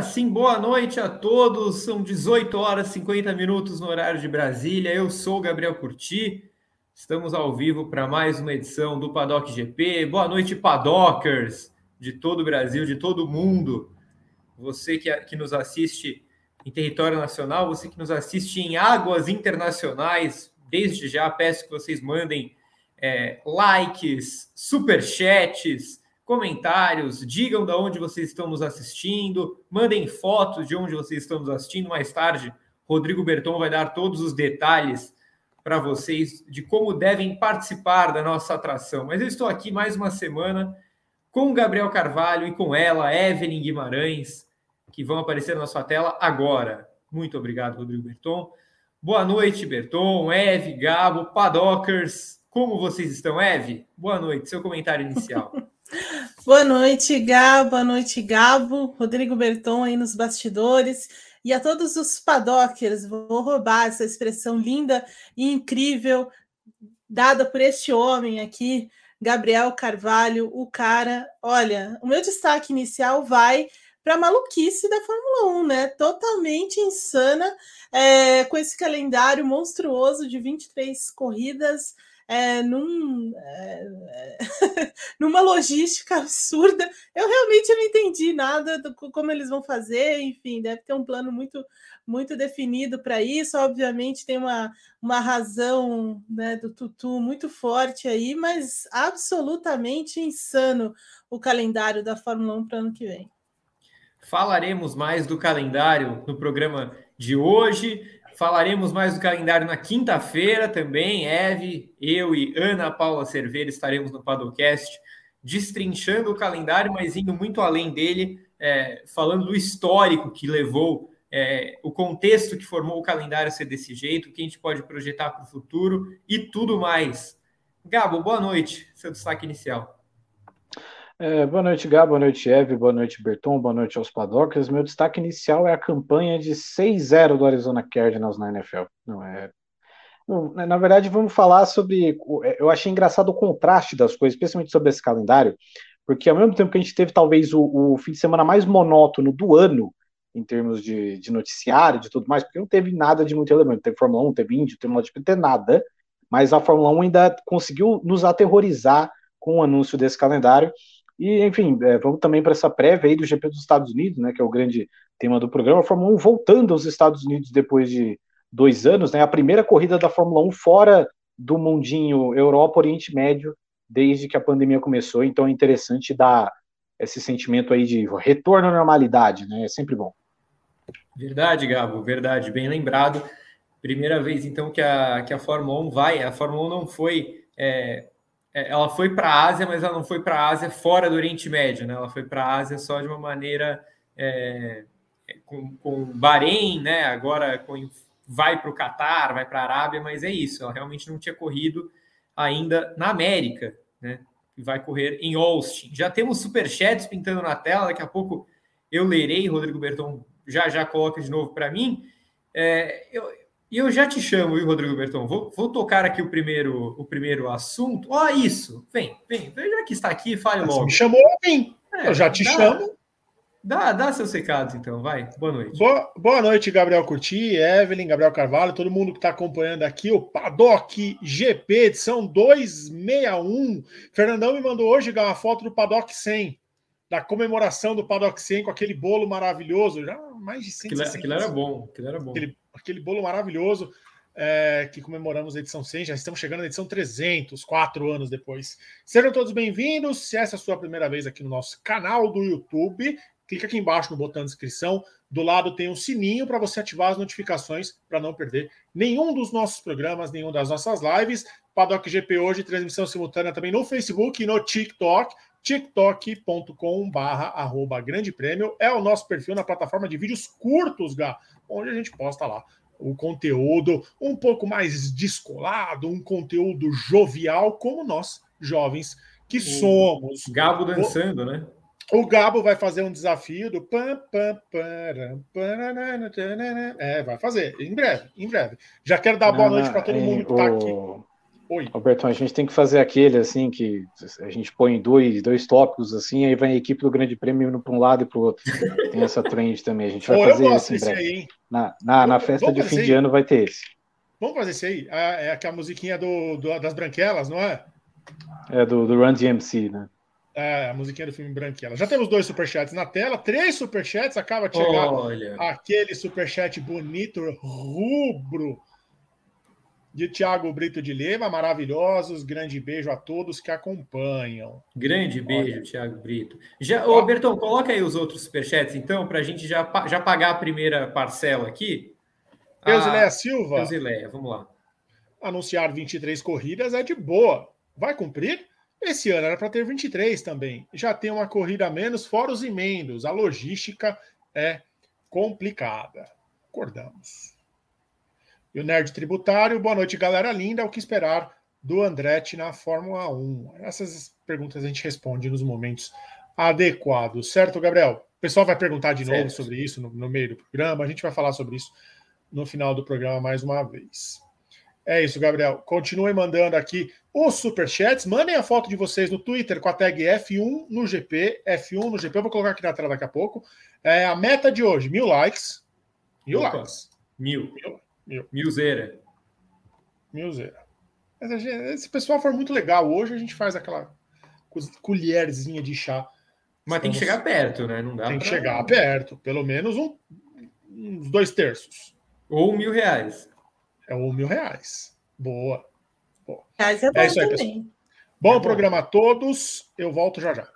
Agora sim, boa noite a todos. São 18 horas e 50 minutos no horário de Brasília. Eu sou Gabriel Curti. Estamos ao vivo para mais uma edição do Paddock GP. Boa noite, Paddockers de todo o Brasil, de todo o mundo. Você que, que nos assiste em território nacional, você que nos assiste em águas internacionais, desde já peço que vocês mandem é, likes, superchats, comentários, digam de onde vocês estão nos assistindo, mandem fotos de onde vocês estão nos assistindo. Mais tarde, Rodrigo Berton vai dar todos os detalhes para vocês de como devem participar da nossa atração. Mas eu estou aqui mais uma semana com Gabriel Carvalho e com ela, Evelyn Guimarães, que vão aparecer na sua tela agora. Muito obrigado, Rodrigo Berton. Boa noite, Berton, Eve, Gabo, Padockers. Como vocês estão, Eve? Boa noite, seu comentário inicial. Boa noite, Gabo. Boa noite, Gabo. Rodrigo Berton aí nos bastidores. E a todos os padockers, vou roubar essa expressão linda e incrível dada por este homem aqui, Gabriel Carvalho, o cara. Olha, o meu destaque inicial vai para a maluquice da Fórmula 1, né? Totalmente insana, é, com esse calendário monstruoso de 23 corridas é, num, é, numa logística absurda. Eu realmente não entendi nada do como eles vão fazer, enfim, deve ter um plano muito muito definido para isso. Obviamente tem uma, uma razão né, do Tutu muito forte aí, mas absolutamente insano o calendário da Fórmula 1 para o ano que vem. Falaremos mais do calendário no programa de hoje. Falaremos mais do calendário na quinta-feira também. Eve, eu e Ana Paula Cerveira estaremos no Padocast destrinchando o calendário, mas indo muito além dele, é, falando do histórico que levou, é, o contexto que formou o calendário ser desse jeito, o que a gente pode projetar para o futuro e tudo mais. Gabo, boa noite, seu destaque inicial. É, boa noite, Gá, boa noite, Eve, boa noite, Berton, boa noite aos Padockers. Meu destaque inicial é a campanha de 6-0 do Arizona Cardinals na NFL. Não é. Na verdade, vamos falar sobre. É, eu achei engraçado o contraste das coisas, especialmente sobre esse calendário, porque ao mesmo tempo que a gente teve talvez o, o fim de semana mais monótono do ano, em termos de, de noticiário, de tudo mais, porque não teve nada de muito relevante. Teve Fórmula 1, teve Indy, teve MotoGP, teve nada, mas a Fórmula 1 ainda conseguiu nos aterrorizar com o anúncio desse calendário. E, enfim, é, vamos também para essa prévia aí do GP dos Estados Unidos, né, que é o grande tema do programa. A Fórmula 1 voltando aos Estados Unidos depois de dois anos, né, a primeira corrida da Fórmula 1 fora do mundinho Europa, Oriente Médio, desde que a pandemia começou. Então é interessante dar esse sentimento aí de retorno à normalidade, né? É sempre bom. Verdade, Gabo, verdade, bem lembrado. Primeira vez, então, que a, que a Fórmula 1 vai. A Fórmula 1 não foi é, ela foi para a Ásia, mas ela não foi para a Ásia fora do Oriente Médio, né? Ela foi para a Ásia só de uma maneira é, com, com Bahrein, né? Agora com, vai para o Catar, vai para a Arábia, mas é isso. Ela realmente não tinha corrido ainda na América, né? E vai correr em Austin. Já temos superchats pintando na tela. Daqui a pouco eu lerei. Rodrigo Berton já já coloca de novo para mim. É, eu, e eu já te chamo, viu, Rodrigo Berton? Vou, vou tocar aqui o primeiro, o primeiro assunto. Ó, oh, isso. Vem, vem. Já que está aqui, fale logo. Você me chamou, vem. É, eu já te dá, chamo. Dá, dá seus recados, então. Vai. Boa noite. Boa, boa noite, Gabriel Curti, Evelyn, Gabriel Carvalho, todo mundo que está acompanhando aqui o Paddock GP, edição 261. Fernandão me mandou hoje uma foto do Paddock 100 da comemoração do Paddock 100 com aquele bolo maravilhoso, já mais de 100 aquilo, aquilo era bom, aquilo era bom. Aquele, aquele bolo maravilhoso é, que comemoramos a edição 100, já estamos chegando na edição 300, quatro anos depois. Sejam todos bem-vindos, se essa é a sua primeira vez aqui no nosso canal do YouTube, clica aqui embaixo no botão de inscrição, do lado tem um sininho para você ativar as notificações para não perder nenhum dos nossos programas, nenhum das nossas lives. Paddock GP hoje, transmissão simultânea também no Facebook e no TikTok tiktok.com barra grande prêmio é o nosso perfil na plataforma de vídeos curtos, Gá, onde a gente posta lá o conteúdo um pouco mais descolado, um conteúdo jovial, como nós, jovens que o somos. Gabo dançando, o, né? O Gabo vai fazer um desafio do É, vai fazer, em breve, em breve. Já quero dar boa não, noite para todo mundo que está aqui. Oi. Roberto, a gente tem que fazer aquele assim que a gente põe dois, dois tópicos assim, aí vai a equipe do Grande Prêmio indo para um lado e para o outro. Tem essa trend também. A gente vai Pô, fazer esse em breve. Aí, na, na, na festa de fim de ano vai ter esse. Vamos fazer esse aí? É, é aquela musiquinha do, do, das branquelas, não é? É do, do Run DMC, né? É, a musiquinha do filme Branquela. Já temos dois superchats na tela, três superchats. Acaba de chegar Olha. aquele superchat bonito, rubro, de Tiago Brito de Lema, maravilhosos. Grande beijo a todos que acompanham. Grande beijo, Tiago Brito. Já, ô, Bertão, coloca aí os outros superchats, então, para a gente já, já pagar a primeira parcela aqui. Eusileia ah, Silva. Eusileia, vamos lá. Anunciar 23 corridas é de boa. Vai cumprir? Esse ano era para ter 23 também. Já tem uma corrida a menos, fora os emendos. A logística é complicada. Acordamos. E o Nerd Tributário, boa noite, galera linda. O que esperar do Andretti na Fórmula 1? Essas perguntas a gente responde nos momentos adequados, certo, Gabriel? O pessoal vai perguntar de certo. novo sobre isso no, no meio do programa. A gente vai falar sobre isso no final do programa mais uma vez. É isso, Gabriel. Continuem mandando aqui os superchats. Mandem a foto de vocês no Twitter com a tag F1 no GP. F1 no GP. Eu vou colocar aqui na tela daqui a pouco. É a meta de hoje: mil likes. Mil Opa. likes. Mil. Mil. Mil. Milzeira. Milzeira. Esse pessoal foi muito legal. Hoje a gente faz aquela colherzinha de chá. Mas Estamos... tem que chegar perto, né? Não dá tem pra... que chegar perto. Pelo menos um, uns dois terços. Ou mil reais. É ou mil reais. Boa. Boa. Reais é, bom é isso aí, também. pessoal. Bom, é programa a todos. Eu volto já já.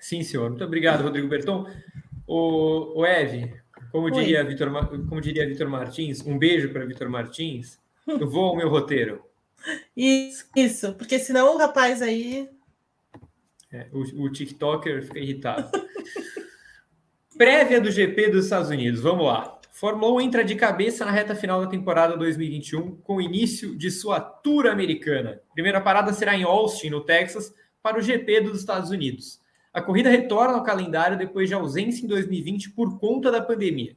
Sim, senhor. Muito obrigado, Rodrigo Berton. O, o Eve, como diria, Vitor, como diria Vitor Martins, um beijo para Vitor Martins. Eu vou ao meu roteiro. Isso, porque senão o rapaz aí. É, o, o TikToker fica irritado. Prévia do GP dos Estados Unidos, vamos lá. Fórmula 1 entra de cabeça na reta final da temporada 2021, com o início de sua tour americana. Primeira parada será em Austin, no Texas, para o GP dos Estados Unidos. A corrida retorna ao calendário depois de ausência em 2020 por conta da pandemia.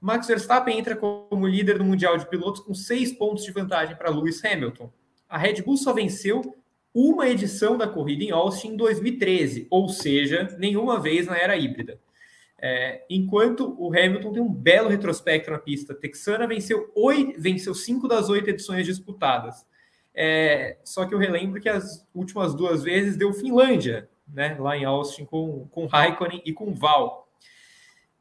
Max Verstappen entra como líder do Mundial de Pilotos com seis pontos de vantagem para Lewis Hamilton. A Red Bull só venceu uma edição da corrida em Austin em 2013, ou seja, nenhuma vez na era híbrida. É, enquanto o Hamilton tem um belo retrospecto na pista texana, venceu, oito, venceu cinco das oito edições disputadas. É, só que eu relembro que as últimas duas vezes deu Finlândia, né, lá em Austin, com, com Raikkonen e com Val.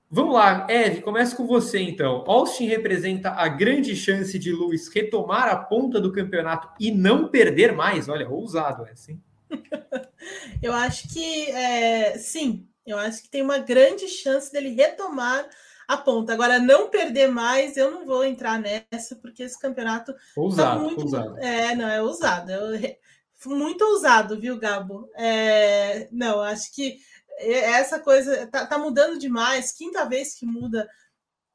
Vamos lá, Eve, começa com você então. Austin representa a grande chance de Lewis retomar a ponta do campeonato e não perder mais. Olha, ousado é assim. eu acho que é, sim, eu acho que tem uma grande chance dele retomar a ponta. Agora, não perder mais, eu não vou entrar nessa, porque esse campeonato tá ousado, tá muito. Ousado. É, não, é ousado. É muito ousado, viu, Gabo? É, não, acho que essa coisa tá, tá, mudando demais. Quinta vez que muda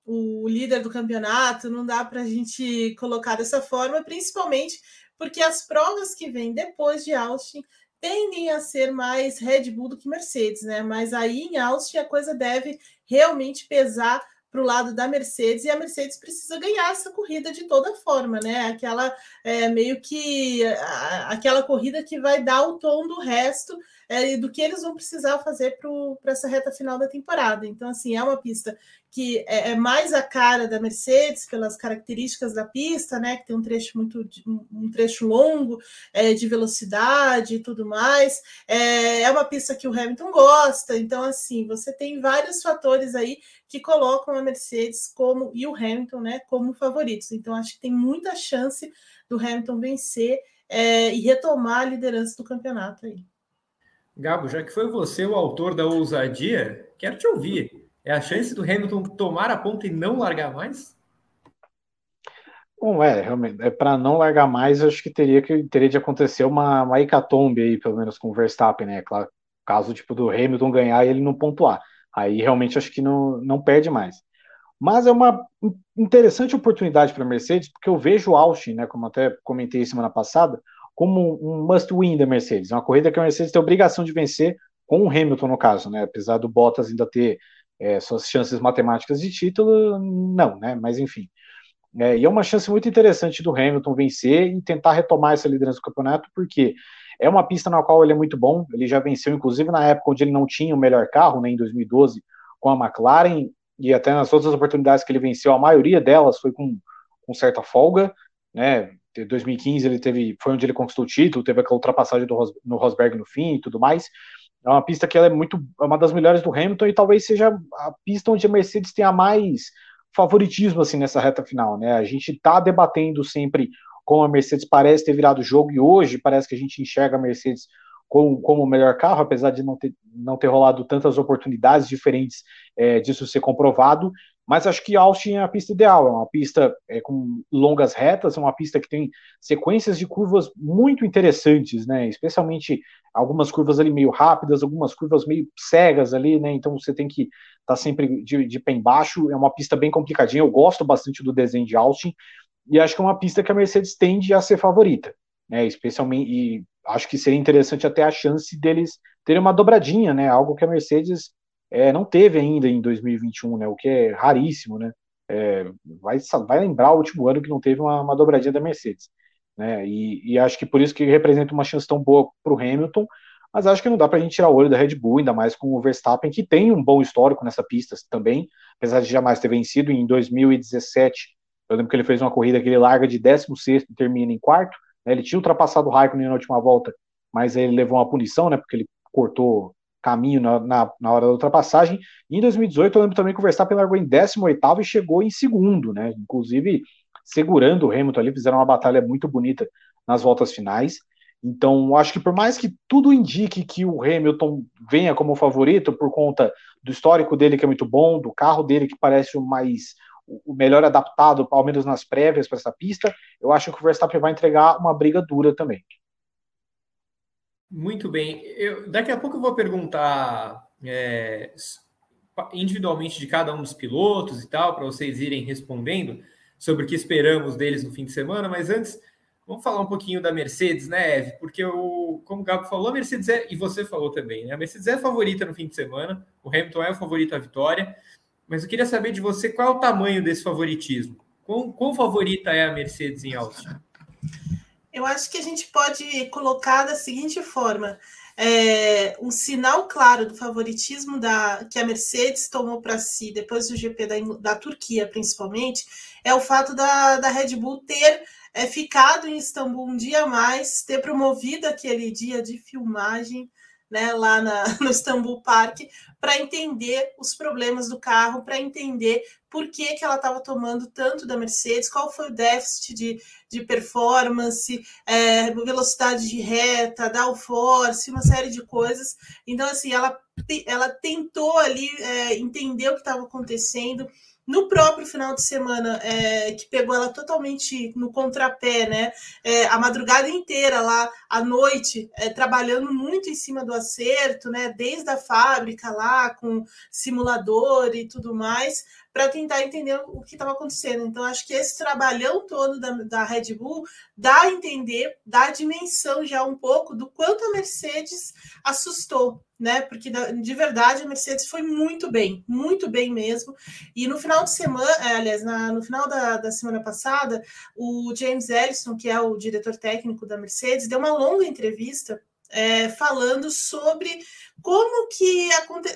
o líder do campeonato, não dá para a gente colocar dessa forma, principalmente porque as provas que vêm depois de Austin tendem a ser mais Red Bull do que Mercedes, né? Mas aí em Austin a coisa deve realmente pesar para o lado da Mercedes e a Mercedes precisa ganhar essa corrida de toda forma, né? Aquela é, meio que a, aquela corrida que vai dar o tom do resto é, do que eles vão precisar fazer para essa reta final da temporada. Então, assim, é uma pista que é, é, mais a cara da Mercedes pelas características da pista, né? Que tem um trecho muito um trecho longo é, de velocidade e tudo mais. É, é uma pista que o Hamilton gosta. Então, assim, você tem vários fatores aí que colocam a Mercedes como e o Hamilton, né, como favoritos. Então, acho que tem muita chance do Hamilton vencer é, e retomar a liderança do campeonato aí. Gabo, já que foi você o autor da ousadia, quero te ouvir. É a chance do Hamilton tomar a ponta e não largar mais? Bom, é, realmente, é para não largar mais, acho que teria que teria de acontecer uma, uma hecatombe aí, pelo menos com o Verstappen, né? Claro, caso tipo do Hamilton ganhar e ele não pontuar. Aí realmente acho que não, não perde mais. Mas é uma interessante oportunidade para a Mercedes, porque eu vejo o Austin, né, como até comentei semana passada, como um must-win da Mercedes. É uma corrida que a Mercedes tem obrigação de vencer com o Hamilton, no caso, né? Apesar do Bottas ainda ter é, suas chances matemáticas de título, não, né? Mas enfim. É, e é uma chance muito interessante do Hamilton vencer e tentar retomar essa liderança do campeonato, porque é uma pista na qual ele é muito bom. Ele já venceu, inclusive, na época onde ele não tinha o melhor carro, né, em 2012, com a McLaren, e até nas outras oportunidades que ele venceu, a maioria delas foi com, com certa folga. Né? Em 2015 ele teve, foi onde ele conquistou o título, teve aquela ultrapassagem do, no Rosberg no fim e tudo mais. É uma pista que é muito, é uma das melhores do Hamilton e talvez seja a pista onde a Mercedes tenha mais favoritismo assim nessa reta final, né? A gente está debatendo sempre como a Mercedes parece ter virado o jogo e hoje parece que a gente enxerga a Mercedes como, como o melhor carro, apesar de não ter, não ter rolado tantas oportunidades diferentes é, disso ser comprovado. Mas acho que Austin é a pista ideal, é uma pista é, com longas retas, é uma pista que tem sequências de curvas muito interessantes, né? Especialmente algumas curvas ali meio rápidas, algumas curvas meio cegas ali, né? Então você tem que estar tá sempre de, de pé embaixo. É uma pista bem complicadinha. Eu gosto bastante do desenho de Austin e acho que é uma pista que a Mercedes tende a ser favorita, né? Especialmente e acho que seria interessante até a chance deles terem uma dobradinha, né? Algo que a Mercedes é, não teve ainda em 2021, né? O que é raríssimo, né? É, vai, vai lembrar o último ano que não teve uma, uma dobradinha da Mercedes, né? E, e, acho que por isso que representa uma chance tão boa para o Hamilton, mas acho que não dá para a gente tirar o olho da Red Bull, ainda mais com o Verstappen, que tem um bom histórico nessa pista também, apesar de jamais ter vencido em 2017. Eu lembro que ele fez uma corrida que ele larga de 16 e termina em quarto. Né? Ele tinha ultrapassado o Raikkonen na última volta, mas ele levou uma punição, né? Porque ele cortou caminho na, na, na, hora da ultrapassagem. Em 2018, eu lembro também que o Verstappen largou em 18 e chegou em segundo, né? Inclusive segurando o Hamilton ali, fizeram uma batalha muito bonita nas voltas finais. Então, acho que por mais que tudo indique que o Hamilton venha como favorito por conta do histórico dele que é muito bom, do carro dele que parece o mais o melhor adaptado, ao menos nas prévias para essa pista, eu acho que o Verstappen vai entregar uma briga dura também. Muito bem. Eu, daqui a pouco eu vou perguntar é, individualmente de cada um dos pilotos e tal, para vocês irem respondendo sobre o que esperamos deles no fim de semana, mas antes, vamos falar um pouquinho da Mercedes, né, Eve? Porque, o, como o Gabo falou, a Mercedes é, e você falou também, né? A Mercedes é a favorita no fim de semana, o Hamilton é o favorito à vitória, mas eu queria saber de você qual é o tamanho desse favoritismo. Quão, quão favorita é a Mercedes em Austin? Eu acho que a gente pode colocar da seguinte forma: é, um sinal claro do favoritismo da, que a Mercedes tomou para si depois do GP da, da Turquia, principalmente, é o fato da, da Red Bull ter é, ficado em Istambul um dia mais, ter promovido aquele dia de filmagem né, lá na, no Istanbul Park para entender os problemas do carro, para entender por que, que ela estava tomando tanto da Mercedes, qual foi o déficit de, de performance, é, velocidade de reta, downforce, uma série de coisas. Então, assim, ela, ela tentou ali é, entender o que estava acontecendo no próprio final de semana, é, que pegou ela totalmente no contrapé, né? É, a madrugada inteira lá, à noite, é, trabalhando muito em cima do acerto, né? Desde a fábrica lá, com simulador e tudo mais, para tentar entender o que estava acontecendo. Então, acho que esse trabalhão todo da, da Red Bull dá a entender, dá a dimensão já um pouco do quanto a Mercedes assustou, né? Porque de verdade a Mercedes foi muito bem, muito bem mesmo. E no final de semana, é, aliás, na, no final da, da semana passada, o James Ellison, que é o diretor técnico da Mercedes, deu uma longa entrevista é, falando sobre como que,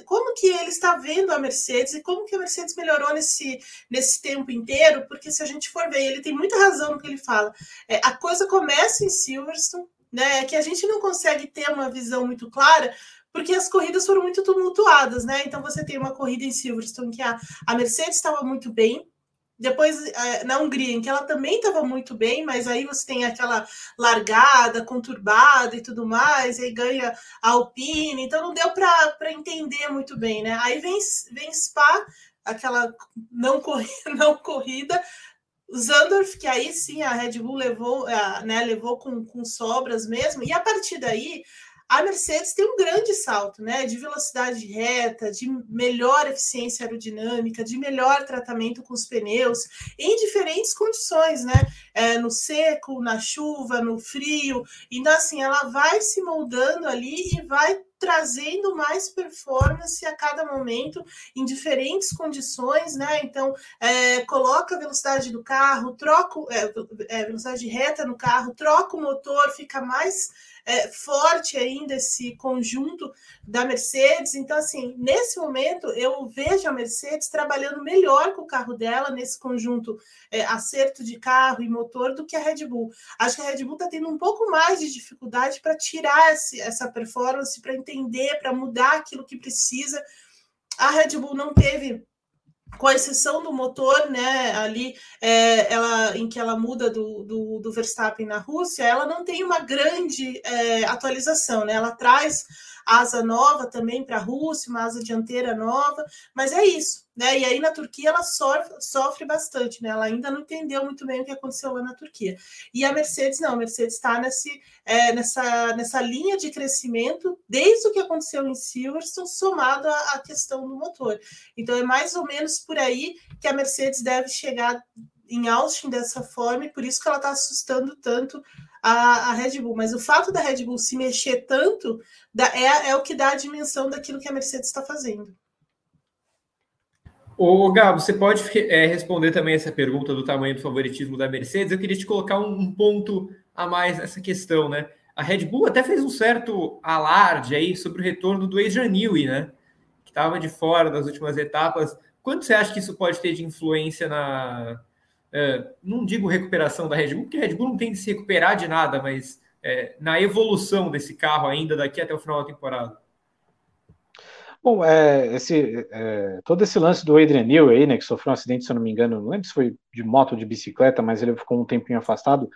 como que ele está vendo a Mercedes e como que a Mercedes melhorou nesse, nesse tempo inteiro, porque se a gente for ver, ele tem muita razão no que ele fala. É, a coisa começa em Silverstone, né, que a gente não consegue ter uma visão muito clara, porque as corridas foram muito tumultuadas, né? Então você tem uma corrida em Silverstone que a, a Mercedes estava muito bem, depois, é, na Hungria, em que ela também estava muito bem, mas aí você tem aquela largada conturbada e tudo mais, aí ganha a Alpine, então não deu para entender muito bem, né? Aí vem, vem Spa, aquela não, corrida, não corrida, Zandorf, que aí sim a Red Bull levou, né, levou com, com sobras mesmo, e a partir daí a Mercedes tem um grande salto, né? De velocidade reta, de melhor eficiência aerodinâmica, de melhor tratamento com os pneus, em diferentes condições, né? É, no seco, na chuva, no frio. Então, assim, ela vai se moldando ali e vai trazendo mais performance a cada momento em diferentes condições, né? Então, é, coloca a velocidade do carro, troca é, é, velocidade reta no carro, troca o motor, fica mais é, forte ainda esse conjunto da Mercedes. Então, assim, nesse momento eu vejo a Mercedes trabalhando melhor com o carro dela nesse conjunto é, acerto de carro e motor do que a Red Bull. Acho que a Red Bull está tendo um pouco mais de dificuldade para tirar esse, essa performance, para entender, para mudar aquilo que precisa. A Red Bull não teve com exceção do motor, né, ali é, ela, em que ela muda do, do, do, Verstappen na Rússia, ela não tem uma grande é, atualização, né? Ela traz asa nova também para a Rússia, uma asa dianteira nova, mas é isso, né? E aí na Turquia ela sofre, sofre bastante, né? Ela ainda não entendeu muito bem o que aconteceu lá na Turquia. E a Mercedes não, a Mercedes está é, nessa, nessa linha de crescimento desde o que aconteceu em Silverstone, somado à questão do motor. Então é mais ou menos por aí que a Mercedes deve chegar em Austin dessa forma, e por isso que ela está assustando tanto a, a, Red Bull. Mas o fato da Red Bull se mexer tanto é, é o que dá a dimensão daquilo que a Mercedes está fazendo. Ô, Gabo, você pode é, responder também essa pergunta do tamanho do favoritismo da Mercedes? Eu queria te colocar um, um, ponto a mais nessa questão, né? A Red Bull até fez um certo alarde aí sobre o retorno do Adrian Newey, né? Que estava de fora das últimas etapas. Quanto você acha que isso pode ter de influência na, é, não digo recuperação da Red Bull, porque a Red Bull não tem de se recuperar de nada, mas é, na evolução desse carro ainda daqui até o final da temporada. Bom, é, esse, é, todo esse lance do Adrian Newey aí, né, que sofreu um acidente, se eu não me engano, não lembro se foi de moto ou de bicicleta, mas ele ficou um tempinho afastado.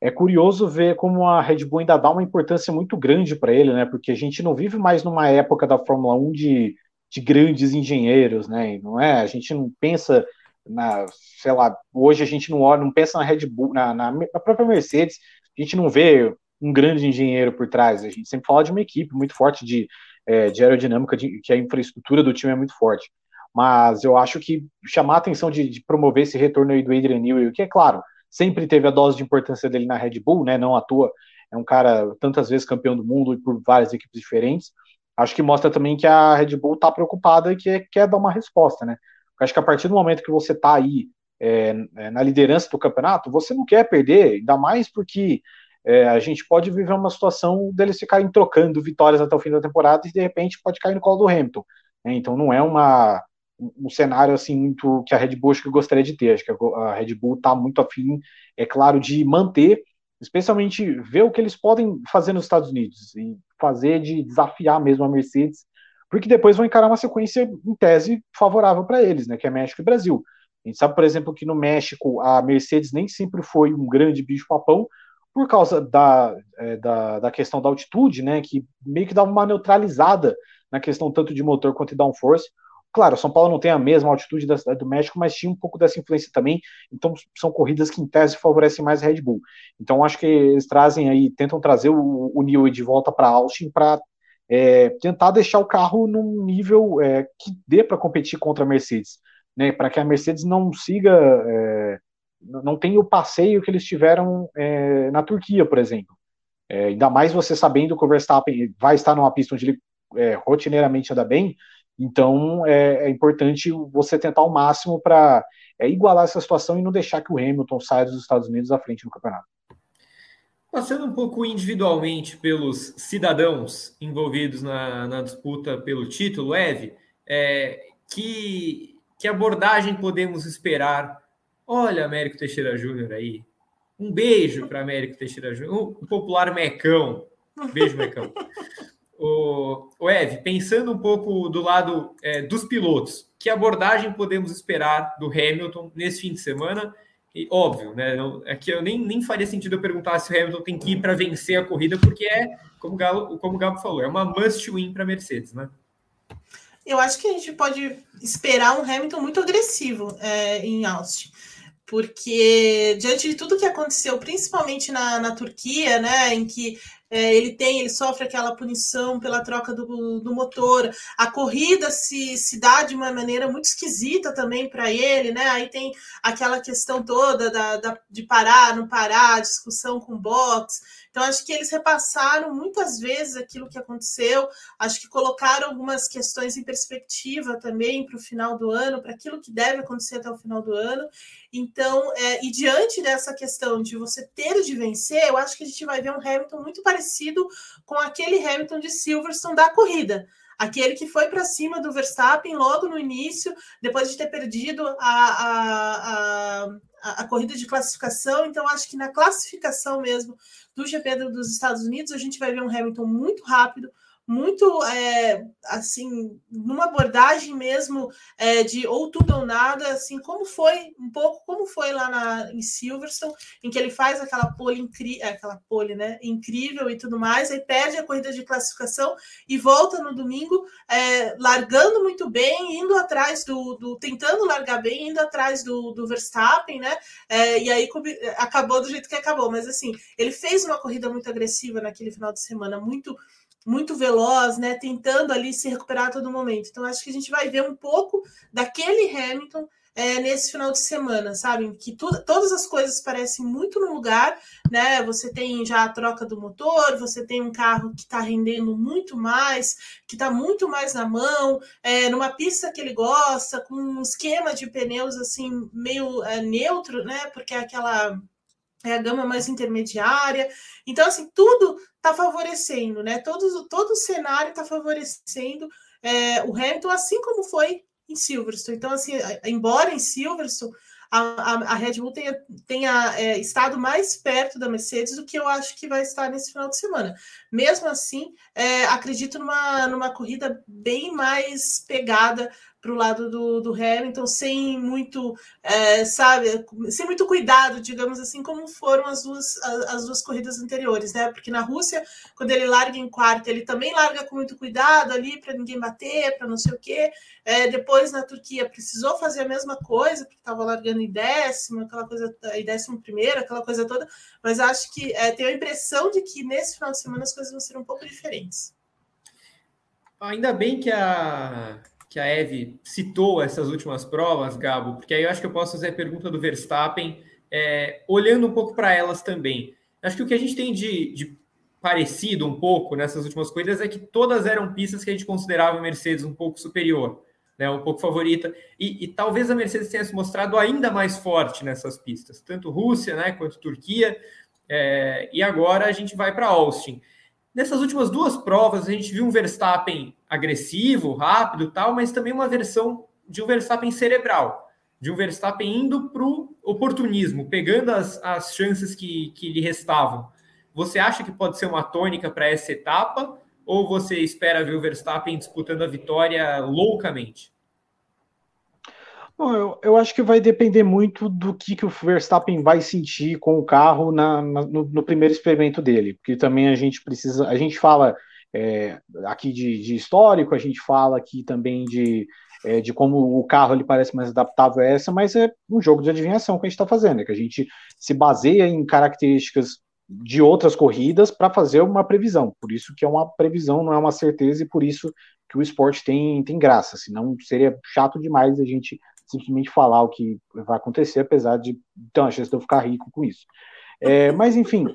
É curioso ver como a Red Bull ainda dá uma importância muito grande para ele, né? Porque a gente não vive mais numa época da Fórmula 1 de, de grandes engenheiros, né? Não é? A gente não pensa na, sei lá, hoje a gente não olha, não pensa na Red Bull, na, na, na, própria Mercedes, a gente não vê um grande engenheiro por trás, a gente sempre fala de uma equipe muito forte de, é, de aerodinâmica, de, que a infraestrutura do time é muito forte. Mas eu acho que chamar a atenção de, de promover esse retorno aí do Adrian Newey, que é claro, sempre teve a dose de importância dele na Red Bull, né? Não à toa, é um cara tantas vezes campeão do mundo e por várias equipes diferentes. Acho que mostra também que a Red Bull está preocupada e que quer dar uma resposta, né? Acho que a partir do momento que você está aí é, é, na liderança do campeonato, você não quer perder, ainda mais porque é, a gente pode viver uma situação deles ficarem trocando vitórias até o fim da temporada e de repente pode cair no colo do Hamilton. Né? Então não é uma, um cenário assim muito que a Red Bull acho que gostaria de ter. Acho que a Red Bull está muito afim, é claro, de manter, especialmente ver o que eles podem fazer nos Estados Unidos e fazer de desafiar mesmo a Mercedes porque depois vão encarar uma sequência, em tese, favorável para eles, né, que é México e Brasil. A gente sabe, por exemplo, que no México a Mercedes nem sempre foi um grande bicho-papão, por causa da, é, da, da, questão da altitude, né, que meio que dava uma neutralizada na questão tanto de motor quanto de downforce. Claro, São Paulo não tem a mesma altitude da cidade do México, mas tinha um pouco dessa influência também. Então, são corridas que, em tese, favorecem mais Red Bull. Então, acho que eles trazem aí, tentam trazer o, o Newey de volta para Austin para é, tentar deixar o carro num nível é, que dê para competir contra a Mercedes, né, para que a Mercedes não siga, é, não tenha o passeio que eles tiveram é, na Turquia, por exemplo. É, ainda mais você sabendo que o Verstappen vai estar numa pista onde ele é, rotineiramente anda bem, então é, importante você tentar o máximo para igualar essa situação e não deixar que o Hamilton saia dos Estados Unidos à frente no campeonato. Passando um pouco individualmente pelos cidadãos envolvidos na, na disputa pelo título, Eve, é, que, que abordagem podemos esperar? Olha, Américo Teixeira Júnior aí. Um beijo para Américo Teixeira Júnior, um popular Mecão. Beijo, Mecão. o, o Eve, pensando um pouco do lado é, dos pilotos, que abordagem podemos esperar do Hamilton nesse fim de semana? E, óbvio, né? é que eu nem, nem faria sentido eu perguntar se o Hamilton tem que ir para vencer a corrida, porque é, como o, Galo, como o Gabo falou, é uma must win para Mercedes, né? Eu acho que a gente pode esperar um Hamilton muito agressivo é, em Austin porque diante de tudo que aconteceu, principalmente na, na Turquia, né, em que é, ele tem, ele sofre aquela punição pela troca do, do motor, a corrida se, se dá de uma maneira muito esquisita também para ele, né? Aí tem aquela questão toda da, da, de parar, não parar, discussão com box. Então, acho que eles repassaram muitas vezes aquilo que aconteceu, acho que colocaram algumas questões em perspectiva também para o final do ano, para aquilo que deve acontecer até o final do ano. Então, é, e diante dessa questão de você ter de vencer, eu acho que a gente vai ver um Hamilton muito parecido com aquele Hamilton de Silverstone da corrida aquele que foi para cima do Verstappen logo no início, depois de ter perdido a, a, a, a, corrida de classificação. Então, acho que na classificação mesmo do GP dos Estados Unidos, a gente vai ver um Hamilton muito rápido, muito é, assim, numa abordagem mesmo é, de ou tudo ou nada, assim, como foi, um pouco como foi lá na, em Silverstone, em que ele faz aquela pole, incri é, aquela pole né, incrível e tudo mais, aí perde a corrida de classificação e volta no domingo, é, largando muito bem, indo atrás do, do, tentando largar bem, indo atrás do, do Verstappen, né? E aí acabou do jeito que acabou, mas assim, ele fez uma corrida muito agressiva naquele final de semana, muito muito veloz, né? Tentando ali se recuperar a todo momento. Então, acho que a gente vai ver um pouco daquele Hamilton é, nesse final de semana, sabe? Que tu, todas as coisas parecem muito no lugar, né? Você tem já a troca do motor, você tem um carro que está rendendo muito mais, que está muito mais na mão, é, numa pista que ele gosta, com um esquema de pneus assim meio é, neutro, né? Porque é aquela é a gama mais intermediária. Então, assim, tudo está favorecendo, né? Todo, todo o cenário está favorecendo é, o Hamilton, assim como foi em Silverstone. Então, assim, embora em Silverstone a, a, a Red Bull tenha, tenha é, estado mais perto da Mercedes do que eu acho que vai estar nesse final de semana. Mesmo assim, é, acredito numa, numa corrida bem mais pegada para o lado do, do Hamilton, sem muito, é, sabe, sem muito cuidado, digamos assim, como foram as duas, as duas corridas anteriores, né? Porque na Rússia, quando ele larga em quarto, ele também larga com muito cuidado ali para ninguém bater, para não sei o quê. É, depois na Turquia precisou fazer a mesma coisa, porque estava largando em décimo, aquela coisa, em décimo primeiro, aquela coisa toda, mas acho que é, tenho a impressão de que nesse final de semana as coisas vão ser um pouco diferentes. Ainda bem que a que a Eve citou essas últimas provas, Gabo, porque aí eu acho que eu posso fazer a pergunta do Verstappen, é, olhando um pouco para elas também. Acho que o que a gente tem de, de, parecido um pouco nessas últimas corridas é que todas eram pistas que a gente considerava a Mercedes um pouco superior, né, um pouco favorita, e, e talvez a Mercedes tenha se mostrado ainda mais forte nessas pistas, tanto Rússia né, quanto Turquia, é, e agora a gente vai para Austin. Nessas últimas duas provas, a gente viu um Verstappen agressivo, rápido tal, mas também uma versão de um Verstappen cerebral, de um Verstappen indo para o oportunismo, pegando as, as chances que, que lhe restavam. Você acha que pode ser uma tônica para essa etapa? Ou você espera ver o Verstappen disputando a vitória loucamente? Bom, eu, eu acho que vai depender muito do que, que o Verstappen vai sentir com o carro na, na no, no, primeiro experimento dele, porque também a gente precisa, a gente fala é, aqui de, de, histórico, a gente fala aqui também de, é, de como o carro ele parece mais adaptável a essa, mas é um jogo de adivinhação que a gente está fazendo, é que a gente se baseia em características de outras corridas para fazer uma previsão, por isso que é uma previsão, não é uma certeza, e por isso que o esporte tem, tem graça, senão seria chato demais a gente simplesmente falar o que vai acontecer, apesar de ter uma chance de eu ficar rico com isso. É, mas, enfim,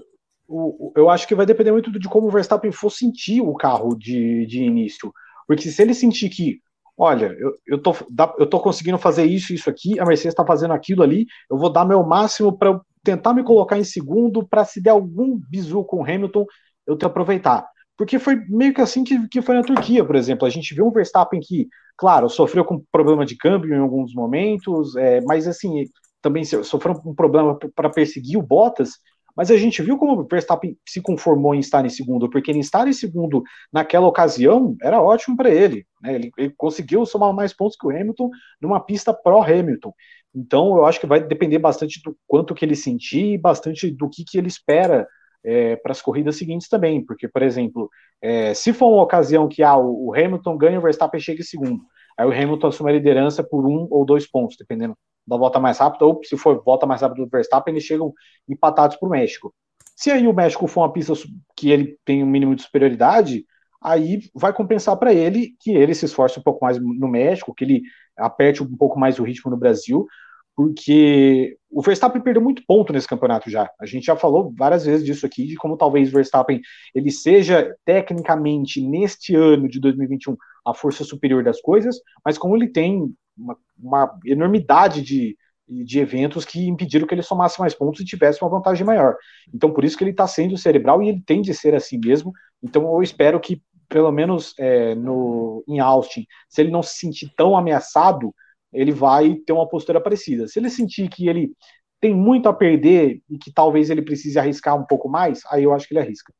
o, eu acho que vai depender muito de como o Verstappen for sentir o carro de, de início. Porque se ele sentir que, olha, eu, eu, tô, eu tô conseguindo fazer isso, isso aqui, a Mercedes está fazendo aquilo ali, eu vou dar meu máximo para tentar me colocar em segundo, para se der algum bizu com o Hamilton, eu ter aproveitar. Porque foi meio que assim que, que foi na Turquia, por exemplo. A gente viu um Verstappen que, claro, sofreu com problema de câmbio em alguns momentos, é, mas assim, também sofreu um problema para perseguir o Bottas. Mas a gente viu como o Verstappen se conformou em estar em segundo, porque em estar em segundo naquela ocasião era ótimo para ele, né? ele. Ele conseguiu somar mais pontos que o Hamilton numa pista pró-Hamilton. Então eu acho que vai depender bastante do quanto que ele sentir, bastante do que, que ele espera é, para as corridas seguintes também, porque, por exemplo, é, se for uma ocasião que ah, o Hamilton ganha, o Verstappen chega em segundo, aí o Hamilton assume a liderança por um ou dois pontos, dependendo da volta mais rápida, ou se for volta mais rápida do Verstappen, eles chegam empatados para o México. Se aí o México for uma pista que ele tem um mínimo de superioridade, aí vai compensar para ele que ele se esforce um pouco mais no México, que ele aperte um pouco mais o ritmo no Brasil, porque o Verstappen perdeu muito ponto nesse campeonato já. A gente já falou várias vezes disso aqui, de como talvez o Verstappen ele seja tecnicamente neste ano de 2021 a força superior das coisas, mas como ele tem uma, uma enormidade de, de eventos que impediram que ele somasse mais pontos e tivesse uma vantagem maior. Então, por isso que ele está sendo cerebral e ele tem de ser assim mesmo. Então, eu espero que, pelo menos é, no, em Austin, se ele não se sentir tão ameaçado, ele vai ter uma postura parecida. Se ele sentir que ele tem muito a perder e que talvez ele precise arriscar um pouco mais, aí eu acho que ele arrisca.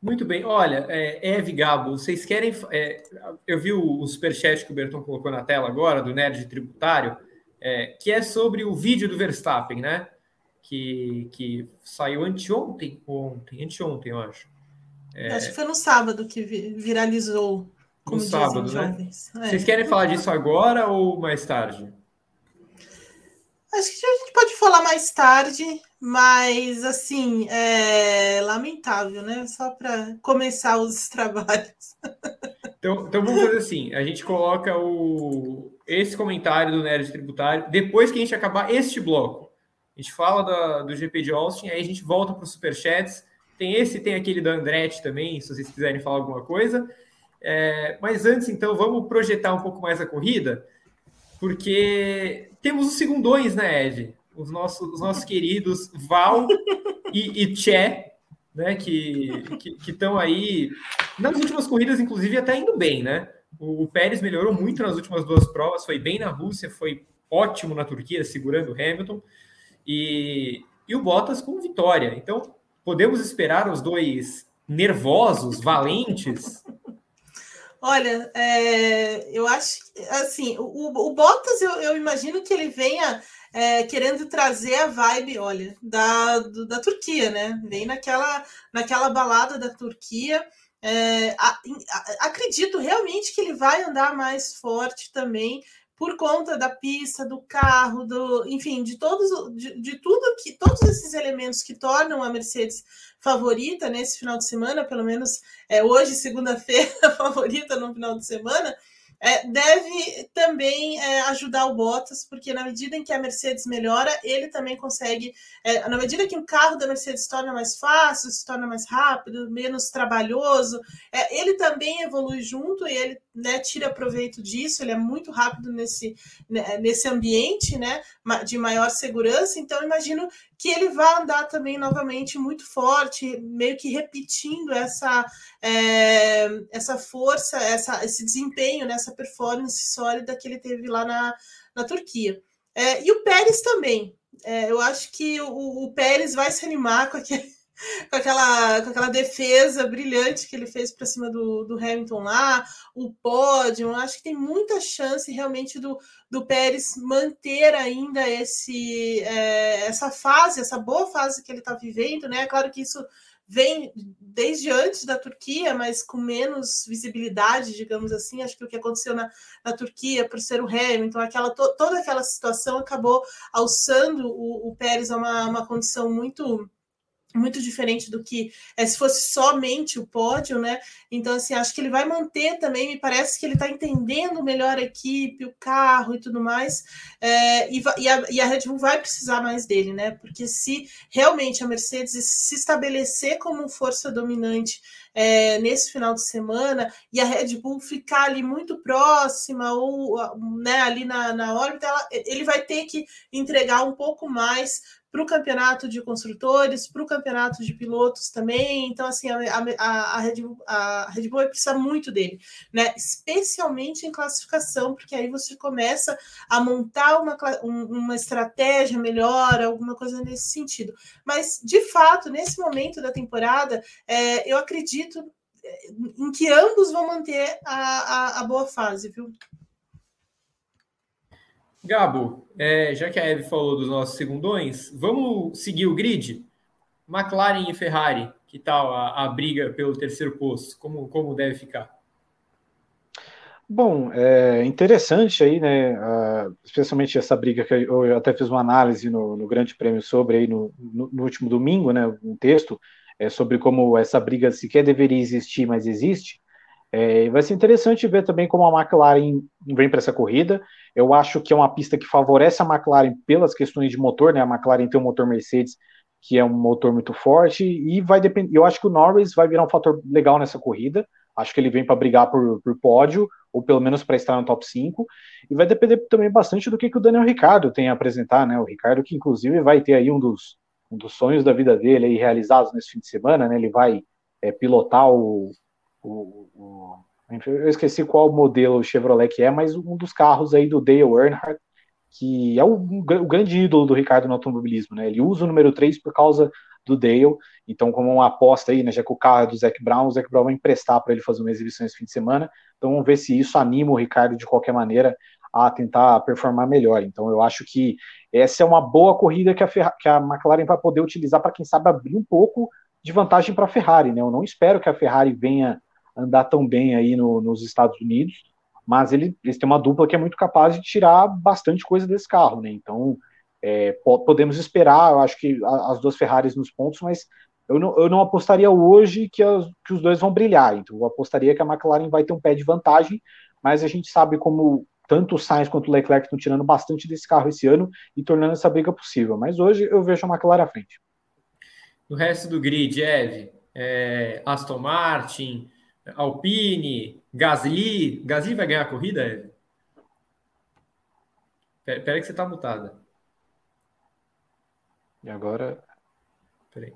Muito bem. Olha, é, Eve Gabo, vocês querem. É, eu vi o, o superchat que o Berton colocou na tela agora, do Nerd Tributário, é, que é sobre o vídeo do Verstappen, né? Que, que saiu anteontem, ontem, anteontem, eu acho. É, acho que foi no sábado que viralizou. no sábado, né? É. Vocês querem falar disso agora ou mais tarde? Acho que a gente pode falar mais tarde, mas assim, é lamentável, né? Só para começar os trabalhos. Então, então vamos fazer assim: a gente coloca o, esse comentário do Nerd Tributário depois que a gente acabar este bloco. A gente fala da, do GP de Austin, aí a gente volta para os superchats. Tem esse, tem aquele da Andretti também, se vocês quiserem falar alguma coisa. É, mas antes, então, vamos projetar um pouco mais a corrida, porque temos os segundões, né, Ed? Os nossos, os nossos queridos Val e, e Tché, né, que estão aí nas últimas corridas, inclusive, até indo bem, né? O, o, Pérez melhorou muito nas últimas duas provas, foi bem na Rússia, foi ótimo na Turquia, segurando o Hamilton, e, e o Bottas com vitória. Então, podemos esperar os dois nervosos, valentes, Olha, é, eu acho assim, o, o Bottas eu, eu, imagino que ele venha é, querendo trazer a vibe, olha, da, do, da Turquia, né? Vem naquela, naquela balada da Turquia. É, a, a, acredito realmente que ele vai andar mais forte também por conta da pista, do carro, do, enfim, de todos, de, de tudo que todos esses elementos que tornam a Mercedes favorita nesse final de semana, pelo menos é, hoje, segunda-feira, favorita no final de semana, é, deve também é, ajudar o Bottas, porque na medida em que a Mercedes melhora, ele também consegue, é, na medida que o carro da Mercedes se torna mais fácil, se torna mais rápido, menos trabalhoso, é, ele também evolui junto e ele né, tira proveito disso, ele é muito rápido nesse, né, nesse ambiente né, de maior segurança, então imagino que ele vai andar também novamente muito forte, meio que repetindo essa, é, essa força, essa, esse desempenho, né, essa performance sólida que ele teve lá na, na Turquia. É, e o Pérez também. É, eu acho que o, o Pérez vai se animar com aquele com aquela, com aquela defesa brilhante que ele fez para cima do, do Hamilton lá, o pódio. Acho que tem muita chance realmente do, do Pérez manter ainda esse, é, essa fase, essa boa fase que ele está vivendo, né? Claro que isso vem desde antes da Turquia, mas com menos visibilidade, digamos assim. Acho que o que aconteceu na, na Turquia, por ser o Hamilton, aquela, to, toda aquela situação acabou alçando o, o Pérez a uma, uma condição muito muito diferente do que é, se fosse somente o pódio, né? Então, assim, acho que ele vai manter também. Me parece que ele está entendendo melhor a equipe, o carro e tudo mais. É, e, e, a, e, a, Red Bull vai precisar mais dele, né? Porque se realmente a Mercedes se estabelecer como força dominante é, nesse final de semana e a Red Bull ficar ali muito próxima ou né, ali na, na órbita, ela, ele vai ter que entregar um pouco mais para o campeonato de construtores, para o campeonato de pilotos também. Então, assim, a, a, a, Red Bull, a Red Bull vai precisar muito dele, né? Especialmente em classificação, porque aí você começa a montar uma, uma estratégia melhor, alguma coisa nesse sentido. Mas, de fato, nesse momento da temporada, é, eu acredito é, em que ambos vão manter a, a, a boa fase, viu? Gabo, é, já que a Eve falou dos nossos segundões, vamos seguir o grid? McLaren e Ferrari, que tal a, a briga pelo terceiro posto? Como, como deve ficar? Bom, é interessante aí, né? Uh, especialmente essa briga que eu, eu até fiz uma análise no, no Grande Prêmio sobre aí no, no, no, último domingo, né? Um texto é, sobre como essa briga sequer deveria existir, mas existe. É, vai ser interessante ver também como a McLaren vem para essa corrida. Eu acho que é uma pista que favorece a McLaren pelas questões de motor, né? A McLaren tem um motor Mercedes que é um motor muito forte e vai depender. Eu acho que o Norris vai virar um fator legal nessa corrida. Acho que ele vem para brigar por, por pódio, ou pelo menos para estar no top 5. E vai depender também bastante do que, que o Daniel Ricardo tem a apresentar, né? O Ricardo, que inclusive vai ter aí um dos, um dos sonhos da vida dele aí realizados nesse fim de semana, né? Ele vai é, pilotar o, o, o, Eu esqueci qual modelo Chevrolet que é, mas um dos carros aí do Dale Earnhardt, que é o, o grande ídolo do Ricardo no automobilismo, né? Ele usa o número 3 por causa do Dale. Então, como uma aposta aí, né, já que o carro é do Zac Brown, o Zac Brown vai emprestar para ele fazer uma exibição esse fim de semana. Então, vamos ver se isso anima o Ricardo de qualquer maneira a tentar performar melhor. Então, eu acho que essa é uma boa corrida que a, que a McLaren vai poder utilizar para, quem sabe, abrir um pouco de vantagem para a Ferrari. Né? Eu não espero que a Ferrari venha andar tão bem aí no, nos Estados Unidos, mas ele, eles têm uma dupla que é muito capaz de tirar bastante coisa desse carro. Né? Então, é, podemos esperar, eu acho que as duas Ferraris nos pontos, mas eu não, eu não apostaria hoje que, as, que os dois vão brilhar. Então, eu apostaria que a McLaren vai ter um pé de vantagem, mas a gente sabe como tanto o Sainz quanto o Leclerc estão tirando bastante desse carro esse ano e tornando essa briga possível. Mas hoje eu vejo a McLaren à frente. No resto do grid, Eve, é, Aston Martin, Alpine, Gasly. Gasly vai ganhar a corrida, Eve? Peraí que você está mutada. E agora. Peraí.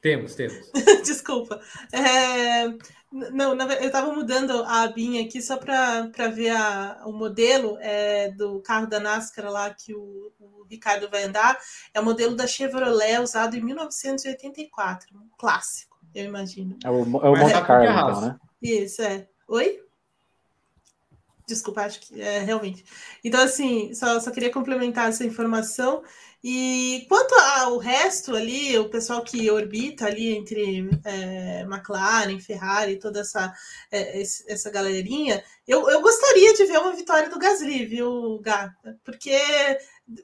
Temos, temos. Desculpa. É, não, eu estava mudando a abinha aqui só para ver a, o modelo é, do carro da NASCAR lá que o, o, Ricardo vai andar. É o modelo da Chevrolet usado em 1984, um clássico, eu imagino. É o, é o Monte Carlo, então, né? Isso, é. Oi? Desculpa, acho que é realmente. Então, assim, só, só queria complementar essa informação. E quanto ao resto ali, o pessoal que orbita ali entre é, McLaren, Ferrari, toda essa, é, essa galerinha, eu, eu gostaria de ver uma vitória do Gasly, viu, Gata? Porque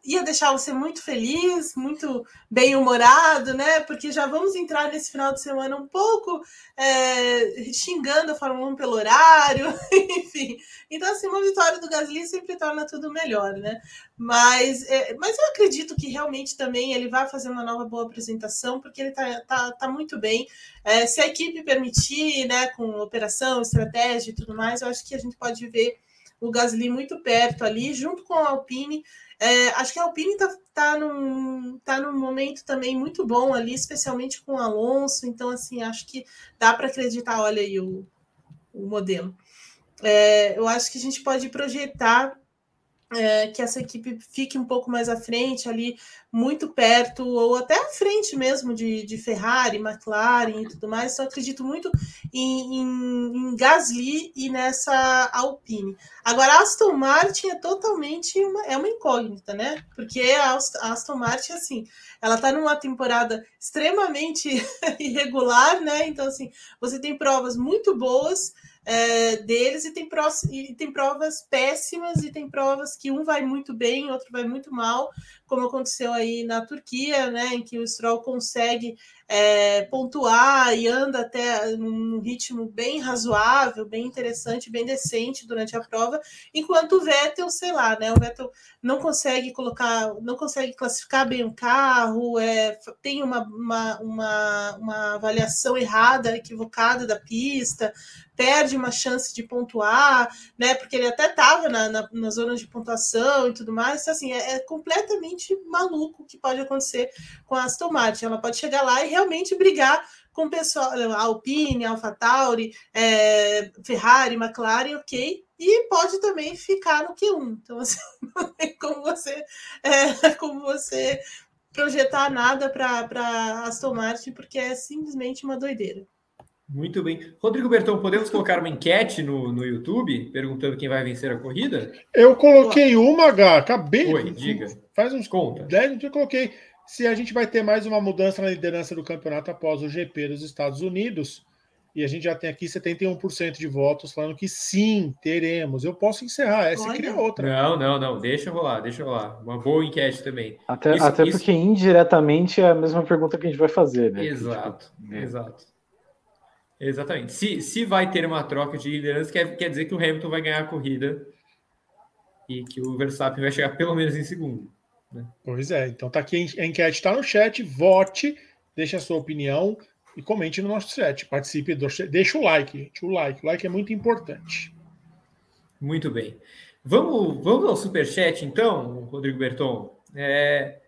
ia deixar você muito feliz, muito bem-humorado, né? Porque já vamos entrar nesse final de semana um pouco é, xingando a Fórmula 1 pelo horário, enfim. Então, assim, uma vitória do Gasly sempre torna tudo melhor, né? Mas, é, mas eu acredito que realmente também ele vai fazer uma nova boa apresentação, porque ele tá, tá, tá muito bem. É, se a equipe permitir, né, com operação, estratégia e tudo mais, eu acho que a gente pode ver o Gasly muito perto ali, junto com a Alpine. É, acho que a Alpine está tá num, tá num momento também muito bom ali, especialmente com o Alonso. Então, assim, acho que dá para acreditar. Olha aí o, o modelo. É, eu acho que a gente pode projetar é, que essa equipe fique um pouco mais à frente, ali, muito perto, ou até à frente mesmo de, de Ferrari, McLaren e tudo mais. Só acredito muito em, em, em Gasly e nessa Alpine. Agora, Aston Martin é totalmente uma, é uma incógnita, né? Porque a Aston Martin, assim, ela tá numa temporada extremamente irregular, né? Então, assim, você tem provas muito boas é, deles e tem, e tem provas péssimas e tem provas que um vai muito bem, outro vai muito mal, como aconteceu aí na Turquia, né, em que o Stroll consegue é, pontuar e anda até num ritmo bem razoável, bem interessante, bem decente durante a prova, enquanto o Vettel, sei lá, né? O Vettel não consegue colocar, não consegue classificar bem o carro, é, tem uma, uma, uma, uma avaliação errada, equivocada da pista, perde uma chance de pontuar, né? Porque ele até estava na, na, na, zona de pontuação e tudo mais. Então, assim, é, é completamente maluco o que pode acontecer com a Aston Martin. Ela pode chegar lá e realmente brigar com o pessoal, Alpine, AlphaTauri, é, Ferrari, McLaren, ok, e pode também ficar no Q1. Então, assim, não tem como você, é, como você projetar nada para Aston Martin, porque é simplesmente uma doideira. Muito bem. Rodrigo Bertão, podemos colocar uma enquete no, no YouTube perguntando quem vai vencer a corrida? Eu coloquei uma, H, acabei. Oi, diga. Faz uns conta. 10 minutos eu coloquei se a gente vai ter mais uma mudança na liderança do campeonato após o GP dos Estados Unidos. e a gente já tem aqui 71% de votos falando que sim, teremos. Eu posso encerrar, essa Olha. cria outra. Não, não, não, deixa rolar, deixa rolar. Uma boa enquete também. Até, isso, até isso... porque indiretamente é a mesma pergunta que a gente vai fazer, né? Exato, tipo, exato. Exatamente. Se, se vai ter uma troca de liderança, quer, quer dizer que o Hamilton vai ganhar a corrida e que o Verstappen vai chegar pelo menos em segundo. Né? Pois é, então tá aqui a enquete, está no chat, vote, deixe a sua opinião e comente no nosso chat. Participe, deixa o like, gente. O like, o like é muito importante. Muito bem. Vamos, vamos ao superchat, então, Rodrigo Berton. É,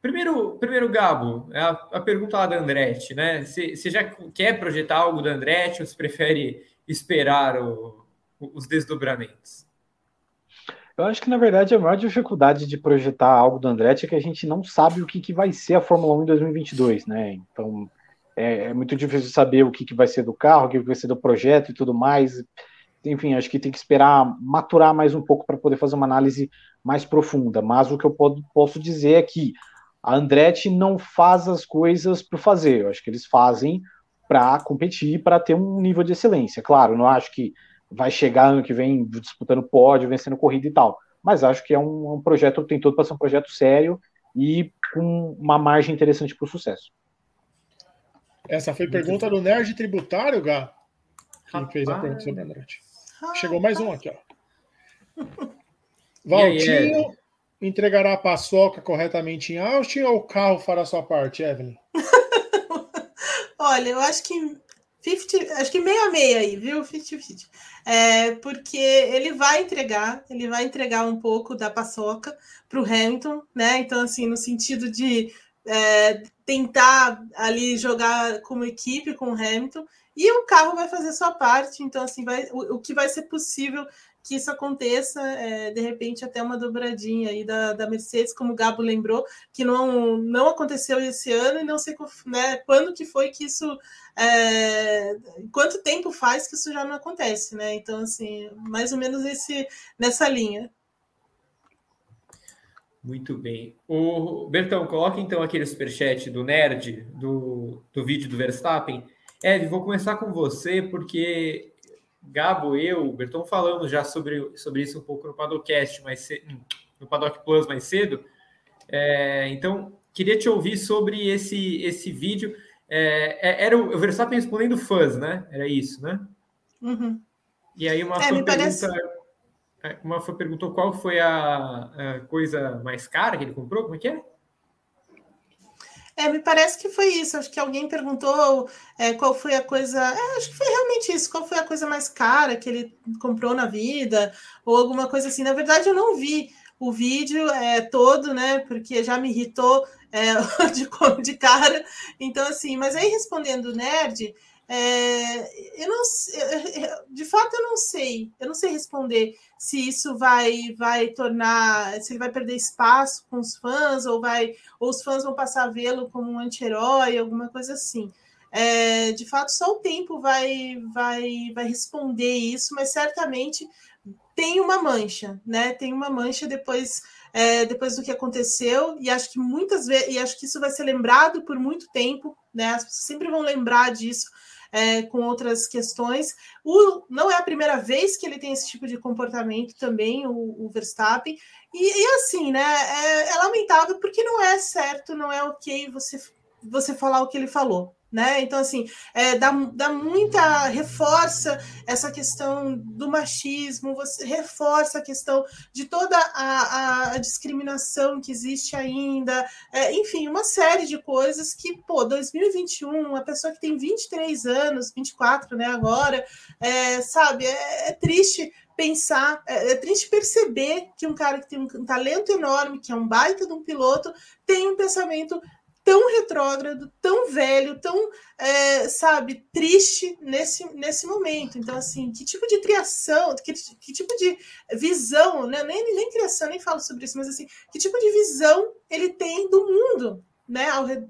primeiro, primeiro, Gabo, é a, a pergunta lá da Andretti, né? Você já quer projetar algo da Andretti ou você prefere esperar o, os desdobramentos? Eu acho que, na verdade, a maior dificuldade de projetar algo do Andretti é que a gente não sabe o que, que vai ser a Fórmula 1 em 2022, né? Então, é, é muito difícil saber o que, que vai ser do carro, o que vai ser do projeto e tudo mais. Enfim, acho que tem que esperar maturar mais um pouco para poder fazer uma análise mais profunda. Mas o que eu posso dizer é que a Andretti não faz as coisas por fazer. Eu acho que eles fazem para competir, para ter um nível de excelência. Claro, não acho que vai chegar ano que vem disputando pódio, vencendo corrida e tal. Mas acho que é um, um projeto, tem todo para ser um projeto sério e com uma margem interessante para o sucesso. Essa foi pergunta do Nerd Tributário, Gá. Quem fez a pergunta sobre a Andretti. Chegou mais um aqui, ó. Valtinho entregará a paçoca corretamente em Austin ou o carro fará sua parte, Evelyn? Olha, eu acho que 50, acho que meio a meio aí, viu? 50-50. É, porque ele vai entregar, ele vai entregar um pouco da paçoca para o Hamilton, né? Então, assim, no sentido de é, tentar ali jogar como equipe com o Hamilton e o carro vai fazer sua parte. Então, assim, vai, o, o que vai ser possível que isso aconteça, é, de repente, até uma dobradinha aí da, da Mercedes, como o Gabo lembrou, que não, não aconteceu esse ano e não sei né, quando que foi que isso. É, quanto tempo faz que isso já não acontece, né? Então, assim, mais ou menos esse, nessa linha. Muito bem. O Bertão, coloca então aquele superchat do Nerd, do, do vídeo do Verstappen. Ed, vou começar com você, porque Gabo, eu, Bertão falamos já sobre, sobre isso um pouco no Paddockcast, mais no Paddock Plus mais cedo. É, então, queria te ouvir sobre esse, esse vídeo. É, é era o Verstappen respondendo fãs, né? Era isso, né? Uhum. E aí uma é, pergunta... Parece é, uma foi perguntou qual foi a, a, coisa mais cara que ele comprou, como é que é? É, me parece que foi isso. Acho que alguém perguntou é, qual foi a coisa. É, acho que foi realmente isso. Qual foi a coisa mais cara que ele comprou na vida, ou alguma coisa assim. Na verdade, eu não vi o vídeo é, todo, né? Porque já me irritou é, de, de cara. Então, assim, mas aí respondendo o nerd, é, eu não, de fato, eu não sei. Eu não sei responder se isso vai vai tornar, se ele vai perder espaço com os fãs ou vai ou os fãs vão passar a vê-lo como um anti-herói, alguma coisa assim. É, de fato, só o tempo vai vai vai responder isso, mas certamente tem uma mancha, né? Tem uma mancha depois é, depois do que aconteceu e acho que muitas vezes e acho que isso vai ser lembrado por muito tempo, né? As pessoas sempre vão lembrar disso é, com outras questões. O, não é a primeira vez que ele tem esse tipo de comportamento também, o, o Verstappen. E, e, assim, né? É, é lamentável porque não é certo, não é ok você, você falar o que ele falou né? Então, assim, é, dá, dá muita. reforça essa questão do machismo, você reforça a questão de toda a, a discriminação que existe ainda, é, enfim, uma série de coisas que, pô, 2021, uma pessoa que tem 23 anos, 24, né, agora, é, sabe, é, é triste pensar, é, é, triste perceber que um cara que tem um talento enorme, que é um baita de um piloto, tem um pensamento tão retrógrado, tão velho, tão, é, sabe, triste nesse, nesse momento. Então, assim, que tipo de criação, que, que tipo de visão, né? nem, nem criação, nem falo sobre isso, mas assim, que tipo de visão ele tem do mundo, né, ao, né,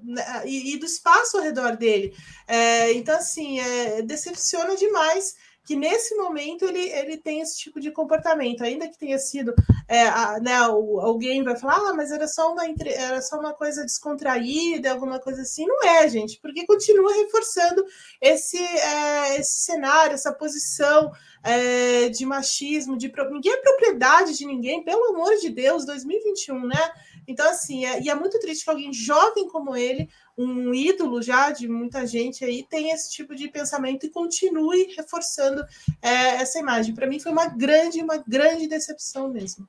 e, e, do espaço ao redor dele. É, então, assim, é, decepciona demais que nesse momento ele, ele tem esse tipo de comportamento, ainda que tenha sido é, a, né, alguém vai falar, ah, mas era só uma era só uma coisa descontraída, alguma coisa assim, não é, gente, porque continua reforçando esse, é, esse cenário, essa posição é, de machismo, de ninguém é propriedade de ninguém, pelo amor de Deus, 2021, né? Então, assim, é, e é muito triste que alguém jovem como ele, um ídolo já de muita gente aí, tenha esse tipo de pensamento e continue reforçando é, essa imagem. Para mim foi uma grande, uma grande decepção mesmo.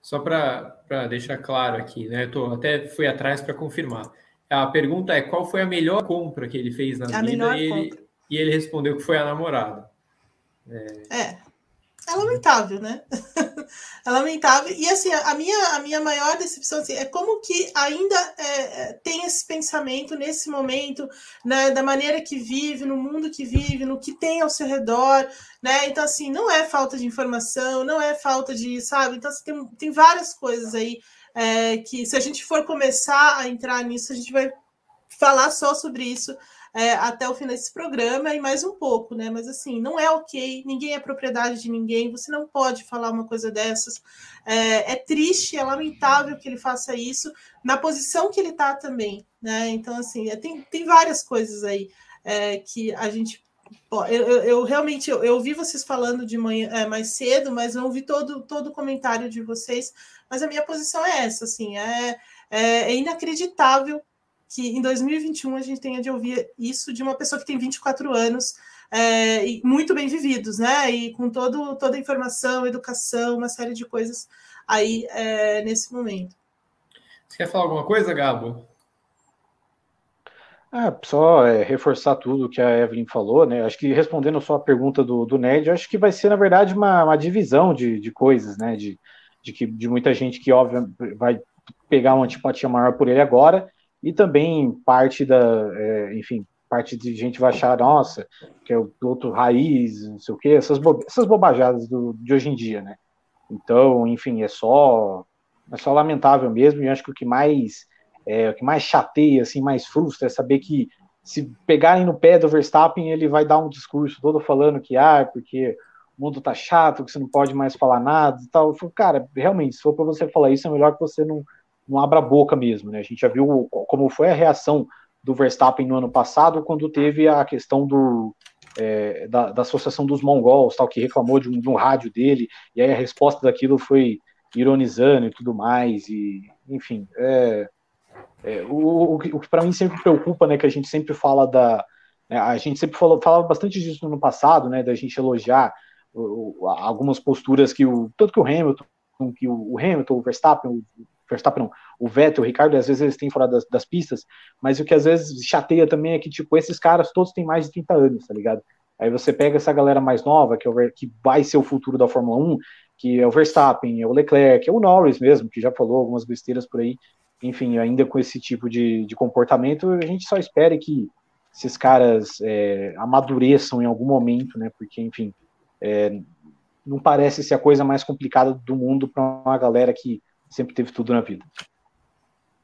Só para deixar claro aqui, né? Eu tô, até fui atrás para confirmar. A pergunta é qual foi a melhor compra que ele fez na a vida e ele, e ele respondeu que foi a namorada. É. é é lamentável, né? é lamentável. E assim, a minha, a minha maior decepção assim, é como que ainda é, é, tem esse pensamento nesse momento, né, da maneira que vive, no mundo que vive, no que tem ao seu redor, né? Então, assim, não é falta de informação, não é falta de, sabe? Então, assim, tem, tem várias coisas aí é, que, se a gente for começar a entrar nisso, a gente vai falar só sobre isso é, até o fim desse programa e mais um pouco, né? Mas assim, não é ok, ninguém é propriedade de ninguém, você não pode falar uma coisa dessas. É, é triste, é lamentável que ele faça isso na posição que ele está também, né? Então, assim, é, tem, tem várias coisas aí é, que a gente eu, eu, eu, realmente eu, eu, ouvi vocês falando de manhã é, mais cedo, mas não ouvi todo, todo o comentário de vocês. Mas a minha posição é essa, assim, é, é, é inacreditável que em 2021 a gente tenha de ouvir isso de uma pessoa que tem 24 anos é, e muito bem vividos, né? E com todo, toda a informação, educação, uma série de coisas aí é, nesse momento. Você quer falar alguma coisa, Gabo? Ah, só é, reforçar tudo que a Evelyn falou, né? Acho que respondendo só a pergunta do, do Ned, acho que vai ser, na verdade, uma, uma divisão de, de coisas, né? De, de, que, de muita gente que, óbvio, vai pegar uma antipatia maior por ele agora, e também parte da, é, enfim, parte de gente vai achar, nossa, que é o outro raiz, não sei o quê, essas, bo essas bobajadas do, de hoje em dia, né? Então, enfim, é só é só lamentável mesmo, e acho que o que mais é, o que mais chateia, assim, mais frustra é saber que se pegarem no pé do Verstappen, ele vai dar um discurso todo falando que, ah, porque o mundo tá chato, que você não pode mais falar nada e tal. Eu falo, cara, realmente, se for para você falar isso, é melhor que você não, não abra a boca mesmo, né? A gente já viu como foi a reação do Verstappen no ano passado, quando teve a questão do, é, da, da, Associação dos Mongols, tal, que reclamou de um, de um, rádio dele, e aí a resposta daquilo foi ironizando e tudo mais, e enfim, é, é, o, o, que, que para mim sempre preocupa, né, que a gente sempre fala da, né, a gente sempre falou, falava bastante disso no passado, né, da gente elogiar o, algumas posturas que o tanto que o Hamilton, que o, o Hamilton, o Verstappen, o Verstappen não, o Vettel, o Ricardo, às vezes eles têm fora das, das, pistas, mas o que às vezes chateia também é que, tipo, esses caras todos têm mais de 30 anos, tá ligado? Aí você pega essa galera mais nova, que, é o, que vai ser o futuro da Fórmula 1, que é o Verstappen, é o Leclerc, é o Norris mesmo, que já falou algumas besteiras por aí, enfim, ainda com esse tipo de, de comportamento, a gente só espera que esses caras é, amadureçam em algum momento, né? Porque, enfim, é, não parece ser a coisa mais complicada do mundo para uma galera que sempre teve tudo na vida.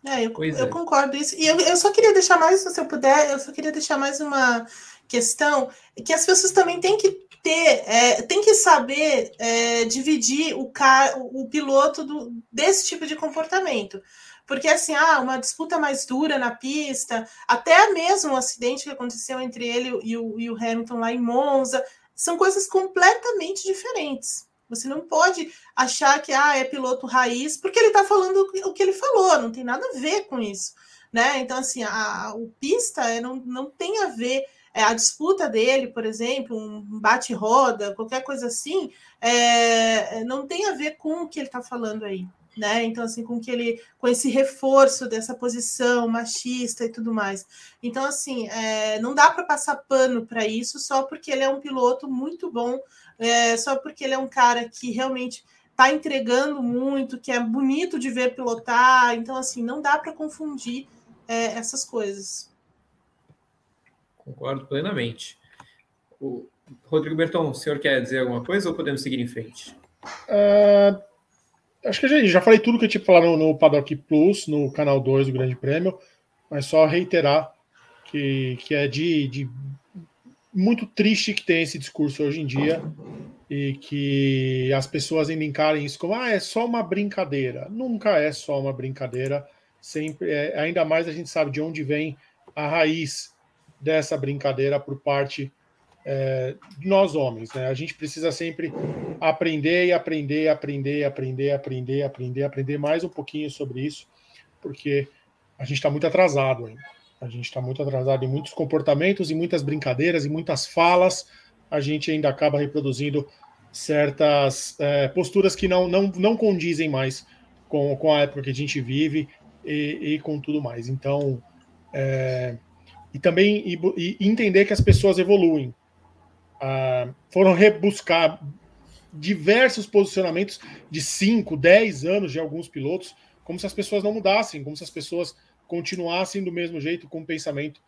É, eu, eu é. concordo isso. E eu, eu só queria deixar mais, se eu puder, eu só queria deixar mais uma questão, que as pessoas também têm que ter, é, tem que saber é, dividir o, car, o piloto do, desse tipo de comportamento. Porque, assim, ah, uma disputa mais dura na pista, até mesmo o um acidente que aconteceu entre ele e o, e o Hamilton lá em Monza, são coisas completamente diferentes. Você não pode achar que ah, é piloto raiz, porque ele está falando o que ele falou, não tem nada a ver com isso. Né? Então, assim, a, o pista é, não, não tem a ver. É, a disputa dele, por exemplo, um bate-roda, qualquer coisa assim, é, não tem a ver com o que ele está falando aí. Né? Então, assim, com que ele, com esse reforço dessa posição machista e tudo mais. Então, assim, é, não dá para passar pano para isso só porque ele é um piloto muito bom é, só porque ele é um cara que realmente está entregando muito, que é bonito de ver pilotar. Então, assim, não dá para confundir é, essas coisas. Concordo plenamente. O Rodrigo Berton, o senhor quer dizer alguma coisa ou podemos seguir em frente? Uh, acho que já, já falei tudo que eu tinha que falar no, no Paddock Plus, no canal 2 do Grande Prêmio, mas só reiterar que, que é de, de muito triste que tem esse discurso hoje em dia e que as pessoas ainda encarem isso como ah, é só uma brincadeira. Nunca é só uma brincadeira. Sempre, é, ainda mais a gente sabe de onde vem a raiz dessa brincadeira por parte é, de nós homens. Né? A gente precisa sempre aprender e aprender, aprender, aprender, aprender, aprender, aprender mais um pouquinho sobre isso, porque a gente está muito atrasado ainda. A gente está muito atrasado em muitos comportamentos, em muitas brincadeiras, em muitas falas. A gente ainda acaba reproduzindo certas é, posturas que não, não, não condizem mais com, com a época que a gente vive e, e com tudo mais. Então, é, e também e, e entender que as pessoas evoluem. Ah, foram rebuscar diversos posicionamentos de 5, 10 anos de alguns pilotos, como se as pessoas não mudassem, como se as pessoas continuassem do mesmo jeito, com o pensamento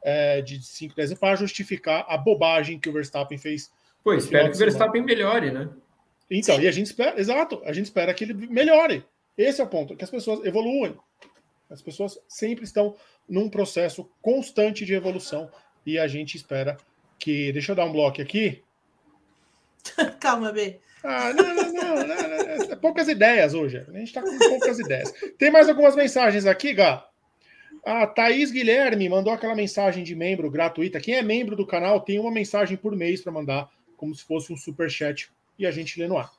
é, de 5, 10 anos, para justificar a bobagem que o Verstappen fez. Pois, espero que o Verstappen melhore, né? Então, Sim. e a gente espera, exato, a gente espera que ele melhore. Esse é o ponto, que as pessoas evoluem. As pessoas sempre estão num processo constante de evolução e a gente espera que. Deixa eu dar um bloco aqui. Calma, B. Ah, não, não, não, não, não, poucas ideias hoje. A gente está com poucas ideias. Tem mais algumas mensagens aqui, Gá? A Thaís Guilherme mandou aquela mensagem de membro gratuita. Quem é membro do canal tem uma mensagem por mês para mandar, como se fosse um super chat, e a gente lê no ar.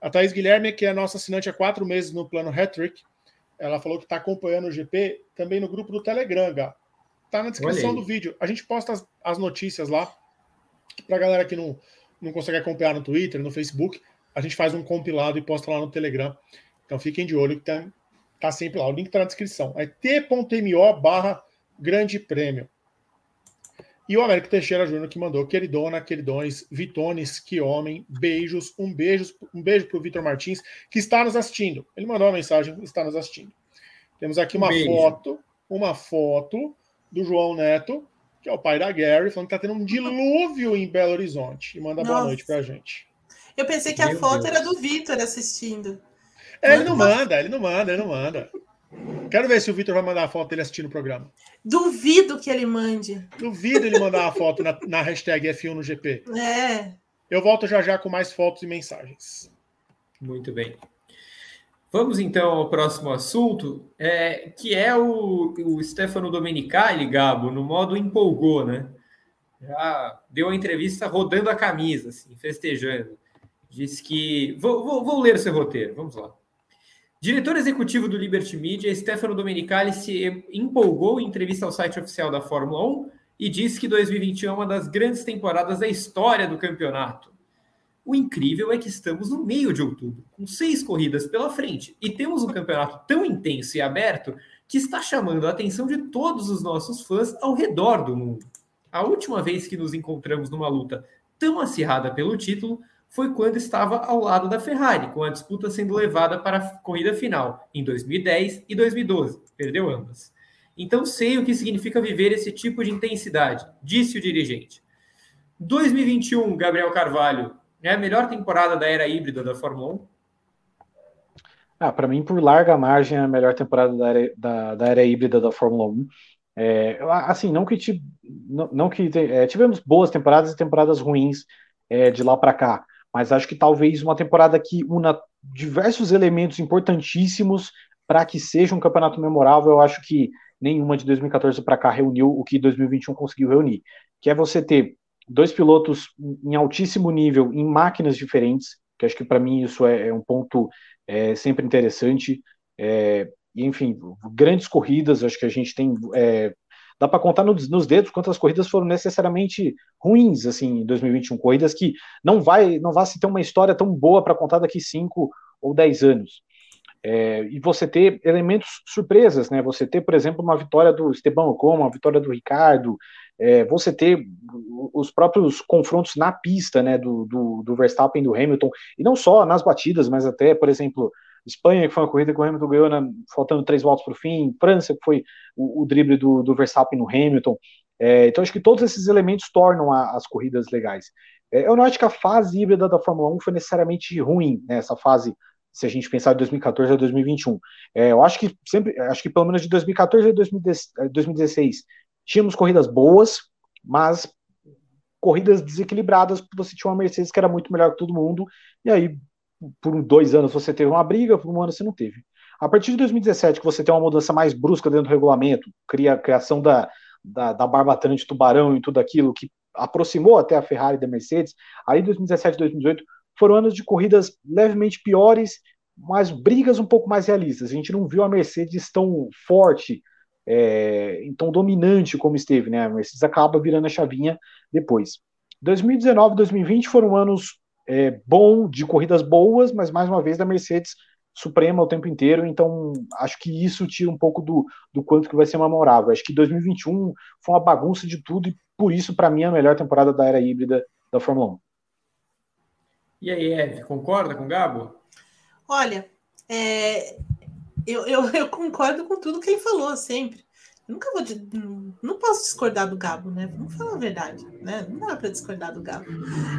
A Thaís Guilherme, que é a nossa assinante há quatro meses no plano Hattrick, ela falou que está acompanhando o GP também no grupo do Telegram, Gá. Tá na descrição do vídeo. A gente posta as, as notícias lá. Pra galera que não, não consegue acompanhar no Twitter, no Facebook, a gente faz um compilado e posta lá no Telegram. Então fiquem de olho que tá, tá sempre lá. O link tá na descrição. É t.mo barra grande prêmio. E o Américo Teixeira Júnior que mandou queridona, queridões, Vitones, que homem, beijos, um beijo, um beijo para o Vitor Martins, que está nos assistindo. Ele mandou uma mensagem, está nos assistindo. Temos aqui uma um foto, uma foto do João Neto, que é o pai da Gary, falando que está tendo um dilúvio em Belo Horizonte. E manda Nossa. boa noite para a gente. Eu pensei que Meu a foto Deus. era do Vitor assistindo. É, ele não manda, ele não manda, ele não manda. Quero ver se o Vitor vai mandar a foto dele assistindo o programa. Duvido que ele mande. Duvido ele mandar uma foto na, na hashtag F1 no GP. É. Eu volto já já com mais fotos e mensagens. Muito bem. Vamos então ao próximo assunto, é, que é o, o Stefano Domenicali, Gabo, no modo empolgou, né? Já deu a entrevista rodando a camisa, assim, festejando. Diz que. Vou, vou, vou ler seu roteiro, vamos lá. Diretor executivo do Liberty Media, Stefano Domenicali se empolgou em entrevista ao site oficial da Fórmula 1 e disse que 2021 é uma das grandes temporadas da história do campeonato. O incrível é que estamos no meio de outubro, com seis corridas pela frente, e temos um campeonato tão intenso e aberto que está chamando a atenção de todos os nossos fãs ao redor do mundo. A última vez que nos encontramos numa luta tão acirrada pelo título foi quando estava ao lado da Ferrari, com a disputa sendo levada para a corrida final em 2010 e 2012. Perdeu ambas. Então sei o que significa viver esse tipo de intensidade, disse o dirigente. 2021, Gabriel Carvalho, é a melhor temporada da era híbrida da Fórmula 1? Ah, para mim, por larga margem, é a melhor temporada da era, da, da era híbrida da Fórmula 1. É, assim, não que, não, não que é, tivemos boas temporadas e temporadas ruins é, de lá para cá, mas acho que talvez uma temporada que una diversos elementos importantíssimos para que seja um campeonato memorável, eu acho que nenhuma de 2014 para cá reuniu o que 2021 conseguiu reunir, que é você ter dois pilotos em altíssimo nível em máquinas diferentes, que acho que para mim isso é, é, um ponto é, sempre interessante. É, enfim, grandes corridas, acho que a gente tem é, dá para contar nos, nos, dedos quantas corridas foram necessariamente ruins assim em 2021, corridas que não vai não vai se ter uma história tão boa para contar daqui cinco ou dez anos. É, e você ter elementos surpresas, né? Você ter, por exemplo, uma vitória do Esteban Ocon, uma vitória do Ricardo, é, você ter os próprios confrontos na pista, né? Do, do, do Verstappen e do Hamilton, e não só nas batidas, mas até, por exemplo, Espanha, que foi uma corrida que o Hamilton ganhou na, faltando três voltas para o fim, França, que foi o, o drible do, do, Verstappen no Hamilton. É, então, acho que todos esses elementos tornam a, as corridas legais. É, eu não acho que a fase híbrida da Fórmula 1 foi necessariamente ruim, né, essa fase, se a gente pensar de 2014 a 2021. É, eu acho que sempre, acho que pelo menos de 2014 a 2016, tínhamos corridas boas, mas corridas desequilibradas, você tinha uma Mercedes que era muito melhor que todo mundo, e aí por dois anos você teve uma briga, por um ano você não teve. A partir de 2017, que você tem uma mudança mais brusca dentro do regulamento, cria a criação da, da, da barbatana de tubarão e tudo aquilo que aproximou até a Ferrari da Mercedes, aí 2017 e 2018 foram anos de corridas levemente piores, mas brigas um pouco mais realistas. A gente não viu a Mercedes tão forte, é, tão dominante como esteve, né? A Mercedes acaba virando a chavinha depois. 2019 e 2020 foram anos é, bom, de corridas boas, mas mais uma vez da Mercedes suprema o tempo inteiro, então acho que isso tira um pouco do, do quanto que vai ser memorável. Acho que 2021 foi uma bagunça de tudo e por isso, para mim, é a melhor temporada da era híbrida da Fórmula 1. E aí, Eve, concorda com o Gabo? Olha, é, eu, eu, eu, concordo com tudo que ele falou sempre. Nunca vou. Não posso discordar do Gabo, né? Vamos falar a verdade, né? Não dá para discordar do Gabo.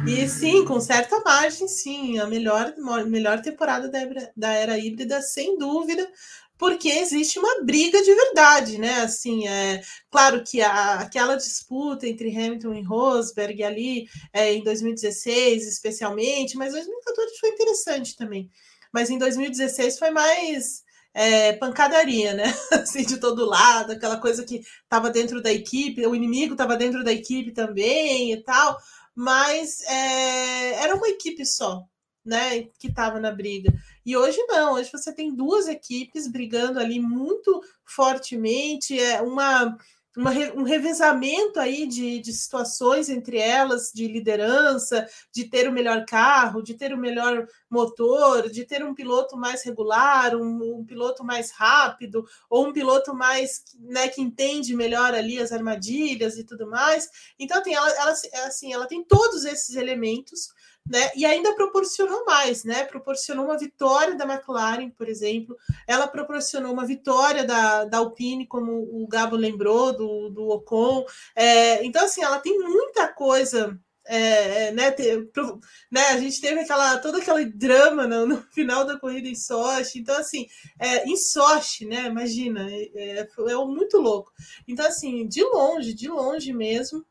E sim, com certa margem, sim, a melhor, melhor temporada da, da era híbrida, sem dúvida, porque existe uma briga de verdade, né? Assim, é claro que a, aquela disputa entre Hamilton e Rosberg ali é, em 2016, especialmente, mas 2014 foi interessante também. Mas em 2016 foi mais é, pancadaria, né? Assim, de todo lado, aquela coisa que estava dentro da equipe, o inimigo estava dentro da equipe também e tal, mas é, era uma equipe só, né? Que estava na briga. E hoje não, hoje você tem duas equipes brigando ali muito fortemente, é uma uma, um revezamento aí de, de situações entre elas, de liderança, de ter o melhor carro, de ter o melhor motor, de ter um piloto mais regular, um, um piloto mais rápido, ou um piloto mais né, que entende melhor ali as armadilhas e tudo mais. Então, tem, ela, ela, assim, ela tem todos esses elementos né? E ainda proporcionou mais, né? Proporcionou uma vitória da McLaren, por exemplo. Ela proporcionou uma vitória da, da Alpine, como o Gabo lembrou, do, do Ocon. É, então, assim, ela tem muita coisa. É, é né, né, a gente teve aquela todo aquele drama no, no final da corrida em Sochi, então assim, é, em Sochi, né, imagina, é, é, é muito louco. Então assim, de longe, de longe mesmo,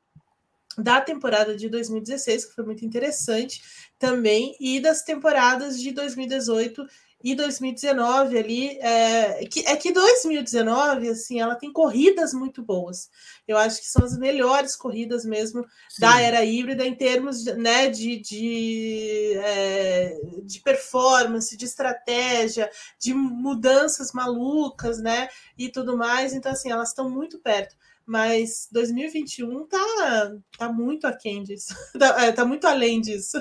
da temporada de 2016, que foi muito interessante também, e das temporadas de 2018 e 2019 ali, é que, é que 2019, assim, ela tem corridas muito boas. Eu acho que são as melhores corridas mesmo Sim. da era híbrida em termos né, de, de, é, de performance, de estratégia, de mudanças malucas, né? E tudo mais. Então, assim, elas estão muito perto mas 2021 tá, tá muito aquém disso, tá, é, tá muito além disso.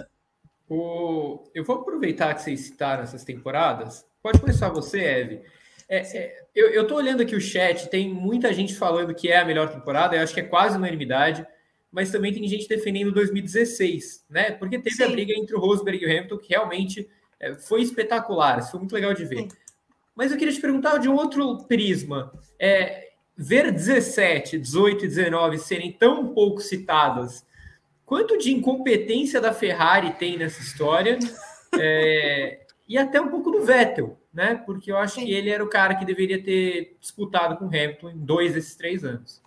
O... Eu vou aproveitar que vocês citaram essas temporadas. Pode começar você, Eve. É, é, eu, eu tô olhando aqui o chat, tem muita gente falando que é a melhor temporada, eu acho que é quase unanimidade, mas também tem gente defendendo 2016, né? Porque teve Sim. a briga entre o Rosberg e o Hamilton, que realmente é, foi espetacular, isso foi muito legal de ver. Sim. Mas eu queria te perguntar de um outro prisma. É, ver 17, 18 e 19 serem tão pouco citadas, quanto de incompetência da Ferrari tem nessa história? É, e até um pouco do Vettel, né? Porque eu acho Sim. que ele era o cara que deveria ter disputado com o Hamilton em dois desses três anos.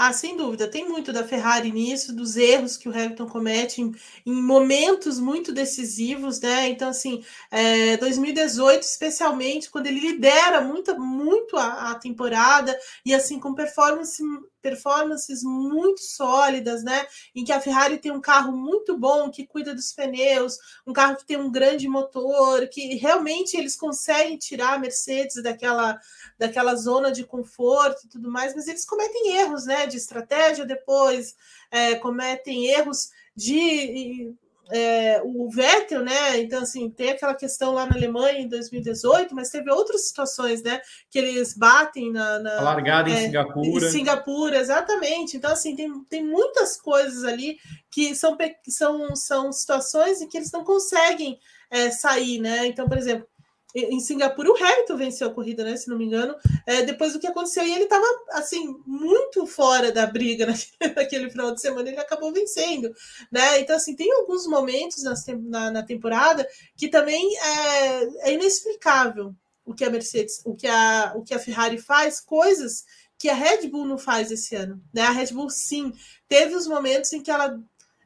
Ah, sem dúvida, tem muito da Ferrari nisso, dos erros que o Hamilton comete em, em momentos muito decisivos, né? Então, assim, é, 2018, especialmente, quando ele lidera muito, muito a, a temporada e assim com performance performances muito sólidas, né? Em que a Ferrari tem um carro muito bom, que cuida dos pneus, um carro que tem um grande motor, que realmente eles conseguem tirar a Mercedes daquela, daquela zona de conforto e tudo mais, mas eles cometem erros, né? De estratégia depois, é, cometem erros de é, o Vettel, né? Então, assim, tem aquela questão lá na Alemanha em 2018, mas teve outras situações, né? Que eles batem na. na largada é, em Singapura. Em Singapura, exatamente. Então, assim, tem, tem muitas coisas ali que são, são, são situações em que eles não conseguem é, sair, né? Então, por exemplo, em Singapura, o Hamilton venceu a corrida, né? Se não me engano, é, depois do que aconteceu, e ele estava assim, muito fora da briga naquele, final de semana, ele acabou vencendo, né? Então, assim, tem alguns momentos na, na temporada que também é, é, inexplicável o que a Mercedes, o que a, o que a Ferrari faz, coisas que a Red Bull não faz esse ano, né? A Red Bull sim teve os momentos em que ela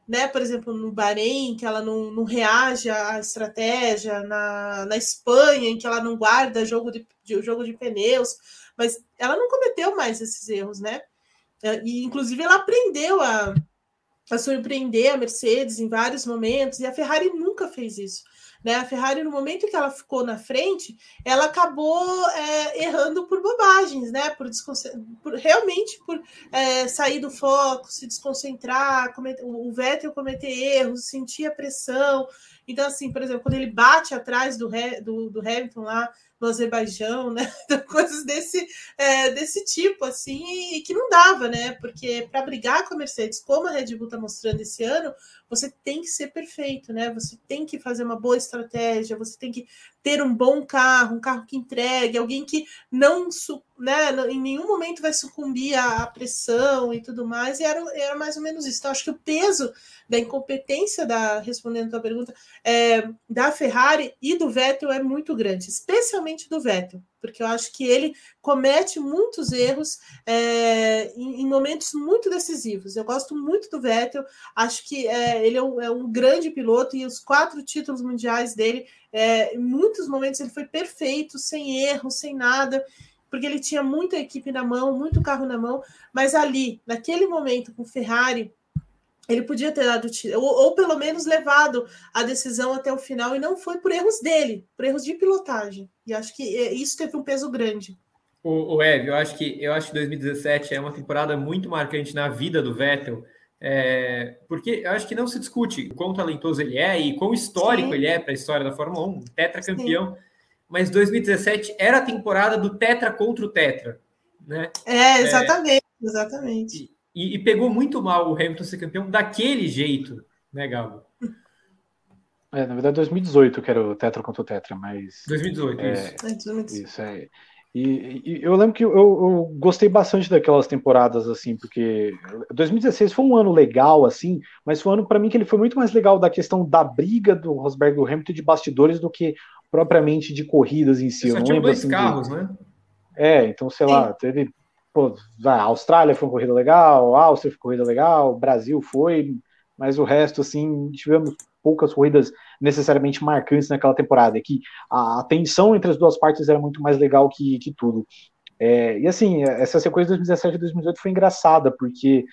né? Por exemplo, no Bahrein, que ela não, não reage à estratégia, na, na Espanha, em que ela não guarda jogo de, de, jogo de pneus, mas ela não cometeu mais esses erros, né? É, e, inclusive, ela aprendeu a, a surpreender a Mercedes em vários momentos, e a Ferrari nunca fez isso. Né? A Ferrari, no momento que ela ficou na frente, ela acabou é, errando por bobagens, né? Por, por realmente por é, sair do foco, se desconcentrar, cometer, o Vettel cometer erros, sentir a pressão. Então, assim, por exemplo, quando ele bate atrás do, do, do Hamilton lá no Azerbaijão, né? Coisas desse, é, desse tipo, assim, e que não dava, né? Porque para brigar com a Mercedes, como a Red Bull está mostrando esse ano, você tem que ser perfeito, né? Você tem que fazer uma boa estratégia, você tem que ter um bom carro, um carro que entregue, alguém que não, né, em nenhum momento vai sucumbir à pressão e tudo mais, e era, era mais ou menos isso. Então, acho que o peso da incompetência da, respondendo a tua pergunta, é, da Ferrari e do Vettel é muito grande, especialmente do Vettel porque eu acho que ele comete muitos erros é, em, em, momentos muito decisivos. Eu gosto muito do Vettel, acho que é, ele é um, é um, grande piloto e os quatro títulos mundiais dele, é, em muitos momentos ele foi perfeito, sem erro, sem nada porque ele tinha muita equipe na mão, muito carro na mão, mas ali, naquele momento, com o Ferrari, ele podia ter dado ou, ou pelo menos levado a decisão até o final, e não foi por erros dele, por erros de pilotagem. E acho que é, isso teve um peso grande. O, o Ev, eu acho que eu acho que 2017 é uma temporada muito marcante na vida do Vettel. É, porque eu acho que não se discute o quão talentoso ele é e quão histórico Sim. ele é para a história da Fórmula 1, tetracampeão. Sim. Mas 2017 era a temporada do tetra contra o tetra, né? É, exatamente, é, exatamente. E, e, pegou muito mal o Hamilton ser campeão daquele jeito, né, Gabo? É, na verdade, 2018 que era o Tetra contra o Tetra, mas. 2018, é, isso. Isso, é. E, e, eu lembro que eu, eu, gostei bastante daquelas temporadas, assim, porque 2016 foi um ano legal, assim, mas foi um ano para mim que ele foi muito mais legal da questão da briga do Rosberg e do Hamilton de bastidores do que propriamente de corridas em si. Eu não lembro dois assim, carros, de... né? É, então, sei Sim. lá, teve pô, a Austrália foi uma corrida legal, a Áustria foi uma corrida legal, o Brasil foi, mas o resto, assim, tivemos poucas corridas necessariamente marcantes naquela temporada, que a tensão entre as duas partes era muito mais legal que, que tudo. É, e assim, essa sequência de 2017 e 2018 foi engraçada, porque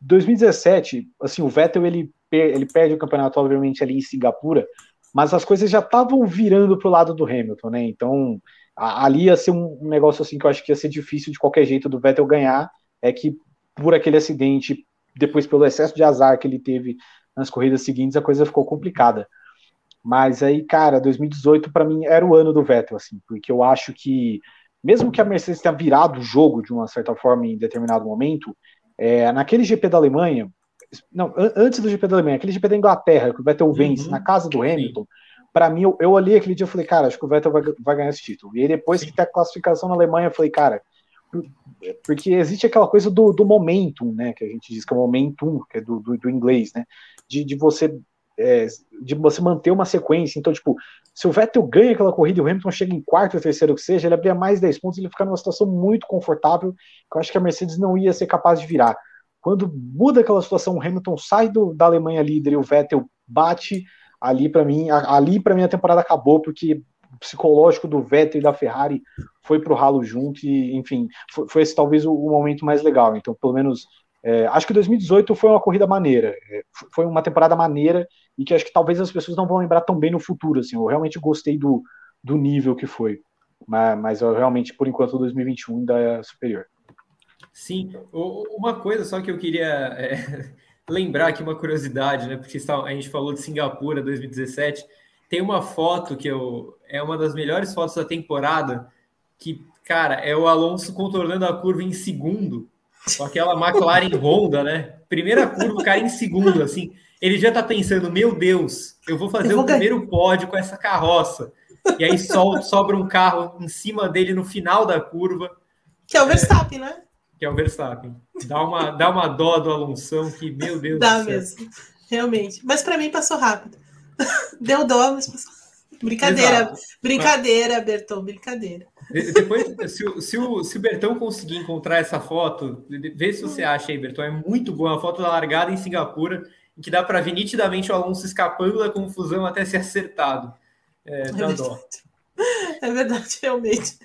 2017, assim, o Vettel ele, ele perde o campeonato, obviamente, ali em Singapura, mas as coisas já estavam virando para o lado do Hamilton, né? Então, ali ia ser um negócio assim que eu acho que ia ser difícil de qualquer jeito do Vettel ganhar, é que por aquele acidente, depois pelo excesso de azar que ele teve nas corridas seguintes, a coisa ficou complicada. Mas aí, cara, 2018 para mim era o ano do Vettel, assim, porque eu acho que mesmo que a Mercedes tenha virado o jogo de uma certa forma em determinado momento, é, naquele GP da Alemanha, não, antes do GP da Alemanha, aquele GP da Inglaterra, que o Vettel vence uhum. na casa do Hamilton, para mim, eu, eu, olhei aquele dia e falei, cara, acho que o Vettel vai, vai ganhar esse título. E aí, depois que tem a classificação na Alemanha, eu falei, cara, porque existe aquela coisa do, do momentum, né, que a gente diz que é o momentum, que é do, do, do inglês, né, de, de você é, de você manter uma sequência. Então, tipo, se o Vettel ganha aquela corrida e o Hamilton chega em quarto ou terceiro que seja, ele abria mais 10 pontos, ele fica numa situação muito confortável, que eu acho que a Mercedes não ia ser capaz de virar. Quando muda aquela situação, o Hamilton sai do, da Alemanha líder e o Vettel bate ali para mim, ali para mim a temporada acabou porque o psicológico do Vettel e da Ferrari foi pro ralo junto e, enfim, foi, foi esse talvez o, o, momento mais legal. Então, pelo menos, é, acho que 2018 foi uma corrida maneira, é, foi uma temporada maneira e que acho que talvez as pessoas não vão lembrar tão bem no futuro, assim, eu realmente gostei do, do nível que foi, mas, mas eu realmente, por enquanto, 2021 ainda é superior. Sim, uma coisa só que eu queria é, lembrar aqui uma curiosidade, né? Porque a gente falou de Singapura 2017. Tem uma foto que eu é uma das melhores fotos da temporada, que, cara, é o Alonso contornando a curva em segundo, com aquela McLaren Honda, né? Primeira curva, o cara em segundo, assim. Ele já tá pensando, meu Deus, eu vou fazer eu vou o primeiro pódio com essa carroça. E aí sobra um carro em cima dele no final da curva. Que é o Verstappen, né? Que é o Verstappen. Dá uma, dá uma dó do Alonso que, meu Deus dá do céu. mesmo, realmente. Mas para mim passou rápido. Deu dó, mas passou. Brincadeira, Exato. brincadeira, Bertão, brincadeira. Depois, se, o, se, o, se o Bertão conseguir encontrar essa foto, vê se você acha aí, Bertão. É muito boa a foto da largada em Singapura. em que dá para ver nitidamente o Alonso escapando da confusão até ser acertado. É, é verdade. É verdade, realmente.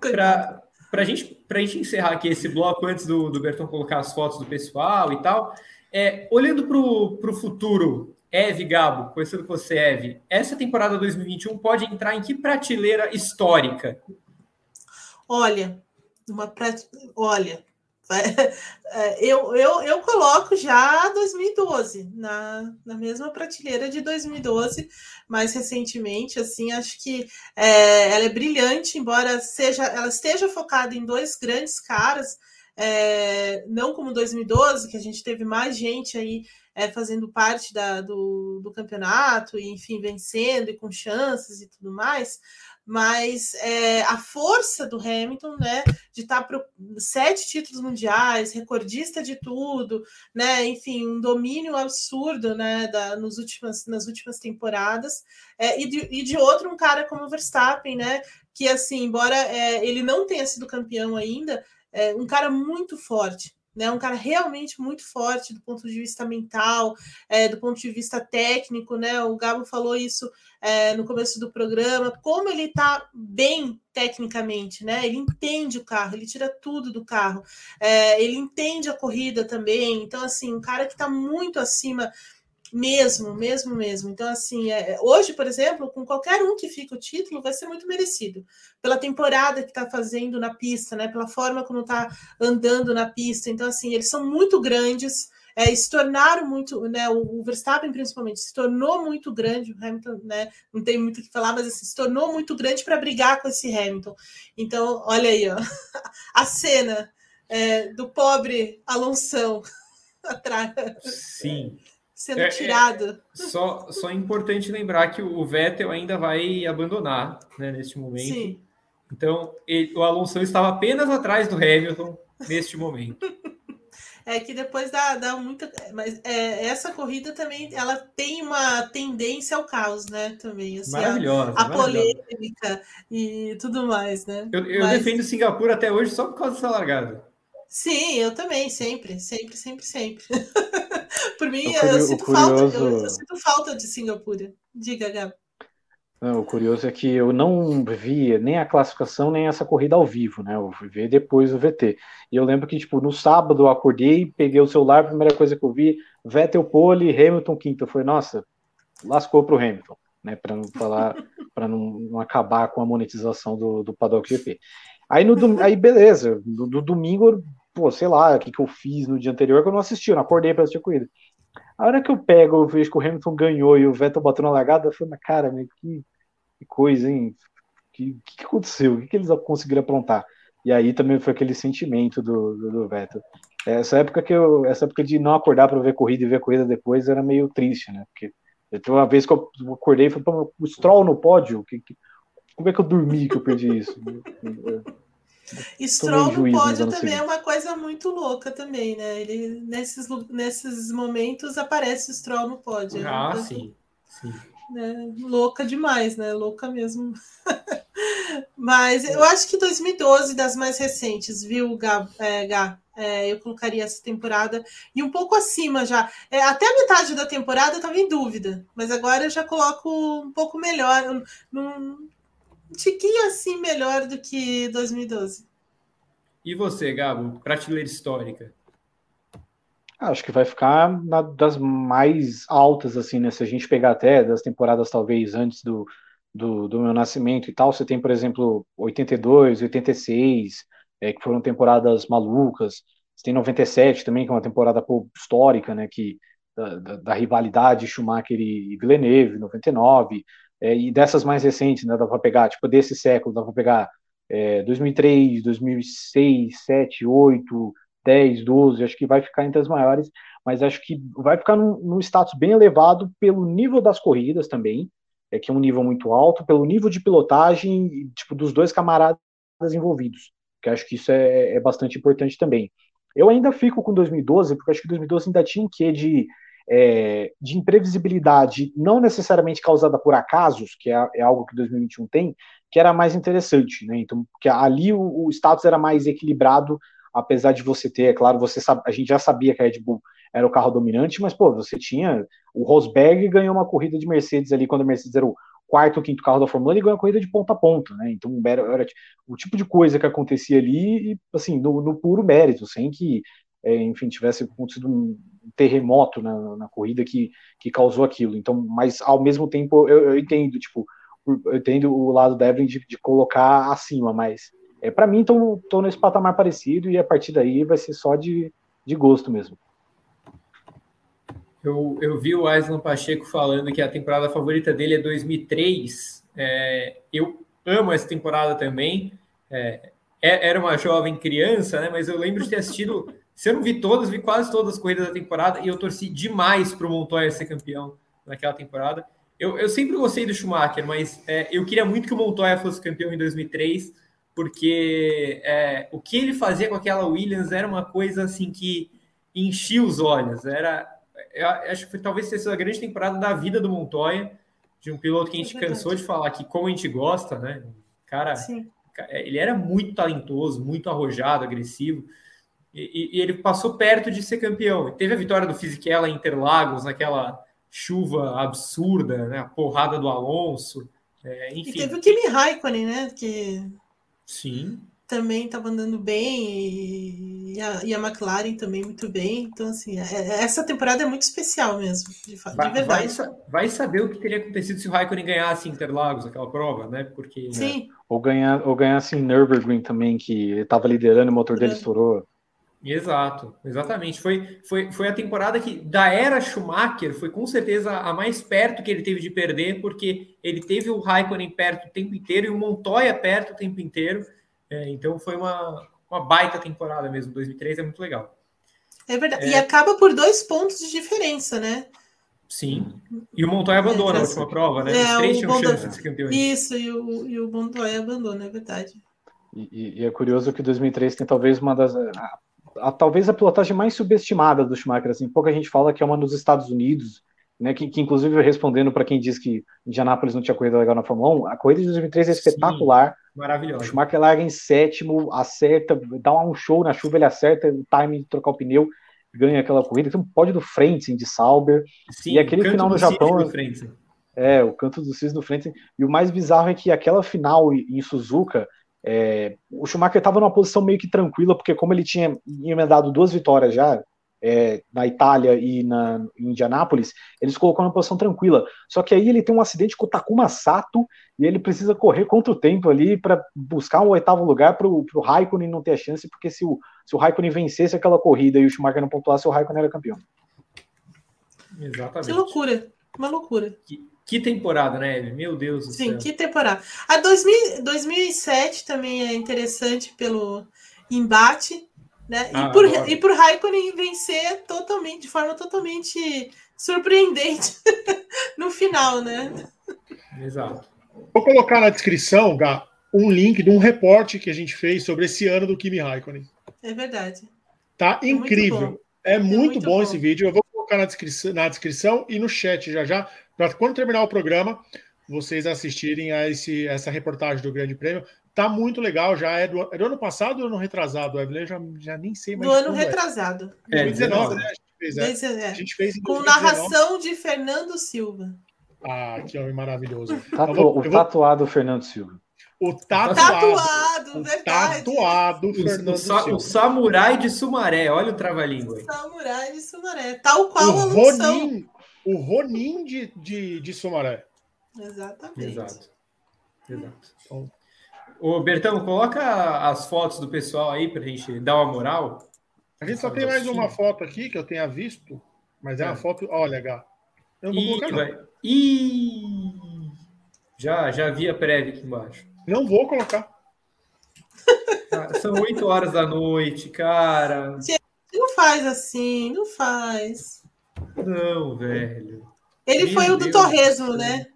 Para a gente, gente encerrar aqui esse bloco, antes do, do Bertão colocar as fotos do pessoal e tal, é, olhando para o futuro, Eve Gabo, conhecendo você, Eve, essa temporada 2021 pode entrar em que prateleira histórica? Olha, uma prat... olha, eu, eu, eu coloco já 2012 na, na mesma prateleira de 2012, mais recentemente, assim, acho que é, ela é brilhante, embora seja ela esteja focada em dois grandes caras, é, não como 2012, que a gente teve mais gente aí é, fazendo parte da, do, do campeonato, e enfim, vencendo e com chances e tudo mais, mas é, a força do Hamilton, né, de estar tá sete títulos mundiais, recordista de tudo, né, enfim, um domínio absurdo, né, da, nos últimas, nas últimas temporadas, é, e, de, e de outro um cara como o Verstappen, né, que assim, embora é, ele não tenha sido campeão ainda, é um cara muito forte, né? Um cara realmente muito forte do ponto de vista mental, é, do ponto de vista técnico, né? O Gabo falou isso é, no começo do programa, como ele está bem tecnicamente, né? Ele entende o carro, ele tira tudo do carro, é, ele entende a corrida também. Então, assim, um cara que está muito acima mesmo, mesmo, mesmo. Então, assim, é, hoje, por exemplo, com qualquer um que fica o título, vai ser muito merecido. Pela temporada que está fazendo na pista, né? Pela forma como está andando na pista. Então, assim, eles são muito grandes. É, se tornaram muito, né, o, o, Verstappen principalmente se tornou muito grande, o Hamilton, né, não tem muito o que falar, mas assim, se tornou muito grande para brigar com esse Hamilton. Então, olha aí, ó, a cena é, do pobre Alonso atrás. Sim sendo é, é, tirado. Só, só é importante lembrar que o Vettel ainda vai abandonar né, neste momento. Sim. Então, ele, o Alonso estava apenas atrás do Hamilton neste momento. É que depois dá, dá muita. Mas é, essa corrida também ela tem uma tendência ao caos, né? Também. Assim, maravilhosa. A, a polêmica e tudo mais, né? Eu, eu mas... defendo Singapura até hoje só por causa dessa largada. Sim, eu também, sempre, sempre, sempre, sempre. Por mim, eu, sinto curioso... falta, eu, eu, sinto falta de Singapura. Diga, Gabi. Não, o curioso é que eu não via nem a classificação, nem essa corrida ao vivo, né? Eu fui ver depois o VT. E eu lembro que, tipo, no sábado eu acordei, peguei o celular, a primeira coisa que eu vi, Vettel pole, Hamilton quinto. Eu falei, nossa, lascou pro Hamilton, né? Para não falar, para não, não, acabar com a monetização do, do Paddock GP. Aí, no, aí beleza, no, no domingo pô, sei lá, o que, que eu fiz no dia anterior que eu não assisti, eu não acordei para assistir a corrida. A hora que eu pego, eu vejo que o Hamilton ganhou e o Vettel bateu na largada, eu falei, cara, mas que, que coisa, hein? O que, que, aconteceu? O que, que eles conseguiram aprontar? E aí também foi aquele sentimento do, do, do Vettel. Essa época que eu, essa época de não acordar para ver corrida e ver corrida depois era meio triste, né? Porque eu, uma vez que eu acordei, falei, o Stroll no pódio, que, que, como é que eu dormi que eu perdi isso? Stroll no pódio também é uma coisa muito louca também, né? Ele, nesses, nesses momentos aparece o Stroll no pódio. É ah, sim. sim. Né? Louca demais, né? Louca mesmo. Mas eu acho que 2012, das mais recentes, viu, Gá? É, Gá é, eu colocaria essa temporada e um pouco acima já. É, até a metade da temporada eu estava em dúvida, mas agora eu já coloco um pouco melhor. Um tiquinho assim melhor do que 2012. E você, Gabo, prateleira histórica? Ah, acho que vai ficar na, das mais altas, assim, né? Se a gente pegar até das temporadas talvez antes do, do, do meu nascimento e tal, você tem, por exemplo, 82, 86, é, que foram temporadas malucas. Você tem 97 também, que é uma temporada pô, histórica, né? Que, da, da, da rivalidade Schumacher e Villeneuve, 99. É, e dessas mais recentes, né, dá para pegar, tipo, desse século, dá para pegar é, 2003, 2006, 2007, 2008, 10, 12, acho que vai ficar entre as maiores, mas acho que vai ficar num, num status bem elevado pelo nível das corridas também, é que é um nível muito alto, pelo nível de pilotagem, tipo, dos dois camaradas envolvidos, que acho que isso é, é bastante importante também. Eu ainda fico com 2012, porque acho que 2012 ainda tinha um quê de é, de imprevisibilidade, não necessariamente causada por acasos, que é, é, algo que 2021 tem, que era mais interessante, né? Então, porque ali o, o, status era mais equilibrado, apesar de você ter, é claro, você sabe, a gente já sabia que a Red Bull era o carro dominante, mas, pô, você tinha. O Rosberg ganhou uma corrida de Mercedes ali, quando a Mercedes era o quarto ou quinto carro da Fórmula 1, ele ganhou a corrida de ponta a ponta, né? Então era, era o tipo de coisa que acontecia ali, e, assim, no, no puro mérito, sem que, é, enfim, tivesse acontecido um terremoto na, na corrida que, que causou aquilo. Então, mas ao mesmo tempo eu, eu entendo, tipo, eu entendo o lado da Evelyn de, de colocar acima, mas é, para mim estou nesse patamar parecido e a partir daí vai ser só de, de gosto mesmo. Eu, eu vi o Aislan Pacheco falando que a temporada favorita dele é 2003. É, eu amo essa temporada também. É, é, era uma jovem criança, né? Mas eu lembro de ter assistido. Se eu não vi todas, vi quase todas as corridas da temporada e eu torci demais para o Montoya ser campeão naquela temporada. Eu, eu sempre gostei do Schumacher, mas é, eu queria muito que o Montoya fosse campeão em 2003, porque é, o que ele fazia com aquela Williams era uma coisa assim que enchia os olhos. Era, eu acho que foi, talvez tenha sido a grande temporada da vida do Montoya, de um piloto que a gente é cansou de falar que como a gente gosta, né? Cara, Sim. ele era muito talentoso, muito arrojado, agressivo. E, e, ele passou perto de ser campeão. Teve a vitória do Fisichella em Interlagos, naquela chuva absurda, né? A porrada do Alonso. É, enfim. E teve o Kimi Raikkonen, né? Que Sim. Também estava andando bem e a, e a, McLaren também muito bem. Então, assim, é, é, essa temporada é muito especial mesmo, de, de vai, verdade. Vai, vai, saber o que teria acontecido se o Raikkonen ganhasse Interlagos, aquela prova, né? Porque. Sim. Né? Ou, ganhar, ou ganhasse em Nürburgring também, que ele estava liderando e o motor dele estourou. Exato, exatamente. Foi, foi, foi a temporada que, da era Schumacher, foi com certeza a mais perto que ele teve de perder, porque ele teve o Raikkonen perto o tempo inteiro e o Montoya perto o tempo inteiro. É, então foi uma, uma baita temporada mesmo. 2003 é muito legal. É verdade. É... E acaba por dois pontos de diferença, né? Sim. E o Montoya abandona é, a última prova, né? É, Os três tinham chance de ser campeões. Isso, e o, e o Montoya abandona, é verdade. E, e, é curioso que 2003 tem talvez uma das a, talvez a pilotagem mais subestimada do Schumacher. Assim, pouca gente fala que é uma nos Estados Unidos, né, que, que inclusive respondendo para quem diz que Indianápolis não tinha corrida legal na Fórmula 1, a corrida de 2003 é espetacular. Maravilhoso. O Schumacher larga em sétimo, acerta, dá um show na chuva, ele acerta o time de trocar o pneu, ganha aquela corrida. Tem um pódio do Frentzen, de Sauber. Sim, e aquele final no Japão. É, o canto do cisne do Frentzen. E o mais bizarro é que aquela final em Suzuka é, o Schumacher estava numa posição meio que tranquila, porque como ele tinha emendado duas vitórias já, é, na Itália e na, em Indianápolis, eles colocou numa posição tranquila. Só que aí ele tem um acidente com o Takuma Sato e ele precisa correr contra o tempo ali para buscar um oitavo lugar para o Raikkonen não ter a chance, porque se o, se o Raikkonen vencesse aquela corrida e o Schumacher não pontuasse, o Raikkonen era campeão. Exatamente. Que loucura, uma loucura. Que, que temporada, né, Meu Deus do Sim, céu. que temporada. A 2000, 2007 também é interessante pelo embate, né? Ah, e, por, e por Raikkonen vencer totalmente, de forma totalmente surpreendente no final, né? Exato. Vou colocar na descrição, Gá, um link de um reporte que a gente fez sobre esse ano do Kimi Raikkonen. É verdade. Tá é incrível. Muito é, muito, é muito bom, bom, esse vídeo. Eu vou colocar na descrição, na descrição e no chat já já, para quando terminar o programa, vocês assistirem a esse, essa reportagem do Grande Prêmio. Tá muito legal, já é do, é do ano passado ou ano retrasado, Evelyn? Já, já nem sei mais. Do ano é. retrasado. É. 2019, né? A gente fez, é. é. A gente fez Com narração de Fernando Silva. Ah, que homem maravilhoso. Tatu, vou, o tatuado Fernando Silva. O tatuado. Tatuado, o verdade. Tatuado Fernando o, Silva. O samurai de Sumaré, olha o trava-língua. Samurai de Sumaré, tal qual o a Ronin, o Ronin de, de, de Sumaré. Exatamente. Exato. Exato. Então, Ô, Bertão, coloca as fotos do pessoal aí pra gente dar uma moral. A gente só tem mais uma foto aqui que eu tenha visto, mas é, é uma foto. Olha, Gá. Eu não vou colocar, não. Ih, já, já vi a prévia aqui embaixo. Não vou colocar. Cara, são 8 horas da noite, cara. Não faz assim, não faz. Não, velho. Ele Meu foi o do Torresmo, né?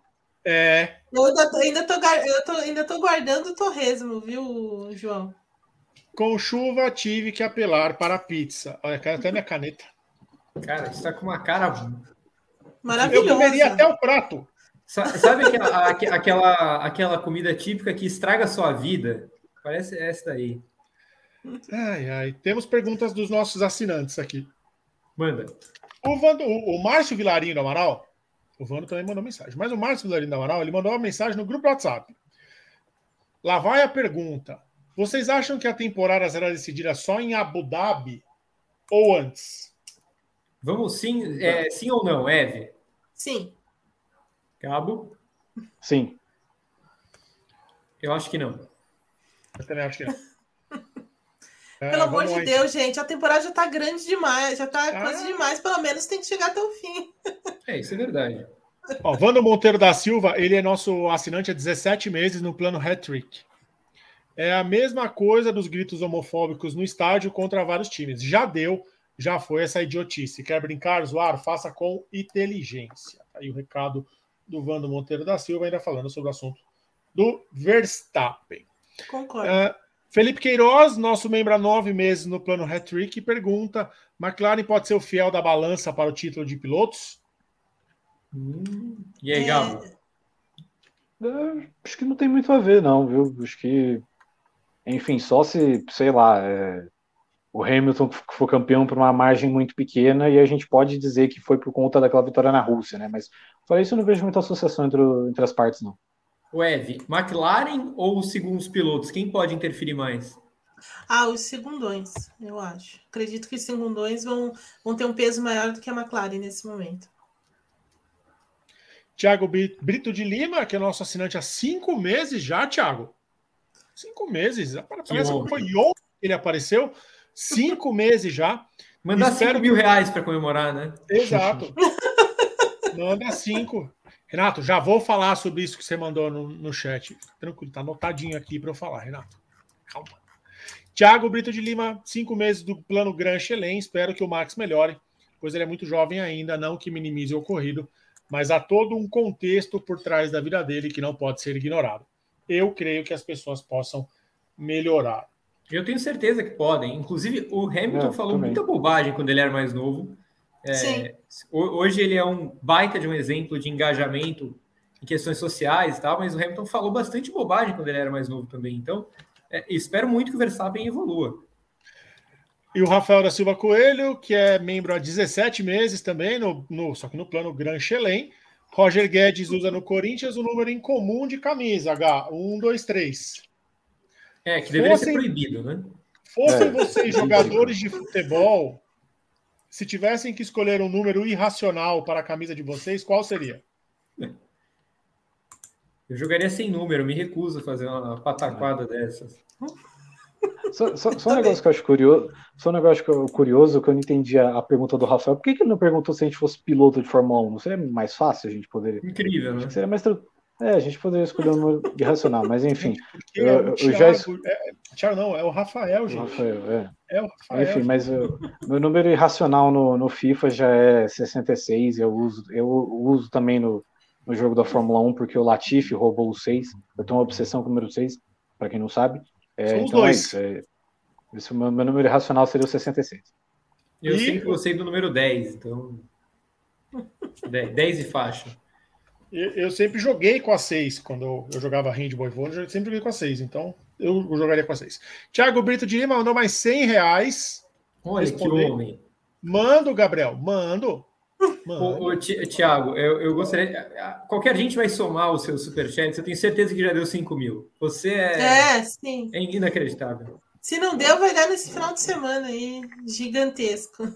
É. Eu ainda, tô, ainda, tô, eu tô, ainda tô guardando o Torresmo, viu, João? Com chuva tive que apelar para a pizza. Olha, cara, até minha caneta. Cara, você tá com uma cara maravilhosa. Eu comeria até o prato. Sabe aquela, aquela, aquela comida típica que estraga a sua vida? Parece essa daí. Ai, ai. Temos perguntas dos nossos assinantes aqui. Manda. O, Vando, o, o Márcio Vilarinho do Amaral, o Vando também mandou mensagem, mas o Márcio Vilarinho do Amaral, ele mandou uma mensagem no grupo do WhatsApp. Lá vai a pergunta. Vocês acham que a temporada será decidida só em Abu Dhabi ou antes? Vamos sim, é, sim ou não, Eve? Sim. Cabo? Sim. Eu acho que não. Eu também acho que não. É, Pelo amor de lá, Deus, gente, a temporada já tá grande demais, já tá Ah. coisa demais, pelo menos tem que chegar até o fim. É, isso é verdade. Ó, Wando Monteiro da Silva, ele é nosso assinante há 17 meses no plano Hat-Trick. É a mesma coisa dos gritos homofóbicos no estádio contra vários times. Já deu, já foi essa idiotice. Quer brincar, zoar? Faça com inteligência. Tá Aí o recado do Wando Monteiro da Silva, ainda falando sobre o assunto do Verstappen. Concordo. Ah, Felipe Queiroz, nosso membro há nove meses no plano Hat-Trick, pergunta: McLaren pode ser o fiel da balança para o título de pilotos? Hum, E aí, É, Gabo? É, acho que não tem muito a ver, não, viu? Acho que, enfim, só se, sei lá, é, o Hamilton for campeão por uma margem muito pequena e a gente pode dizer que foi por conta daquela vitória na Rússia, né? Mas fora isso, eu não vejo muita associação entre, entre as partes, não. O Eve, McLaren ou os segundos pilotos? Quem pode interferir mais? Ah, os segundões, eu acho. Acredito que os segundões vão, vão ter um peso maior do que a McLaren nesse momento. Tiago Brito de Lima, que é nosso assinante há cinco meses já, Tiago. Cinco meses. Parece que foi ontem que ele apareceu. Cinco meses já. Mandar Espero 5 mil reais para comemorar, né? Exato. Manda cinco. Renato, já vou falar sobre isso que você mandou no, no chat. Fica Tranquilo, tá anotadinho aqui para eu falar, Renato. Calma. Tiago Brito de Lima, cinco meses do plano Gran Chelem. Espero que o Max melhore, pois ele é muito jovem ainda, não que minimize o ocorrido, mas há todo um contexto por trás da vida dele que não pode ser ignorado. Eu creio que as pessoas possam melhorar. Eu tenho certeza que podem. Inclusive, o Hamilton É, falou também. muita bobagem quando ele era mais novo. É, Hoje ele é um baita de um exemplo de engajamento em questões sociais e tal, mas o Hamilton falou bastante bobagem quando ele era mais novo também. Então, é, espero muito que o Verstappen evolua. E o Rafael da Silva Coelho, que é membro há 17 meses também, no, no- só que no plano Gran Chelem. Roger Guedes usa no Corinthians o número incomum de camisa, H, 1, 2, 3. É, que deveria ser Fossem- proibido, né? Fossem É. vocês jogadores de futebol, se tivessem que escolher um número irracional para a camisa de vocês, qual seria? Eu jogaria sem número, me recuso a fazer uma pataquada dessas. Só, só- só um negócio que eu acho curioso, só um negócio que eu- curioso que eu não entendi a, a pergunta do Rafael. Por que, que ele não perguntou se a gente fosse piloto de Fórmula 1? Não seria mais fácil a gente poder. Incrível, né? Seria mais. tran- É, a gente poderia escolher um número irracional, mas enfim. Porque Eu- é o eu Thiago, já é- Thiago não, é o Rafael, o gente. Rafael, é. É o Rafael. Enfim, mas eu- meu número irracional no, no FIFA já é 66. Eu uso, eu uso também no, no jogo da Fórmula 1, porque o Latifi roubou o 6. Eu tenho uma obsessão com o número 6, para quem não sabe. É, São os então é dois. isso. É, esse, meu, meu número irracional seria o 66. Eu E- sempre gostei do número 10, então. 10, 10 e faixa. Eu, eu sempre joguei com a 6 quando eu, eu jogava handball e vôlei, eu sempre joguei com a 6, então eu jogaria com a 6. Thiago Brito de Lima mandou mais 100 reais. Olha Responder. que homem. Mando, Gabriel, mando. Ô, Mando. ô, Ti- Tiago, eu, eu gostaria. Qualquer gente vai somar os seus superchats, eu tenho certeza que já deu 5 mil. Você é, É, sim. é inacreditável. Se não deu, vai dar nesse final de semana aí, gigantesco.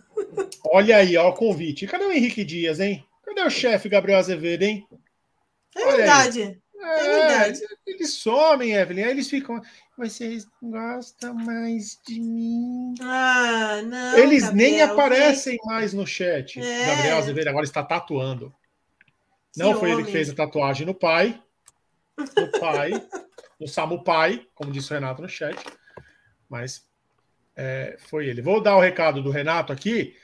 Olha aí, ó, o convite. Cadê o Henrique Dias, hein? Cadê o chefe Gabriel Azevedo, hein? É Olha aí. verdade. É, verdade. Eles somem, Evelyn. Aí eles ficam. Vocês gostam mais de mim. Ah, não. eles Gabriel, nem aparecem mais no chat. É. Gabriel Azevedo agora está tatuando. Que Não foi ele homem. que fez a tatuagem no pai. No pai. no Samu Pai, como disse o Renato no chat. Mas é, foi ele. Vou dar o recado do Renato aqui.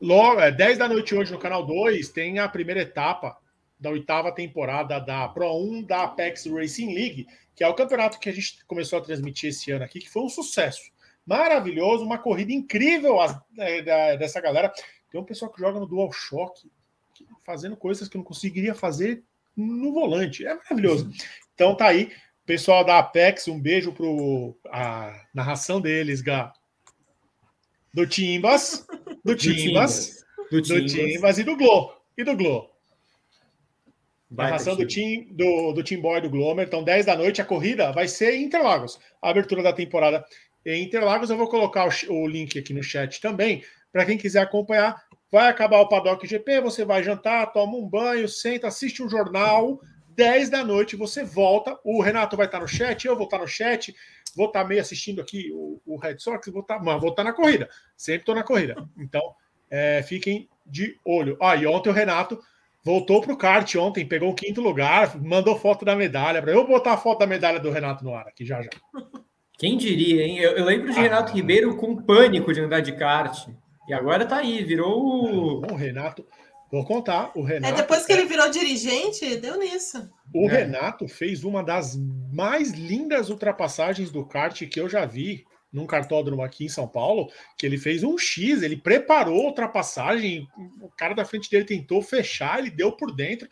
Logo, é, 10 da noite hoje no canal 2 tem a primeira etapa da oitava temporada da Pro 1 da Apex Racing League, que é o campeonato que a gente começou a transmitir esse ano aqui, que foi um sucesso. Maravilhoso, uma corrida incrível é, dessa galera. Tem um pessoal que joga no DualShock, que- fazendo coisas que não conseguiria fazer no volante. É maravilhoso. Então tá aí, pessoal da Apex, um beijo pro a narração deles, Gá. Do Timbas, do Do Timbas. do, do Timbas e do Glo. E do Glo. Narração do Team, do, do Team Boy do Glomer. Então, 10 da noite, a corrida vai ser em Interlagos. A abertura da temporada em Interlagos. Eu vou colocar o, o link aqui no chat também, para quem quiser acompanhar. Vai acabar o Paddock GP, você vai jantar, toma um banho, senta, assiste um jornal. 10 da noite você volta. O Renato vai estar no chat, eu vou estar no chat, vou estar meio assistindo aqui o, o Red Sox, vou estar, vou estar na corrida. Sempre estou na corrida. Então, é, fiquem de olho. Ah, e ontem o Renato voltou para o kart ontem, pegou o quinto lugar, mandou foto da medalha. Para eu botar a foto da medalha do Renato no ar aqui já já. Quem diria, hein? Eu, eu lembro de ah, Renato Ribeiro com pânico de andar de kart. E agora tá aí, virou o. Renato. Vou contar. O Renato. É depois que ele virou dirigente, deu nisso. O é. Renato fez uma das mais lindas ultrapassagens do kart que eu já vi num cartódromo aqui em São Paulo, que ele fez um X, ele preparou a ultrapassagem, o cara da frente dele tentou fechar, ele deu por dentro.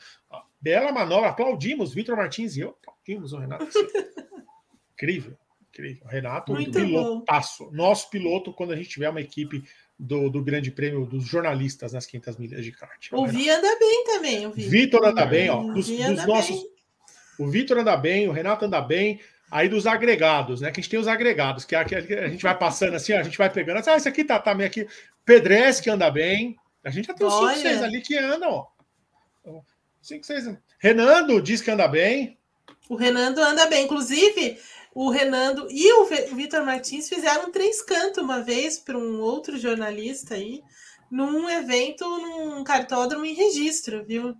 Bela manobra, aplaudimos Vitor Martins e eu aplaudimos o Renato. incrível, incrível. Renato, Muito pilotaço. Nosso piloto, quando a gente tiver uma equipe do, do Grande Prêmio dos jornalistas nas 500 milhas de kart. O Vi anda bem também. O Vitor anda bem, ó. Dos, dos nossos. Bem. O Vitor anda bem, o Renato anda bem. Aí dos agregados, né? Que a gente tem os agregados, que é a, gente vai passando assim, ó, a gente vai pegando. Ah, esse aqui tá, tá meio aqui. Pedres que anda bem. A gente já tem os 5, 6 ali que andam, ó. 5, 6. Renando diz que anda bem. O Renando anda bem. Inclusive, o Renando e o Vitor Martins fizeram três cantos uma vez para um outro jornalista aí, num evento, num cartódromo em registro, viu?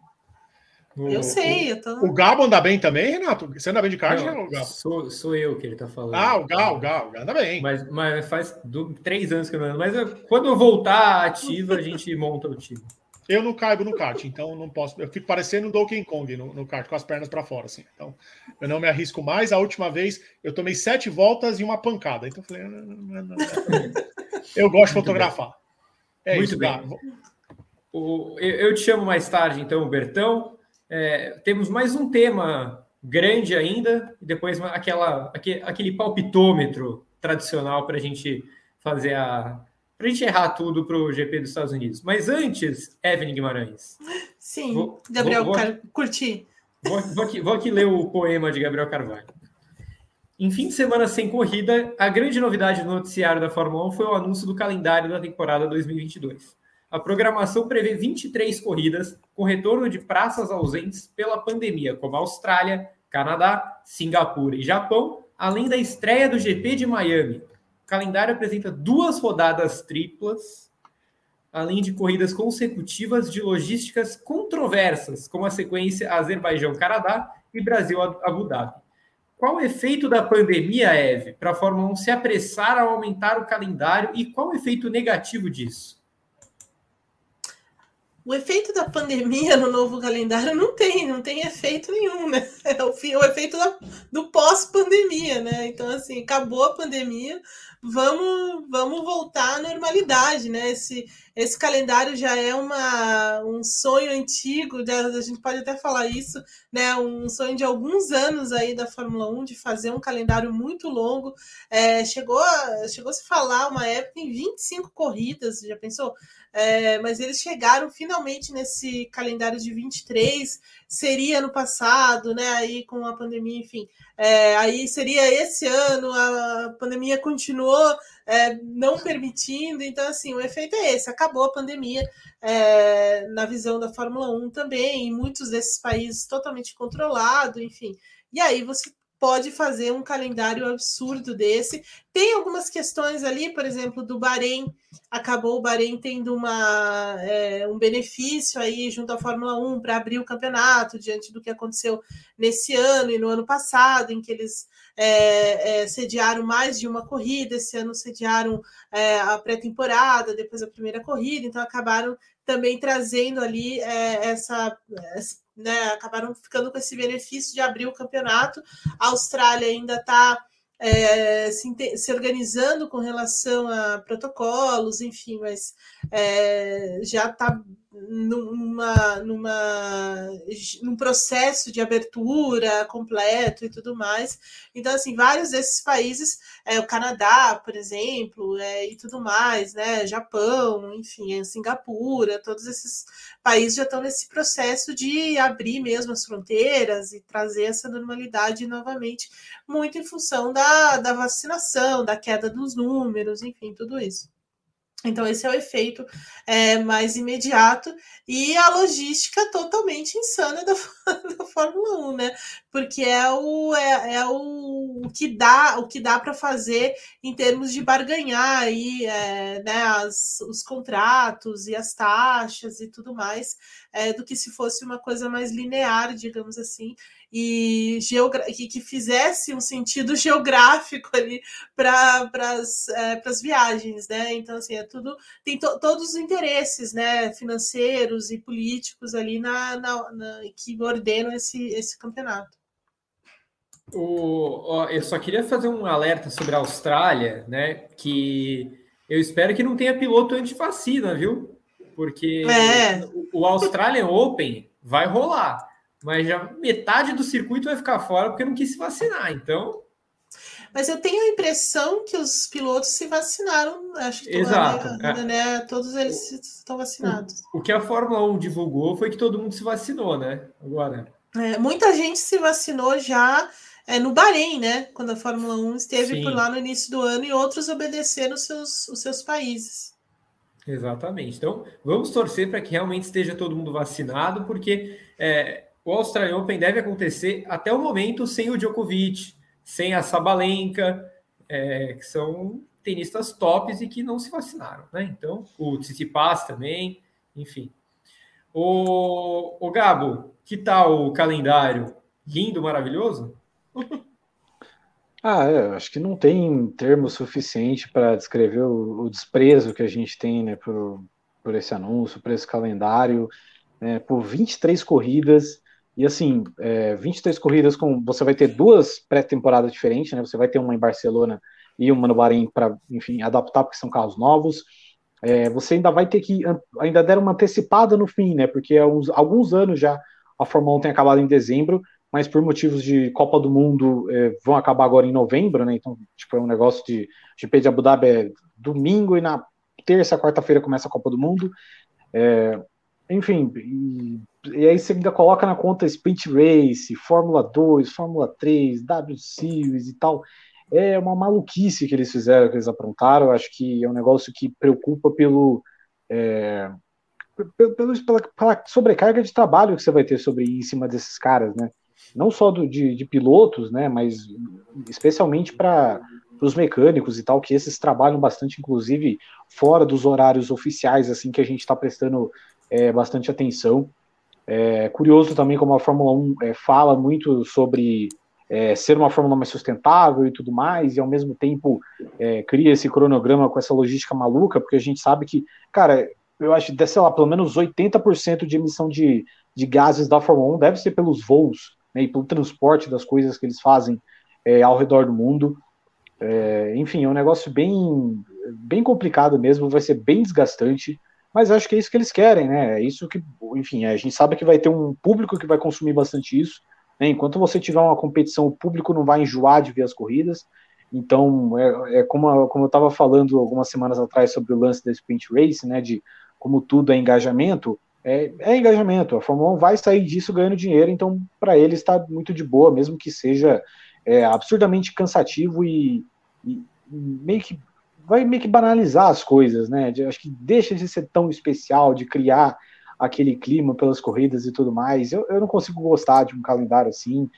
O, eu sei, eu tô... O Gabo anda bem também, Renato? Você anda bem de kart, não, Gabo? Sou, sou eu que ele tá falando. Ah, o Gal, o Gal, anda bem. Mas, mas faz do, três anos que eu não ando. Mas eu, quando eu voltar ativa, a gente monta o time. Eu não caibo no kart, então não posso. Eu fico parecendo o Donkey Kong no, no kart, com as pernas para fora, assim. Então, eu não me arrisco mais. A última vez eu tomei sete voltas e uma pancada. Então, eu falei, não, não, não, eu gosto de fotografar. É Muito isso, bem. O, eu, eu te chamo mais tarde, então, Bertão. É, temos mais um tema grande ainda, e depois aquela, aquele, aquele palpitômetro tradicional para a gente fazer a, para a gente errar tudo para o GP dos Estados Unidos. Mas antes, Evelyn Guimarães. Sim, vou, Gabriel, vou, vou, curti. Vou, vou, aqui, vou aqui ler o poema de Gabriel Carvalho. Em fim de semana sem corrida, a grande novidade do noticiário da Fórmula 1 foi o anúncio do calendário da temporada 2022. A programação prevê 23 corridas, com retorno de praças ausentes pela pandemia, como Austrália, Canadá, Singapura e Japão, além da estreia do GP de Miami, o calendário apresenta duas rodadas triplas, além de corridas consecutivas de logísticas controversas, como a sequência Azerbaijão-Canadá e Brasil-Abu Dhabi. Qual o efeito da pandemia, Eve, para a Fórmula 1 se apressar a aumentar o calendário e qual o efeito negativo disso? O efeito da pandemia no novo calendário não tem, não tem efeito nenhum, né? É o, o efeito da, do pós-pandemia, né? Então, assim, acabou a pandemia, vamos, vamos voltar à normalidade, né? Esse, esse calendário já é uma, um sonho antigo, a gente pode até falar isso, né? Um sonho de alguns anos aí da Fórmula 1 de fazer um calendário muito longo. É, chegou, a, chegou a se falar uma época em 25 corridas, já pensou? É, mas eles chegaram finalmente nesse calendário de 23, seria no passado, né? Aí com a pandemia, enfim. É, aí seria esse ano, a pandemia continuou é, não permitindo, então assim, o efeito é esse, acabou a pandemia é, na visão da Fórmula 1 também, em muitos desses países totalmente controlado, enfim. E aí você pode fazer um calendário absurdo desse. Tem algumas questões ali, por exemplo, do Bahrein. Acabou o Bahrein tendo uma, é, um benefício aí junto à Fórmula 1 para abrir o campeonato, diante do que aconteceu nesse ano e no ano passado, em que eles é, é, sediaram mais de uma corrida. Esse ano sediaram é, a pré-temporada, depois a primeira corrida, então acabaram também trazendo ali é, essa, essa né, acabaram ficando com esse benefício de abrir o campeonato. A Austrália ainda está é, se, se, organizando com relação a protocolos, enfim, mas é, já está numa, numa, num processo de abertura completo e tudo mais. Então, assim, vários desses países, é, o Canadá, por exemplo, é, e tudo mais, né? Japão, enfim, é, Singapura, todos esses países já estão nesse processo de abrir mesmo as fronteiras e trazer essa normalidade novamente, muito em função da, da vacinação, da queda dos números, enfim, tudo isso. Então, esse é o efeito é, mais imediato e a logística totalmente insana da, da Fórmula 1, né? Porque é o, é, é o, o, que dá o que dá para fazer em termos de barganhar aí, é, né, as, os contratos e as taxas e tudo mais, é, do que se fosse uma coisa mais linear, digamos assim e que, que fizesse um sentido geográfico ali para é, as viagens, né? Então, assim, é tudo, tem to, todos os interesses né, financeiros e políticos ali na, na, na que ordenam esse, esse campeonato. O, ó, eu só queria fazer um alerta sobre a Austrália, né? Que eu espero que não tenha piloto anti-vacina, viu? Porque é. o, o Australian Open vai rolar mas já metade do circuito vai ficar fora porque não quis se vacinar. Então. Mas eu tenho a impressão que os pilotos se vacinaram. Acho que Exato. Né, né, todos eles o, estão vacinados. O, o, que a Fórmula 1 divulgou foi que todo mundo se vacinou, né? Agora. É, muita gente se vacinou já é, no Bahrein, né? Quando a Fórmula 1 esteve Sim. por lá no início do ano e outros obedeceram os seus, os seus países. Exatamente. Então, vamos torcer para que realmente esteja todo mundo vacinado, porque é, o Australian Open deve acontecer até o momento sem o Djokovic, sem a Sabalenka, é, que são tenistas tops e que não se vacinaram, né? Então, o Tsitsipas também, enfim. O, o Gabo, que tal o calendário? Lindo, maravilhoso? Ah, é, acho que não tem termo suficiente para descrever o, o, desprezo que a gente tem né, por, por esse anúncio, por esse calendário, né, por 23 corridas, e assim, é, 23 corridas com. Você vai ter duas pré-temporadas diferentes, né? Você vai ter uma em Barcelona e uma no Bahrein para, enfim, adaptar, porque são carros novos. É, você ainda vai ter que. Ainda deram uma antecipada no fim, né? Porque há uns, alguns anos já a Fórmula 1 tem acabado em dezembro, mas por motivos de Copa do Mundo é, vão acabar agora em novembro, né? Então, tipo, é um negócio de GP de Abu Dhabi é domingo e na terça, quarta-feira começa a Copa do Mundo. É, enfim, e, aí você ainda coloca na conta Sprint Race, Fórmula 2, Fórmula 3, W Series e tal. É uma maluquice que eles fizeram, que eles aprontaram. Acho que é um negócio que preocupa pelo, é, pelo, pela, pela, sobrecarga de trabalho que você vai ter sobre em cima desses caras, né? Não só do, de, de pilotos, né? Mas especialmente para os mecânicos e tal, que esses trabalham bastante, inclusive fora dos horários oficiais, assim que a gente está prestando é, bastante atenção. É curioso também como a Fórmula 1 é, fala muito sobre é, ser uma Fórmula mais sustentável e tudo mais, e ao mesmo tempo é, cria esse cronograma com essa logística maluca, porque a gente sabe que, cara, eu acho que, sei lá, pelo menos 80% de emissão de, de gases da Fórmula 1 deve ser pelos voos né, e pelo transporte das coisas que eles fazem é, ao redor do mundo. É, enfim, é um negócio bem, bem complicado mesmo, vai ser bem desgastante mas acho que é isso que eles querem, né? É isso que, enfim, a gente sabe que vai ter um público que vai consumir bastante isso. Né? Enquanto você tiver uma competição, o público não vai enjoar de ver as corridas. Então, é, é como, como eu estava falando algumas semanas atrás sobre o lance da Sprint Race, né? De como tudo é engajamento, é, é engajamento. A Fórmula 1 vai sair disso ganhando dinheiro, então para eles está muito de boa, mesmo que seja é, absurdamente cansativo e, e meio que vai meio que banalizar as coisas, né? De, acho que deixa de ser tão especial, de criar aquele clima pelas corridas e tudo mais. Eu, eu não consigo gostar de um calendário assim.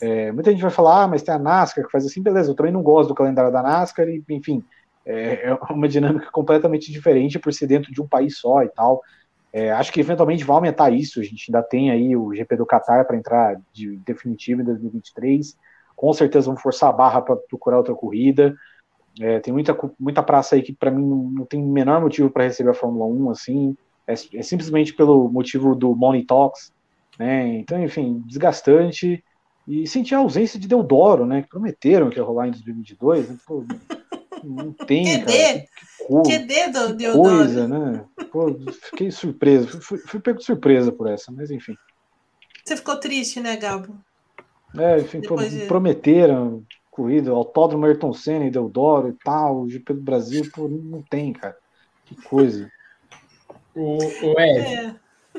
É, muita gente vai falar, ah, mas tem a NASCAR que faz assim, beleza. Eu também não gosto do calendário da NASCAR, e, enfim, é, é uma dinâmica completamente diferente por ser dentro de um país só e tal. É, acho que eventualmente vai aumentar isso. A gente ainda tem aí o GP do Qatar para entrar de definitivo em 2023. Com certeza vão forçar a barra para procurar outra corrida. É, tem muita, muita praça aí que para mim não, não, tem menor motivo para receber a Fórmula 1, assim, é, é, simplesmente pelo motivo do Money Talks, né? Então, enfim, desgastante. E senti a ausência de Deodoro, né? Que prometeram que ia rolar em 2022. Né? Pô, Não tem, QD? cara. Que, QD do que coisa, né? Pô, fiquei surpreso. Fui, fui pego de surpresa por essa, mas enfim. Você ficou triste, né, Gabo? É, enfim, de... prometeram corrida, autódromo Ayrton Senna e Deodoro e tal, o GP do Brasil, pô, não tem, cara. Que coisa. O, o Ed, é.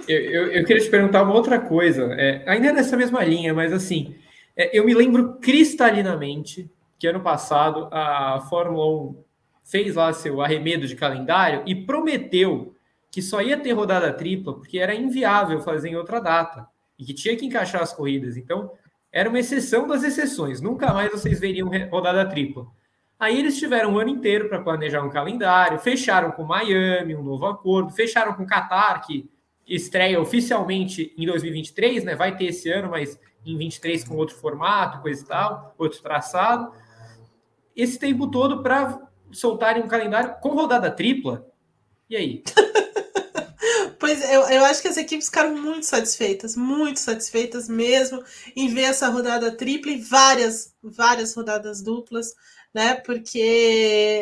eu, eu, eu, queria te perguntar uma outra coisa, é, ainda nessa mesma linha, mas assim, é, eu me lembro cristalinamente que ano passado a Fórmula 1 fez lá seu arremedo de calendário e prometeu que só ia ter rodada tripla porque era inviável fazer em outra data e que tinha que encaixar as corridas. Então, era uma exceção das exceções. Nunca mais vocês veriam rodada tripla. Aí eles tiveram um ano inteiro para planejar um calendário, fecharam com Miami um novo acordo, fecharam com Qatar, que estreia oficialmente em 2023, né? Vai ter esse ano, mas em 23 com outro formato, coisa e tal, outro traçado. Esse tempo todo para soltarem um calendário com rodada tripla. E aí? Pois eu, eu acho que as equipes ficaram muito satisfeitas, muito satisfeitas mesmo em ver essa rodada tripla e várias, várias rodadas duplas né? Porque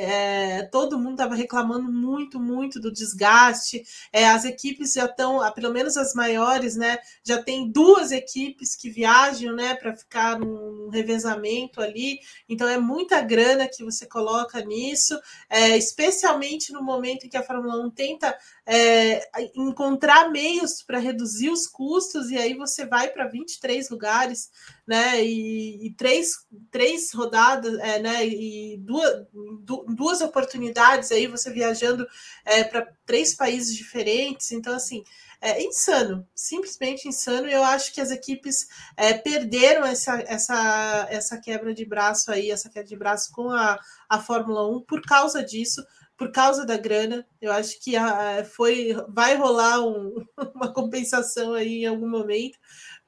é, todo mundo estava reclamando muito, muito do desgaste. É, as equipes já estão, pelo menos as maiores, né? Já tem duas equipes que viajam, né? Para ficar num revezamento ali. Então é muita grana que você coloca nisso, é, especialmente no momento em que a Fórmula 1 tenta é, encontrar meios para reduzir os custos, e aí você vai para 23 lugares, né? E, e, três, três rodadas, é, né? E duas, duas oportunidades aí, você viajando é, para três países diferentes. Então, assim, é insano, simplesmente insano. Eu acho que as equipes é, perderam essa, essa, essa quebra de braço aí, essa queda de braço com a, a Fórmula 1 por causa disso por causa da grana. Eu acho que a, foi, vai rolar um, uma compensação aí em algum momento,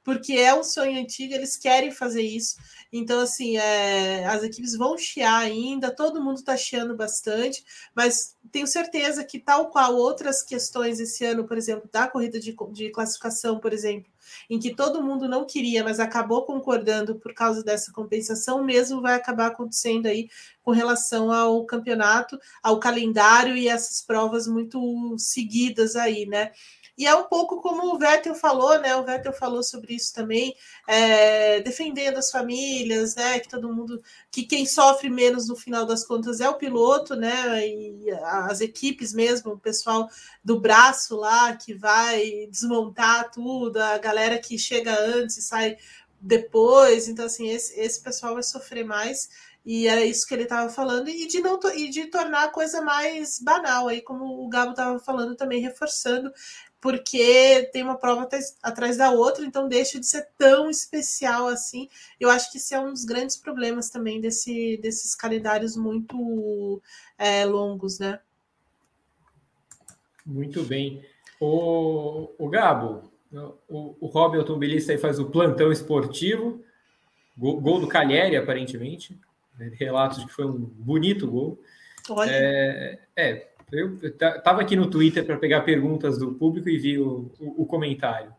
porque é um sonho antigo, eles querem fazer isso. Então, assim, é, as equipes vão chiar ainda, todo mundo está chiando bastante, mas tenho certeza que, tal qual outras questões esse ano, por exemplo, da corrida de, de classificação, por exemplo, em que todo mundo não queria, mas acabou concordando por causa dessa compensação, mesmo vai acabar acontecendo aí com relação ao campeonato, ao calendário e essas provas muito seguidas aí, né? E é um pouco como o Vettel falou, né? O Vettel falou sobre isso também, é, defendendo as famílias, né? Que todo mundo, que quem sofre menos no final das contas é o piloto, né? E as equipes mesmo, o pessoal do braço lá que vai desmontar tudo, a galera que chega antes e sai depois. Então, assim, esse, esse pessoal vai sofrer mais. E era isso que ele estava falando, e de não e de tornar a coisa mais banal, aí como o Gabo estava falando também, reforçando porque tem uma prova atrás da outra, então deixa de ser tão especial assim. Eu acho que isso é um dos grandes problemas também desse, desses calendários muito é, longos, né? Muito bem. O, o Gabo, o, o hobby automobilista aí faz o plantão esportivo, gol, gol do Calheri, aparentemente. Relatos de que foi um bonito gol. Olha. É, é eu estava aqui no Twitter para pegar perguntas do público e vi o, o, o comentário.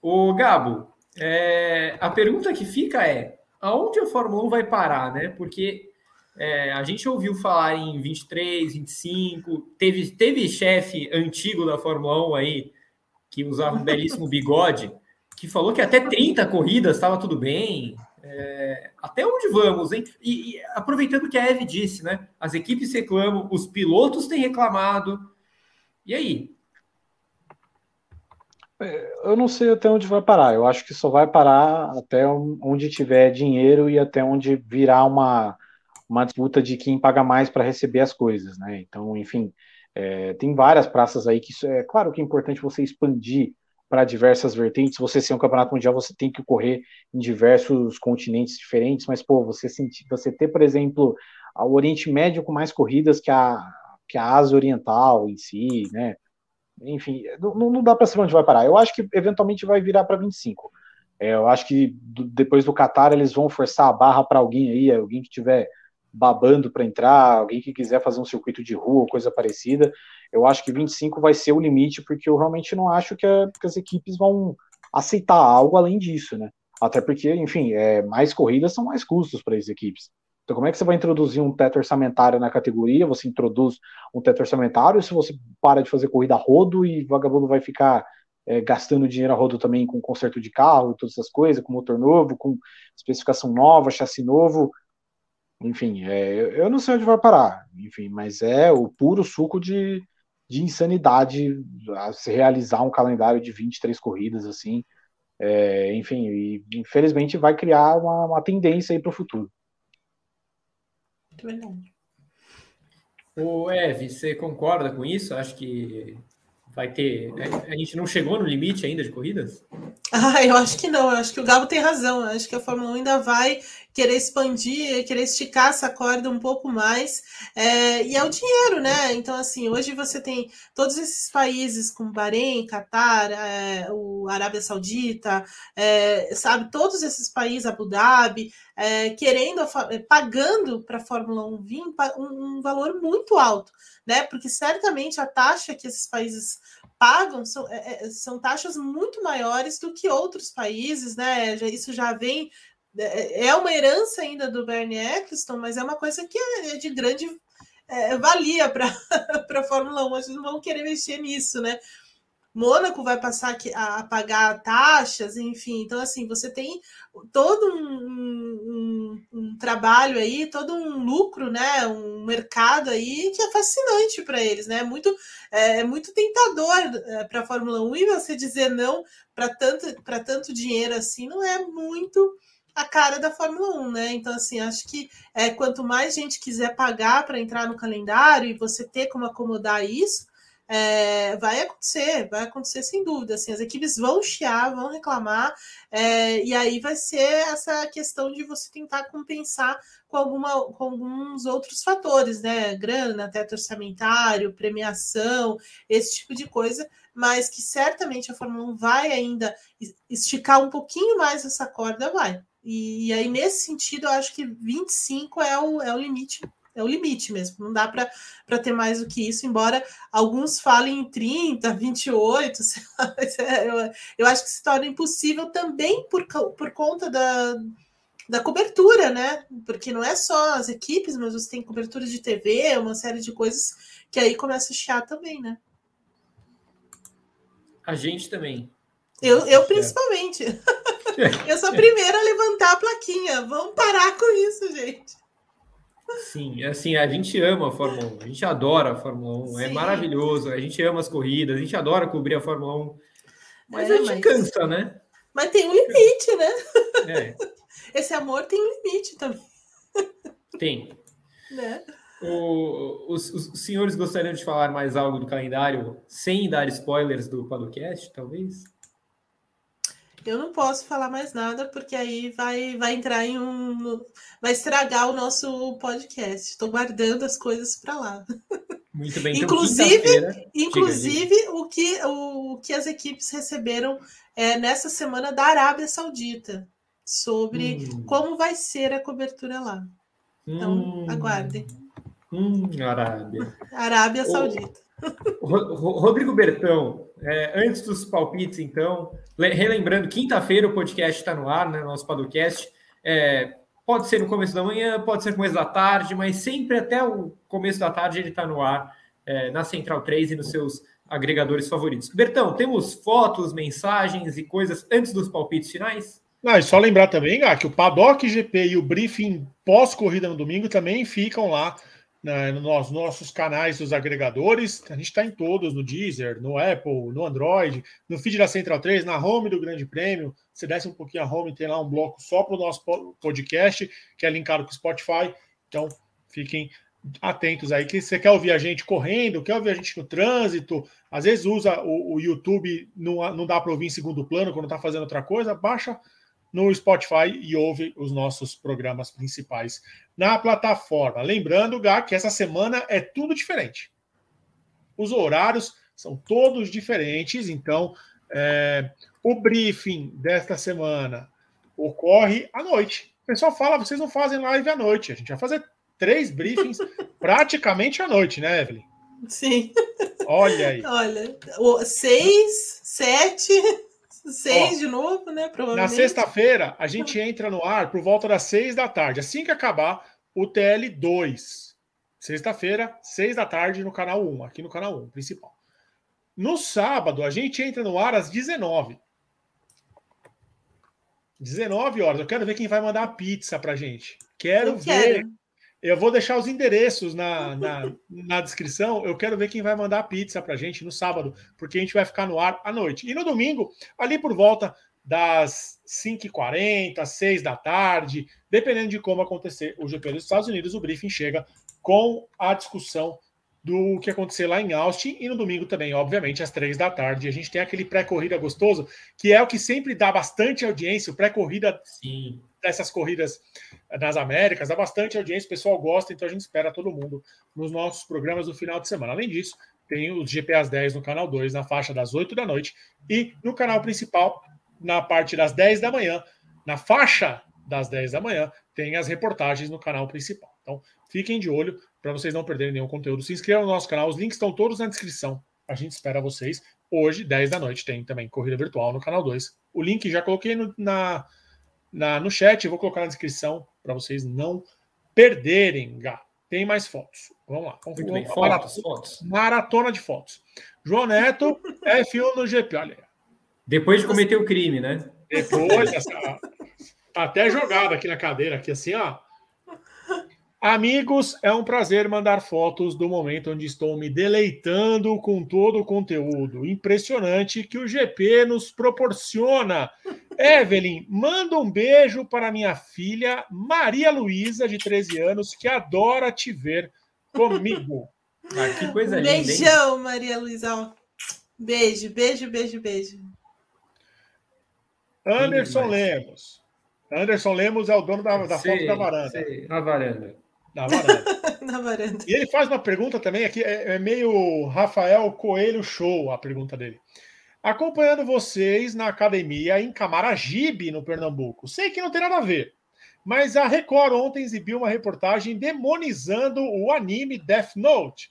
O Gabo, é, a pergunta que fica é: aonde a Fórmula 1 vai parar, né? Porque é, a gente ouviu falar em 23, 25, teve, teve chefe antigo da Fórmula 1 aí que usava um belíssimo bigode, que falou que até 30 corridas estava tudo bem. É, até onde vamos, hein? E, e, aproveitando que a Eve disse, né? As equipes reclamam, os pilotos têm reclamado. E aí? É, eu não sei até onde vai parar. Eu acho que só vai parar até onde tiver dinheiro e até onde virar uma, uma disputa de quem paga mais para receber as coisas, né? Então, enfim, é, tem várias praças aí que é claro que é importante você expandir para diversas vertentes. Você ser um campeonato mundial, você tem que correr em diversos continentes diferentes, mas pô, você sentir, você ter, por exemplo, o Oriente Médio com mais corridas que a que a Ásia Oriental em si, né? Enfim, não, não dá para saber onde vai parar. Eu acho que eventualmente vai virar para 25. É, eu acho que do, depois do Qatar eles vão forçar a barra para alguém aí, alguém que tiver babando para entrar, alguém que quiser fazer um circuito de rua ou coisa parecida. Eu acho que 25 vai ser o limite, porque eu realmente não acho que, a, que as equipes vão aceitar algo além disso, né? Até porque, enfim, é, mais corridas são mais custos para as equipes. Então, como é que você vai introduzir um teto orçamentário na categoria? Você introduz um teto orçamentário, se você para de fazer corrida a rodo e vagabundo vai ficar é, gastando dinheiro a rodo também com conserto de carro e todas essas coisas, com motor novo, com especificação nova, chassi novo. Enfim, é, eu não sei onde vai parar, enfim, mas é o puro suco de, de insanidade a se realizar um calendário de 23 corridas assim. É, enfim, e infelizmente vai criar uma, uma tendência aí para o futuro. Verdade. O Eve, você concorda com isso? Acho que vai ter. Né? A gente não chegou no limite ainda de corridas? Ah, eu acho que não. Eu acho que o Gabo tem razão. Eu acho que a Fórmula 1 ainda vai querer expandir, querer esticar essa corda um pouco mais. É, e é o dinheiro, né? Então, assim, hoje você tem todos esses países como Bahrein, Catar, é, o Arábia Saudita, é, sabe, todos esses países, Abu Dhabi, é, querendo, pagando para a Fórmula 1 vir um, um valor muito alto, né? Porque certamente a taxa que esses países pagam são, é, é, são taxas muito maiores do que outros países, né? Isso já vem. É, é uma herança ainda do Bernie Eccleston, mas é uma coisa que é de grande é, valia para a Fórmula 1. A gente não vão querer mexer nisso, né? Mônaco vai passar a, pagar taxas, enfim. Então, assim, você tem todo um, um, um, trabalho aí, todo um lucro, né? Um mercado aí que é fascinante para eles, né? Muito, é, é muito tentador é, para a Fórmula 1 e você dizer não para tanto, tanto dinheiro assim não é muito a cara da Fórmula 1, né? Então, assim, acho que é, quanto mais gente quiser pagar para entrar no calendário e você ter como acomodar isso, é, vai acontecer, vai acontecer sem dúvida. Assim, as equipes vão chiar, vão reclamar, é, e aí vai ser essa questão de você tentar compensar com, alguma, com alguns outros fatores, né? Grana, teto orçamentário, premiação, esse tipo de coisa, mas que certamente a Fórmula 1 vai ainda esticar um pouquinho mais essa corda, vai. E, e aí, nesse sentido, eu acho que 25 é o, é o limite é o limite mesmo, não dá para ter mais do que isso, embora alguns falem em 30, 28, eu, eu acho que se torna impossível também por, por conta da, da cobertura, né? Porque não é só as equipes, mas você tem cobertura de TV, uma série de coisas que aí começa a chiar também, né? A gente também. Eu, eu principalmente. eu sou a primeira a levantar a plaquinha. Vamos parar com isso, gente. Sim, assim, a gente ama a Fórmula 1, a gente adora a Fórmula 1, é Sim. é maravilhoso, a gente ama as corridas, a gente adora cobrir a Fórmula 1, mas é, a gente mas... cansa, né? Mas tem um limite, né? É. Esse amor tem um limite também. Tem. Né? O, os, os, senhores gostariam de falar mais algo do calendário sem dar spoilers do podcast, talvez? Eu não posso falar mais nada, porque aí vai, vai entrar em um. Vai estragar o nosso podcast. Estou guardando as coisas para lá. Muito bem. Então, inclusive, inclusive diga, diga. O, que, o, o que as equipes receberam é, nessa semana da Arábia Saudita sobre hum. como vai ser a cobertura lá. Então, hum. aguardem. Hum, Arábia. Arábia Saudita. Rodrigo Bertão, é, antes dos palpites, então, relembrando, quinta-feira o podcast está no ar, né? Nosso podcast. É, pode ser no começo da manhã, pode ser no começo da tarde, mas sempre até o começo da tarde ele está no ar é, na Central 3 e nos seus agregadores favoritos. Bertão, temos fotos, mensagens e coisas antes dos palpites finais? Não, e só lembrar também, ah, que o Paddock GP e o briefing pós-corrida no domingo também ficam lá né, nos nossos canais dos agregadores. A gente está em todos, no Deezer, no Apple, no Android, no feed da Central 3, na home do Grande Prêmio. Você desce um pouquinho a home, tem lá um bloco só para o nosso podcast, que é linkado com o Spotify. Então, fiquem atentos aí, que você quer ouvir a gente correndo, quer ouvir a gente no trânsito, às vezes usa o, o YouTube, não, não dá para ouvir em segundo plano quando está fazendo outra coisa, baixa no Spotify e ouve os nossos programas principais na plataforma. Lembrando, Gá, que essa semana é tudo diferente. Os horários são todos diferentes, então é, o briefing desta semana ocorre à noite. O pessoal fala, vocês não fazem live à noite. A gente vai fazer três briefings praticamente à noite, né, Evelyn? Sim. Olha aí. Olha, seis, sete, Seis Ó, de novo, né? Na sexta-feira, a gente entra no ar por volta das seis da tarde. Assim que acabar o TL2. Sexta-feira, seis da tarde, no canal 1, aqui no canal 1, principal. No sábado, a gente entra no ar às 19. 19 horas. Eu quero ver quem vai mandar a pizza pra gente. Quero Eu ver. Eu vou deixar os endereços na, na, na descrição. Eu quero ver quem vai mandar a pizza pra gente no sábado, porque a gente vai ficar no ar à noite. E no domingo, ali por volta das 5h40, 6 da tarde, dependendo de como acontecer o GP dos Estados Unidos, o briefing chega com a discussão do que aconteceu lá em Austin e no domingo também, obviamente, às três da tarde. A gente tem aquele pré-corrida gostoso, que é o que sempre dá bastante audiência, o pré-corrida Sim. Dessas corridas nas Américas, dá bastante audiência, o pessoal gosta, então a gente espera todo mundo nos nossos programas do final de semana. Além disso, tem o GP às 10 no canal 2, na faixa das 8 da noite, e no canal principal, na parte das 10 da manhã, na faixa das 10 da manhã, tem as reportagens no canal principal. Então, fiquem de olho para vocês não perderem nenhum conteúdo. Se inscrevam no nosso canal, os links estão todos na descrição. A gente espera vocês. Hoje, 10 da noite, tem também corrida virtual no canal 2. O link já coloquei no, na, na, no chat, vou colocar na descrição para vocês não perderem. Gá. Tem mais fotos. Vamos lá. Vamos, vamos- Fotos, maratona, fotos. maratona de fotos. João Neto, F1 no GP. Olha. Depois de cometer o crime, né? Depois, essa, tá até jogado aqui na cadeira, aqui assim, ó. Amigos, é um prazer mandar fotos do momento onde estou me deleitando com todo o conteúdo impressionante que o GP nos proporciona. Evelyn, manda um beijo para minha filha Maria Luísa, de 13 anos, que adora te ver comigo. Ah, que coisa linda, hein? Beijão, Maria Luísa. Beijo, beijo, beijo, beijo. Anderson. Lemos. Anderson Lemos é o dono da, da foto da varanda. sei, na varanda. Da varanda. Na varanda. E ele faz uma pergunta também aqui, é, é meio Rafael Coelho Show a pergunta dele. Acompanhando vocês na academia em Camaragibe, no Pernambuco. Sei que não tem nada a ver, mas a Record ontem exibiu uma reportagem demonizando o anime Death Note.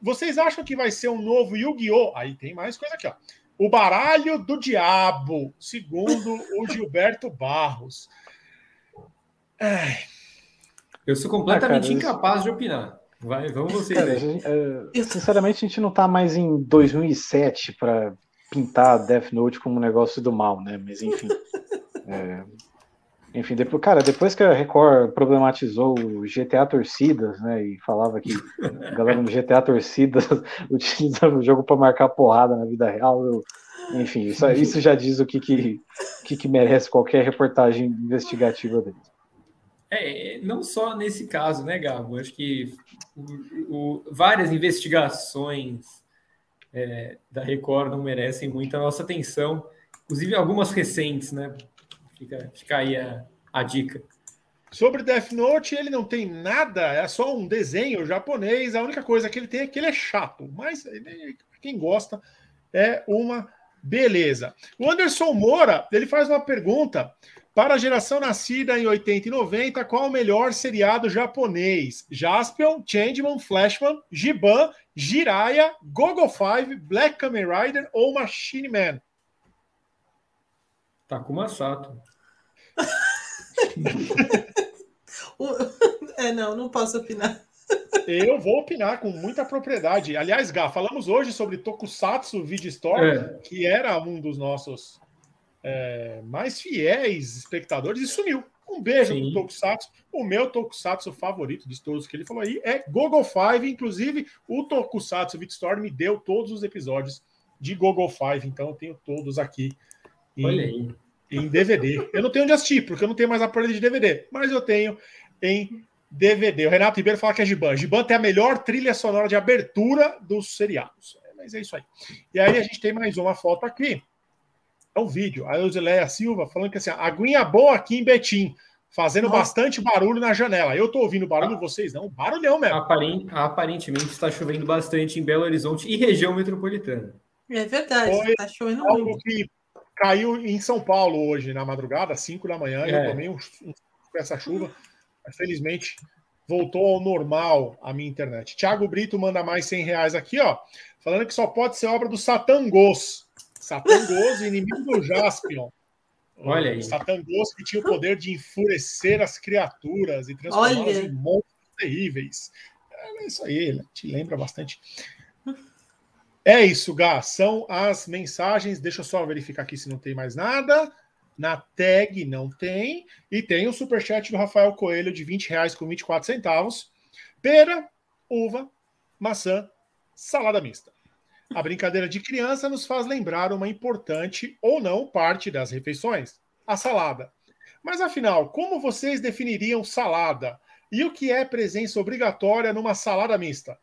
Vocês acham que vai ser um novo Yu-Gi-Oh? Aí tem mais coisa aqui, ó. O baralho do diabo, segundo o Gilberto Barros. Ai, Eu sou completamente Ah, cara, isso- incapaz de opinar. Vai, vamos vocês Cara, gente, é, sinceramente, a gente não tá mais em 2007 para pintar Death Note como um negócio do mal, né? Mas enfim. É, enfim, depois, cara, depois que a Record problematizou o GTA Torcidas, né? E falava que a galera no GTA Torcidas utilizava o jogo para marcar porrada na vida real, eu- enfim, isso, isso já diz o que, que, que, que merece qualquer reportagem investigativa deles. É, não só nesse caso, né, Gabo? Acho que o- o- várias investigações é, da Record não merecem muita nossa atenção, inclusive algumas recentes, né? Fica, fica aí a, a dica. Sobre Death Note, ele não tem nada, é só um desenho japonês. A única coisa que ele tem é que ele é chato, mas quem gosta é uma beleza. O Anderson Moura, ele faz uma pergunta para a geração nascida em 80 e 90, qual o melhor seriado japonês? Jaspion, Changeman, Flashman, Giban, Jiraiya, Gogo 5, Black Kamen Rider ou Machine Man? Takuma Sato. O- É, não, não posso opinar. Eu vou opinar com muita propriedade. Aliás, Gá, falamos hoje sobre Tokusatsu Video Store, É. que era um dos nossos é, mais fiéis espectadores e sumiu. Um beijo Sim. pro Tokusatsu. O meu Tokusatsu favorito de todos que ele falou aí é Google Five. Inclusive, o Tokusatsu Video Store me deu todos os episódios de Google Five, então eu tenho todos aqui em, Olha aí. em DVD. Eu não tenho onde assistir, porque eu não tenho mais aparelho de DVD, mas eu tenho em DVD. O Renato Ribeiro fala que é Giban. Giban tem a melhor trilha sonora de abertura dos seriados. É, Mas é isso aí. E aí a gente tem mais uma foto aqui. É um vídeo. A Eusileia Silva falando que assim, aguinha boa aqui em Betim, fazendo Nossa. bastante barulho na janela. Eu tô ouvindo barulho, vocês não. Barulhão mesmo. Aparen- Aparentemente está chovendo bastante em Belo Horizonte e região metropolitana. É verdade, Foi tá chovendo Algo muito. que caiu em São Paulo hoje na madrugada, 5 da manhã. É. Eu tomei um, um com essa chuva. Mas, felizmente voltou ao normal a minha internet. Thiago Brito manda mais 100 reais aqui, ó, falando que só pode ser obra do Satangos. Satangos, inimigo do Jaspion. Olha aí. Satã Ghost que tinha o poder de enfurecer as criaturas e transformá-las em monstros terríveis. É isso aí, te lembra bastante. É isso, Gá. São as mensagens. Deixa eu só verificar aqui se não tem mais nada. Na tag não tem. E tem o superchat do Rafael Coelho de 20 reais com 24 centavos. Pera, uva, maçã, salada mista. A brincadeira de criança nos faz lembrar uma importante ou não parte das refeições, a salada. Mas afinal, como vocês definiriam salada? E o que é presença obrigatória numa salada mista?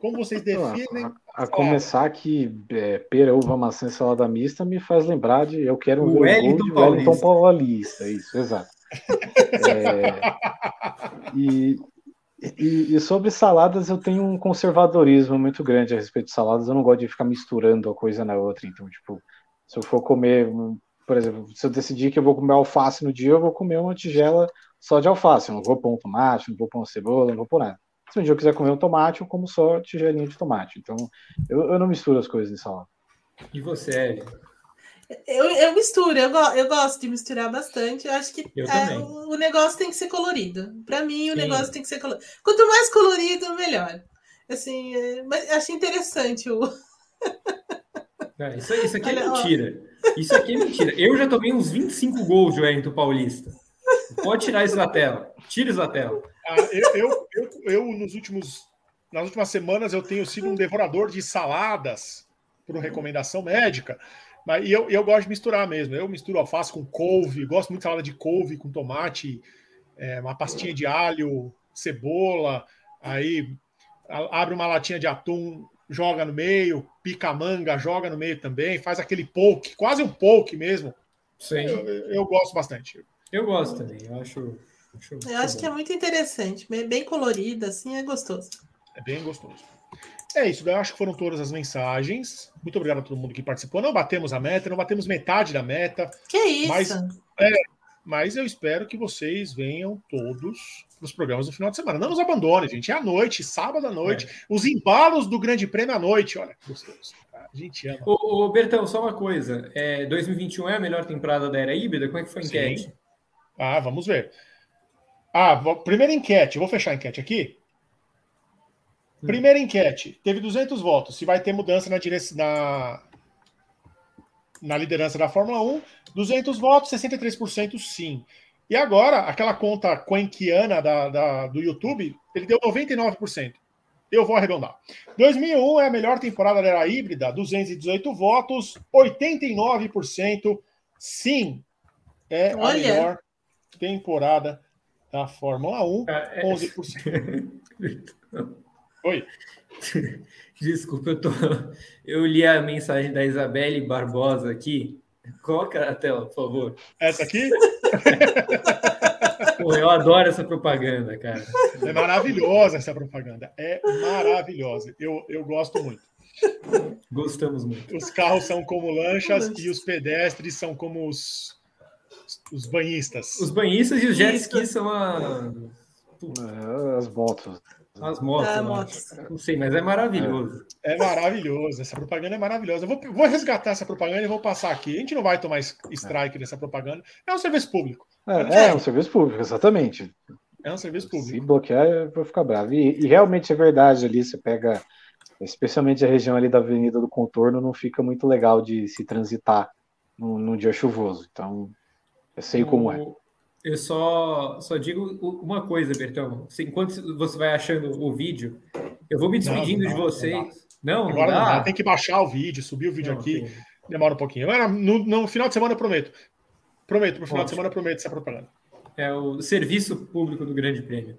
Como vocês definem? A, a começar que é, pera, uva, maçã e salada mista me faz lembrar de eu quero um o Wellington, Paulista. Wellington Paulista. Isso, exato. é, e, e, e, sobre saladas, eu tenho um conservadorismo muito grande a respeito de saladas. Eu não gosto de ficar misturando a coisa na outra. Então, tipo, se eu for comer, por exemplo, se eu decidir que eu vou comer alface no dia, eu vou comer uma tigela só de alface. Eu não vou pôr um tomate, não vou pôr uma cebola, não vou pôr nada. Se um dia eu quiser comer um tomate, eu como só tigelinha de tomate. Então, eu, eu não misturo as coisas em salada. E você, Eve? Eu, eu misturo, eu, go, eu gosto de misturar bastante. Eu acho que é, o, o, negócio tem que ser colorido. Para mim, Sim. o negócio tem que ser colorido. Quanto mais colorido, melhor. Assim, é, mas acho interessante o. É, isso, isso aqui é Olha, é mentira. Ó. Isso aqui é mentira. Eu já tomei uns 25 gols de Wellington Paulista. Pode tirar isso da tela. Tira isso da tela. Ah, eu, eu, eu, eu, nos últimos, nas últimas semanas, eu tenho sido um devorador de saladas por recomendação médica. Mas, e eu, eu gosto de misturar mesmo. Eu misturo alface com couve, gosto muito de salada de couve com tomate, é, uma pastinha de alho, cebola, aí abre uma latinha de atum, joga no meio, pica a manga, joga no meio também, faz aquele poke, quase um poke mesmo. Sim. Eu, eu gosto bastante. Eu gosto também, eu acho. acho eu acho bom. que é muito interessante, bem colorida, assim, é gostoso. É bem gostoso. É isso, eu acho que foram todas as mensagens. Muito obrigado a todo mundo que participou. Não batemos a meta, não batemos metade da meta. Que isso? Mas, é, mas eu espero que vocês venham todos nos programas do final de semana. Não nos abandone, gente. É à noite, sábado à noite. É. Os embalos do Grande Prêmio à noite. Olha, gostoso. A gente ama. Ô, ô Bertão, só uma coisa. É, 2021 é a melhor temporada da era híbrida? Como é que foi a enquete? Sim. Ah, vamos ver. Ah, primeira enquete. Vou fechar a enquete aqui. Primeira enquete, teve 200 votos. Se vai ter mudança na, dire... na... na liderança da Fórmula 1, 200 votos, 63% sim. E agora, aquela conta Quenkiana da, da, do YouTube, ele deu 99%. Eu vou arredondar. 2001 é a melhor temporada da era híbrida, 218 votos, 89% sim. É Olha. a melhor temporada da Fórmula 1, 11%. Oi. Desculpa, eu, tô... eu li a mensagem da Isabelle Barbosa aqui. Coloca a tela, por favor. Essa aqui? Pô, eu adoro essa propaganda, cara. É maravilhosa essa propaganda. É maravilhosa. Eu, eu gosto muito. Gostamos muito. Os carros são como lanchas e os pedestres são como os, os banhistas. Os banhistas e os jet skis são a... É, as motos. As motos. Ah, motos. Não sei, mas é maravilhoso. É. é maravilhoso. Essa propaganda é maravilhosa. Eu vou, vou, resgatar essa propaganda e vou passar aqui. A gente não vai tomar strike dessa propaganda. É um serviço público. É, é um serviço público, exatamente. É um serviço público. Se bloquear, eu vou ficar bravo. E, e, realmente é verdade ali. Você pega, especialmente a região ali da Avenida do Contorno, não fica muito legal de se transitar num, num dia chuvoso. Então, eu sei como é. Eu só, só digo uma coisa, Bertão. Enquanto você vai achando o vídeo, eu vou me despedindo não, não, de vocês. Não, Agora não dá. Tem que baixar o vídeo, subir o vídeo aqui. Demora um pouquinho. No, no, final de semana eu prometo. Prometo, no final Ótimo. de semana eu prometo essa propaganda. É o serviço público do Grande Prêmio.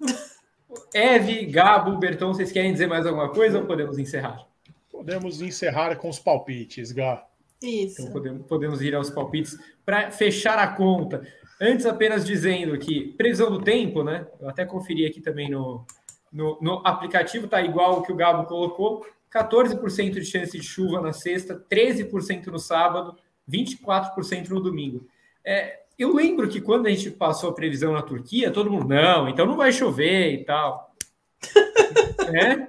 Eve, Gabo, Bertão, vocês querem dizer mais alguma coisa ou podemos encerrar? Podemos encerrar com os palpites, Gá. Isso. Então podemos, podemos ir aos palpites para fechar a conta. Antes, apenas dizendo que previsão do tempo, né? Eu até conferi aqui também no, no, no aplicativo, tá igual o que o Gabo colocou. 14% de chance de chuva na sexta, 13% no sábado, 24% no domingo. É, eu lembro que quando a gente passou a previsão na Turquia, todo mundo, não, então não vai chover e tal. é?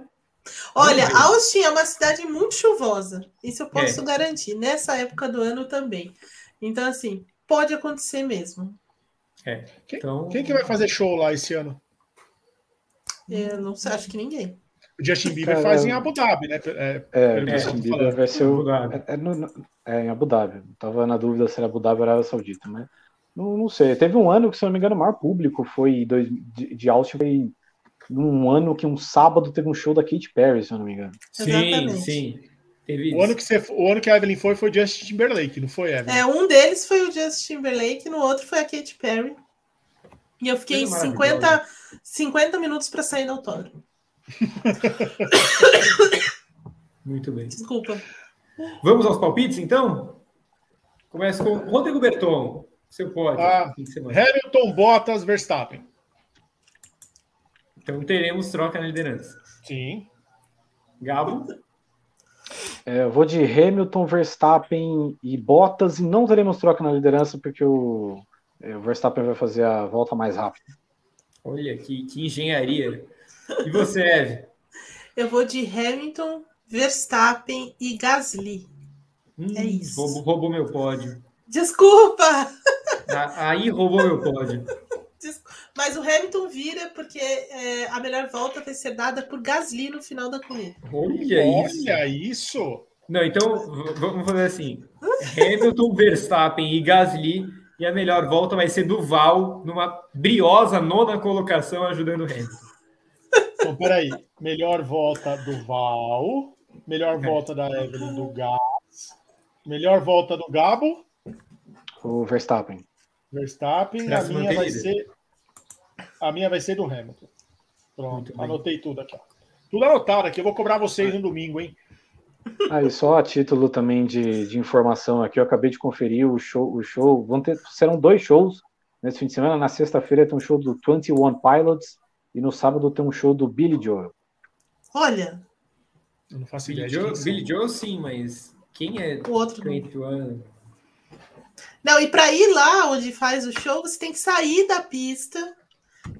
Olha, Austin é uma cidade muito chuvosa, isso eu posso é. garantir, nessa época do ano também. Então, assim, pode acontecer mesmo. É. Quem, então... quem que vai fazer show lá esse ano? Eu não sei, acho que ninguém. O Justin Bieber Cara, faz em Abu Dhabi, né? É, é o Justin Bieber vai ser o. É, é, no, é, em Abu Dhabi. Tava na dúvida se era Abu Dhabi ou Arábia Saudita, mas não, não, sei. Teve um ano que, se não me engano, o maior público foi dois, de, de Austin foi num ano que um sábado teve um show da Katy Perry, se eu não me engano. Sim, Exatamente. sim. Teve o, ano que você, o ano que a Evelyn foi foi Justin Timberlake, não foi, Evelyn? É, um deles foi o Justin Timberlake, no outro foi a Katy Perry. E eu fiquei 50, 50 minutos para sair do autódromo. Muito bem. Desculpa. Vamos aos palpites, então? Começa com Rodrigo Berton. Seu pode. Ah, Hamilton, Bottas, Verstappen. Então teremos troca na liderança. Sim. Gabo? É, eu vou de Hamilton, Verstappen e Bottas e não teremos troca na liderança porque o, é, o Verstappen vai fazer a volta mais rápida. Olha que, que engenharia. E você, Eve? Eu vou de Hamilton, Verstappen e Gasly. Hum, é isso. Roubou, roubou, meu pódio. Desculpa! Aí roubou meu pódio. Mas o Hamilton vira porque é, a melhor volta vai ser dada por Gasly no final da corrida. Olha, Olha isso. isso! Não, então vamos fazer assim: Hamilton, Verstappen e Gasly. E a melhor volta vai ser do Val, numa briosa nona colocação, ajudando o Hamilton. Então, peraí. Melhor volta do Val. Melhor é. volta da Evelyn do Gas. Melhor volta do Gabo. O Verstappen. Verstappen. a minha vai ser. A minha vai ser do Hamilton. Pronto, anotei tudo aqui. Ó. Tudo anotado aqui. Eu vou cobrar vocês no domingo, hein? Aí, só a título também de, de informação aqui, eu acabei de conferir o show. O show vão ter, serão dois shows nesse fim de semana. Na sexta-feira tem um show do 21 Pilots e no sábado tem um show do Billy Joel. Olha! Eu não faço Billy ideia. Joe, Billy Joel, sim, mas quem é o outro? 21? Não, e para ir lá onde faz o show, você tem que sair da pista,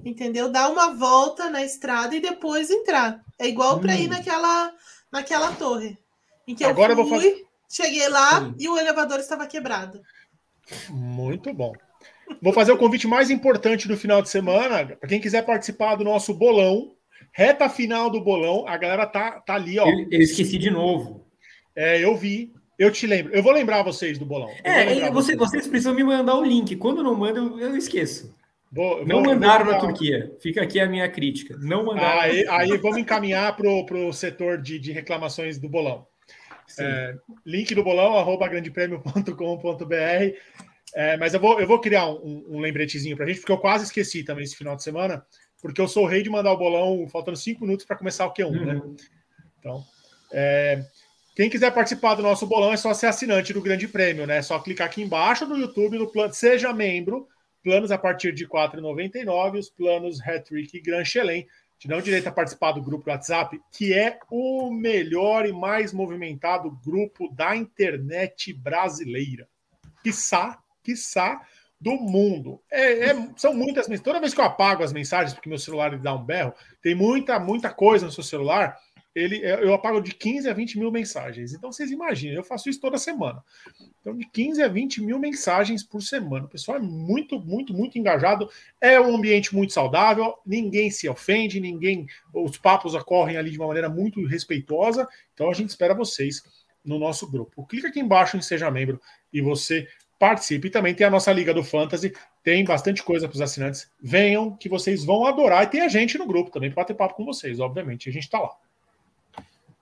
entendeu? Dar uma volta na estrada e depois entrar. É igual hum. para ir naquela, naquela torre. Em que Agora eu fui, vou fazer... cheguei lá Sim. e o elevador estava quebrado. Muito bom. Vou fazer o convite mais importante do final de semana. Para quem quiser participar do nosso bolão, reta final do bolão, a galera tá, tá ali, ó. Eu, eu esqueci de novo. É, eu vi. Eu te lembro. Eu vou lembrar vocês do bolão. é, você, vocês. precisam me mandar o link. Quando não manda, eu, eu esqueço. Vou, não vou, mandaram vou na Turquia. Fica aqui a minha crítica. Não mandaram. Aí, aí vamos encaminhar para o setor de, de reclamações do bolão. É, link do bolão, arroba grandepremio.com.br. É, mas eu vou, eu vou criar um, um lembretezinho para a gente, porque eu quase esqueci também esse final de semana, porque eu sou o rei de mandar o bolão faltando cinco minutos para começar o Q1, né? uhum. né? Então, é, quem quiser participar do nosso bolão é só ser assinante do Grande Prêmio, né? É só clicar aqui embaixo no YouTube, no plano Seja Membro, planos a partir de R$ 4,99, os planos Hattrick e Grand Chelem te dão direito a participar do grupo do WhatsApp, que é o melhor e mais movimentado grupo da internet brasileira. Quiçá, quiçá, do mundo. É, é, são muitas mensagens. Toda vez que eu apago as mensagens, porque meu celular dá um berro, tem muita, muita coisa no seu celular ele, é, eu apago de 15 a 20 mil mensagens. Então vocês imaginem, eu faço isso toda semana. Então, de 15 a 20 mil mensagens por semana. O pessoal é muito, muito, muito engajado. É um ambiente muito saudável, ninguém se ofende, ninguém. Os papos ocorrem ali de uma maneira muito respeitosa. Então a gente espera vocês no nosso grupo. Clica aqui embaixo em Seja Membro e você participe. E também tem a nossa Liga do Fantasy, tem bastante coisa para os assinantes. Venham, que vocês vão adorar. E tem a gente no grupo também para bater papo com vocês, obviamente. A gente está lá.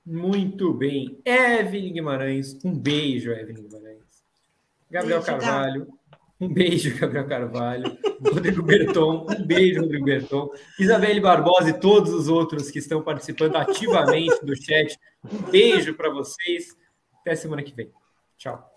Muito bem. Evelyn Guimarães, um beijo, Evelyn Guimarães. Gabriel beijo, Carvalho, um beijo, Gabriel Carvalho. Rodrigo Berton, um beijo, Rodrigo Berton. Isabelle Barbosa e todos os outros que estão participando ativamente do chat. Um beijo para vocês. Até semana que vem. Tchau.